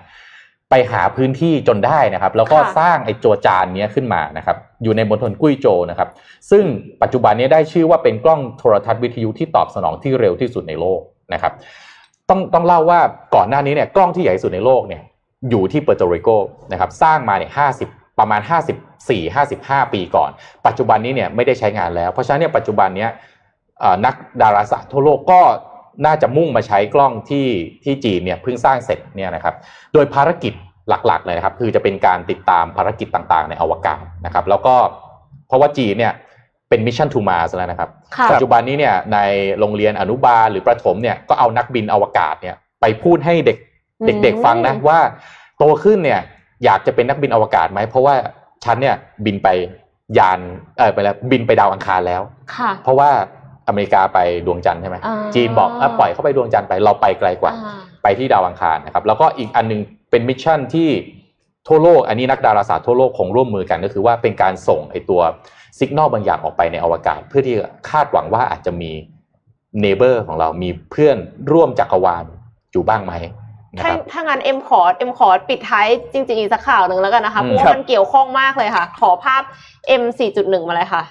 ไปหาพื้นที่จนได้นะครับ แล้วก็ค่ะสร้างไอ้โจจานเนี้ยขึ้นมานะครับ อยู่ในมณฑลกุ้ยโจวนะครับ ซึ่งปัจจุบันนี้ได้ชื่อว่าเป็นกล้องโทรทัศน์วิทยุที่ตอบสนองที่เร็วที่สุดในโลกนะครับ ต้องต้องเล่าว่าก่อนหน้านี้เนี่ยกล้องที่ใหญ่ที่สุดในโลกเนี่ยอยู่ที่เปอร์โตริโกนะครับ สร้างมาเนี่ยห้าสิบประมาณ 54 55 ปีก่อน ปัจจุบันนี้เนี่ยไม่ได้ใช้งานแล้ว เพราะฉะนั้นเนี่ยปัจจุบันเนี้ยเอ่อ นักดาราศาสตร์ทั่วโลกก็น่าจะมุ่งมาใช้กล้องที่ที่จีนเนี่ยเพิ่งสร้างเสร็จเนี่ยนะครับ โดยภารกิจหลักๆเลยนะครับ คือจะเป็นการติดตามภารกิจต่างๆ ในอวกาศนะครับ แล้วก็เพราะว่าจีนเนี่ยเป็น mission to Mars แล้วนะครับค่ะปัจจุบันนี้เนี่ยในโรงเรียนอนุบาลหรือประถมเนี่ยก็เอานักบินอวกาศเนี่ยไปพูดให้เด็กอืมเด็กๆฟังนะว่าโตขึ้นเนี่ยอยากจะเป็นนักบินอวกาศไหมเพราะว่าฉันเนี่ยบินไปยานเออไปแล้วบินไปดาวอังคารแล้วค่ะเพราะว่า อเมริกาไปดวงจันทร์ใช่ไหมอ่าจีนบอกอะปล่อยเข้าไปดวงจันทร์ไปเราไปไกลกว่าอ่าไปที่ดาวอังคารนะครับแล้วก็อีกอันหนึ่งเป็น mission ที่ทั่วโลกอันนี้นักดาราศาสตร์ทั่วโลกคงร่วมมือกันก็คือว่าเป็นการส่งไอตัวสัญญาณบางอย่างออกไปในอวกาศ เพื่อที่คาดหวังว่าอาจจะมี neighbor ของเรามีเพื่อนร่วมจักรวาลอยู่บ้างไหมนะถ้าครับถ้างั้นเอ็มขอเอ็มขอปิดท้ายจริงๆอีกสักข่าวหนึ่งแล้วกันนะคะอืเพมราะครัว่ามันเกี่ยวข้องมากเลยค่ะ ขอภาพ M 4.1 มาเลยค่ะ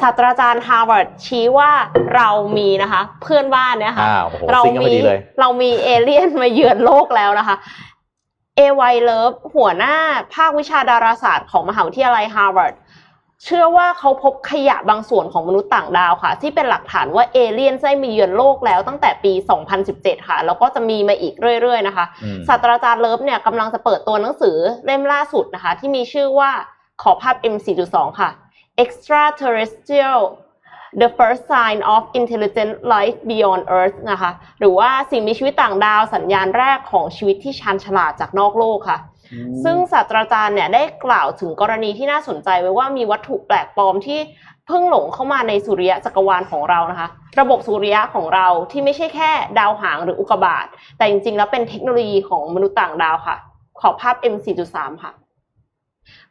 ศาสตราจารย์ฮาร์วาร์ดชี้ว่าเรามีนะคะ เพื่อนบ้านเนี่ยค่ะอ้าวโอ้โหเรา sync กันพอดีเลยเรามีเอเลี่ยนมาเยือนโลกแล้วนะคะAvi Loeb หัวหน้าภาควิชาดาราศาสตร์ของมหาวิทยาลัยฮาร์วาร์ดเชื่อว่าเขาพบขยะบางส่วนของมนุษย์ต่างดาวค่ะ ที่เป็นหลักฐานว่าเอเลี่ยนได้มาเยือนโลกแล้วตั้งแต่ปี 2017 ค่ะ แล้วก็จะมีมาอีกเรื่อยๆนะคะอืมศาสตราจารย์ Loeb เนี่ยกำลังจะเปิดตัวหนังสือเล่มล่าสุดนะคะ ที่มีชื่อว่าขอภาพ M4.2 ค่ะ Extraterrestrial The First Sign of Intelligent Life Beyond Earth นะคะ หรือว่าสิ่งมีชีวิตต่างดาวสัญญาณแรกของชีวิตที่ชาญฉลาดจากนอกโลกค่ะ ซึ่งศาสตราจารย์เนี่ยได้กล่าวถึงกรณีที่น่าสนใจไว้ว่ามีวัตถุแปลกปลอมที่เพิ่งหลงเข้ามาในสุริยะจักรวาลของเรานะคะ ระบบสุริยะของเราที่ไม่ใช่แค่ดาวหางหรืออุกกาบาตแต่จริงๆ แล้วเป็นเทคโนโลยีของมนุษย์ต่างดาวค่ะ ขอภาพ M4.3 ค่ะ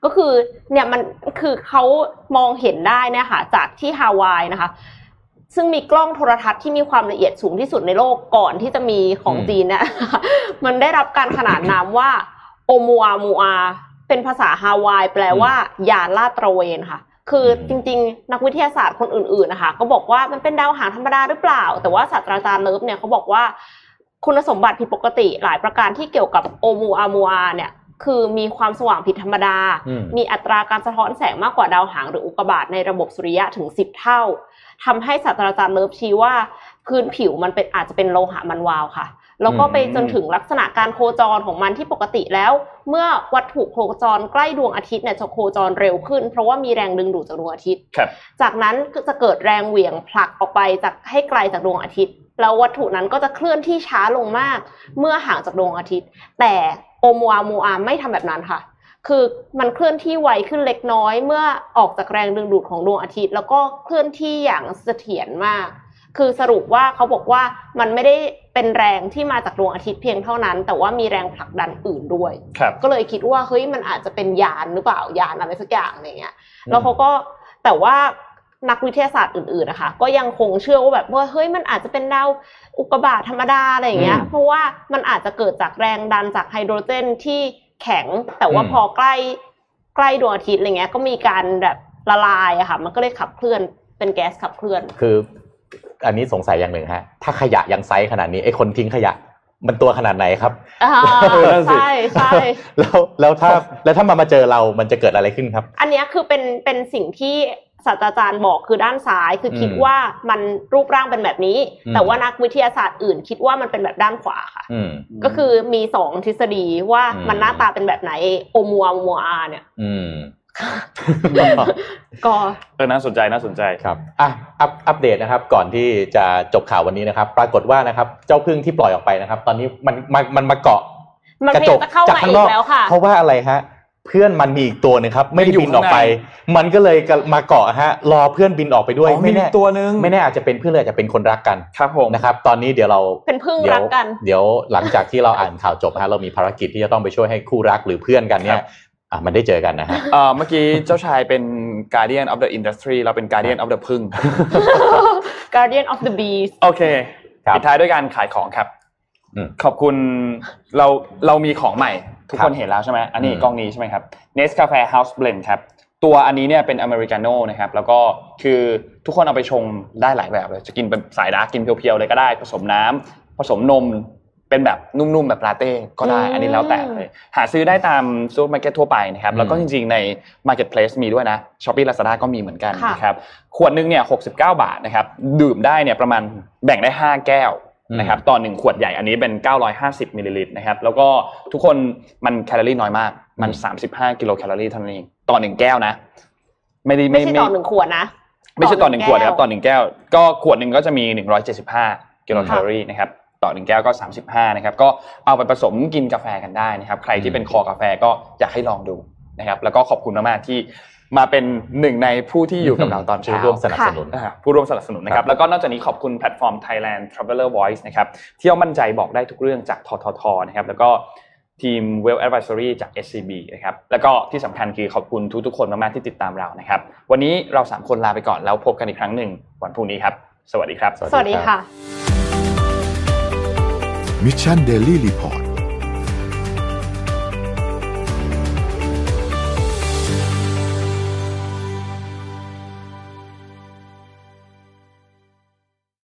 ก็คือเนี่ยมันคือเขามองเห็นได้เนยคะจากที่ฮาวายนะคะ ซึ่งมีกล้องโทรทรรศน์ที่มีความละเอียดสูงที่สุดในโลกก่อนที่จะมีของอืมจีนเนี่ยมันได้รับการขนานนามว่าโอมัวมูอาเป็นภาษาฮาวาย แปลว่ายานลาดตระเวนค่ะคือจริงๆ นักวิทยาศาสตร์คนอื่นๆนะคะ ก็บอกว่ามันเป็นดาวหางธรรมดาหรือเปล่า แต่ว่าศาสตราจารย์ Loeb เนี่ยเขาบอกว่า คุณสมบัติผิดปกติหลายประการที่เกี่ยวกับโอมูอามูอาเนี่ย คือมีความสว่างผิดธรรมดาอืมมีอัตราการสะท้อนแสงมากกว่าดาวหางหรืออุกกาบาตในระบบสุริยะถึง 10 เท่าทำให้ศาสตราจารย์เลิฟชี้ว่า พื้นผิวมันเป็นอาจจะเป็นโลหะมันวาวค่ะ แล้วก็ไปจนถึงลักษณะการโคจรของมันที่ปกติแล้ว เมื่อวัตถุโคจรใกล้ดวงอาทิตย์เนี่ยจะโคจรเร็วขึ้น เพราะว่ามีแรงดึงดูดจากดวงอาทิตย์ครับจากนั้นก็จะเกิดแรงเหวี่ยงผลักออกไปจากให้ไกลจากดวงอาทิตย์แล้ววัตถุนั้นก็จะเคลื่อนที่ช้าลงมาก เมื่อห่างจากดวงอาทิตย์ แต่ โอมัวมูอาไม่ทำแบบนั้นค่ะ คือมันเคลื่อนที่ไวขึ้นเล็กน้อยเมื่อออกจากแรงดึงดูดของดวงอาทิตย์ แล้วก็เคลื่อนที่อย่างเสถียรมาก คือสรุปว่าเขาบอกว่ามันไม่ได้เป็นแรงที่มาจากดวงอาทิตย์เพียงเท่านั้น แต่ว่ามีแรงผลักดันอื่นด้วยครับก็เลยคิดว่าเฮ้ยมันอาจจะเป็นยานหรือเปล่ายานอะไรสักอย่างอะไรเงี้ยแล้วเขาก็แต่ว่า นักวิทยาศาสตร์อื่นๆนะคะ ก็ยังคงเชื่อว่าแบบว่าเฮ้ยมันอาจจะเป็นดาวอุกกาบาตธรรมดาอะไรอย่างเงี้ยอืมเพราะว่ามันอาจจะเกิดจากแรงดันจากไฮโดรเจนที่แข็ง แต่ว่าอืมพอใกล้ใกล้ดวงอาทิตย์อะไรเงี้ยก็มีการแบบละลายอะค่ะ มันก็เลยขับเคลื่อนเป็นแก๊สขับเคลื่อน คือ อันนี้สงสัยอย่างหนึ่งฮะ ถ้าขยะยังไซส์ขนาดนี้ไอ้คนทิ้งขยะมันตัวขนาดไหนครับอ่าเออนั่นสิใช่ใช่แล้วแล้วถ้าแล้วถ้ามันมาเจอเรามันจะเกิดอะไรขึ้นครับ อันเนี้ยคือเป็นเป็นสิ่งที่ ศาสตราจารย์บอกคือด้านซ้ายคือคิดอืมว่ามันรูปร่างเป็นแบบนี้อืมแต่ว่านักวิทยาศาสตร์อื่นคิดว่ามันเป็นแบบด้านขวาค่ะอืมก็คือมีสองทฤษฎีว่าอืมมันหน้าตาเป็นแบบไหนโอมัวมัวอาเนี่ยอืมก็เออน่าสนใจน่าสนใจครับอะอัปอัปเดตนะครับ ก่อนที่จะจบข่าววันนี้นะครับ ปรากฏว่านะครับ เจ้าพึ่งที่ปล่อยออกไปนะครับ ตอนนี้มันมันมันมาเกาะมันกระพยาจยากมจะเข้าจากมาข้างอีนอกกแล้วค่ะเพราะว่าอะไรฮะ เพื่อนมันมีอีกตัวหนึงครับไม่ได้มันอยู่บินออกไปข้างมันก็เลยมาเกาะฮะรอเพื่อนบินออกไปด้วยอ๋อไม่แน่มีตัวหนึ่งไม่แน่อาจจะเป็นเพื่อนเลยอาจจะเป็นคนรักกันครับผม นะครับ ตอนนี้เดี๋ยวเราเป็นพึ่งเดี๋ยรัวกกัน เดี๋ยวหลังจากที่เราอ่านข่าวจบฮะเรามีภารกิจที่จะต้องไปช่วยให้คู่รักหรือเพื่อนกันเนี่คยรับ อะมันได้เจอกันนะฮะ เอ่อเมื่อกี้เจ้าชายเป็น Guardian of the Industry เราเป็น Guardian of the พึ่ง Guardian of the Bees โอเคครับปิดท้ายด้วยการขายของครับ อืม ขอบคุณเราเรามีของใหม่ ทุกครัคบนเห็นแล้วใช่ไหมอันนี้อืมกล้องนี้ใช่ไหมครับ Nescafe House Blend ครับตัวอันนี้เนี่ยเป็นอเมริกาโน่นะครับแล้วก็คือทุกคนเอาไปชงได้หลายแบบเลยจะกินเป็นสาย dark กินเพียวๆเลยก็ได้ ผสมน้ำผสมนมเป็นแบบนุ่มๆแบบลาเต้ก็ได้อืมอันนี้แล้วแต่เลยหาซื้อได้ตามซูเปอร์มาร์เก็ตทั่วไปนะครับ แล้วก็อืมจริงๆใน Marketplace มีด้วยนะ Shopee Lazada ก็มีเหมือนกันค่ะนะครับขวดหนึ่งเนี่ย69 บาทนะครับ ดื่มได้เนี่ยประมาณแบ่งได้ 5 แก้วอืม นะครับต่อหนึ่งขวดใหญ่อันนี้เป็น 950มิลลิลิตรนะครับแล้วก็ทุกคนมันแคลอรี่น้อยมาก มัน 35 กิโลแคลอรี่เท่านั้นเองต่อหนึ่งแก้วนะ ไม่ได้ไม่ใช่ต่อหนึ่งขวดนะ ไม่ใช่ต่อหนึ่งขวดนะครับแก้ต่อหนึ่งแก้ว ก็ขวดหนึ่งก็จะมี 175 กิโลแคลอรี่นะครับต่อหนึ่งแก้วก็ 35นะครับก็เอาไปผสมกินกาแฟกันได้นะครับ ใครที่เป็นคอกาแฟก็อยากให้ลองดูนะครับ แล้วก็ขอบคุณมากๆที่ มาเป็นหนึ่งในผู้ที่อยู่กับเราตอนเช้าผู้ร่วมสนับสนุนอ่าผู้ร่วมสนับสนุนนะครับครับแล้วก็นอกจากนี้ขอบคุณแพลตฟอร์ม Thailand Traveler Voice นะครับเที่ยวมั่นใจบอกได้ทุกเรื่องจากทททนะครับแล้วก็ทีม Well Advisory จาก SCB นะครับ แล้วก็ที่สำคัญคือขอบคุณทุกๆ คนมากๆ ที่ติดตามเรานะครับ วันนี้เราสามคนลาไปก่อนแล้วพบกันอีกครั้งหนึ่งวันพรุ่งนี้ครับ สวัสดีครับ สวัสดีค่ะมิชชั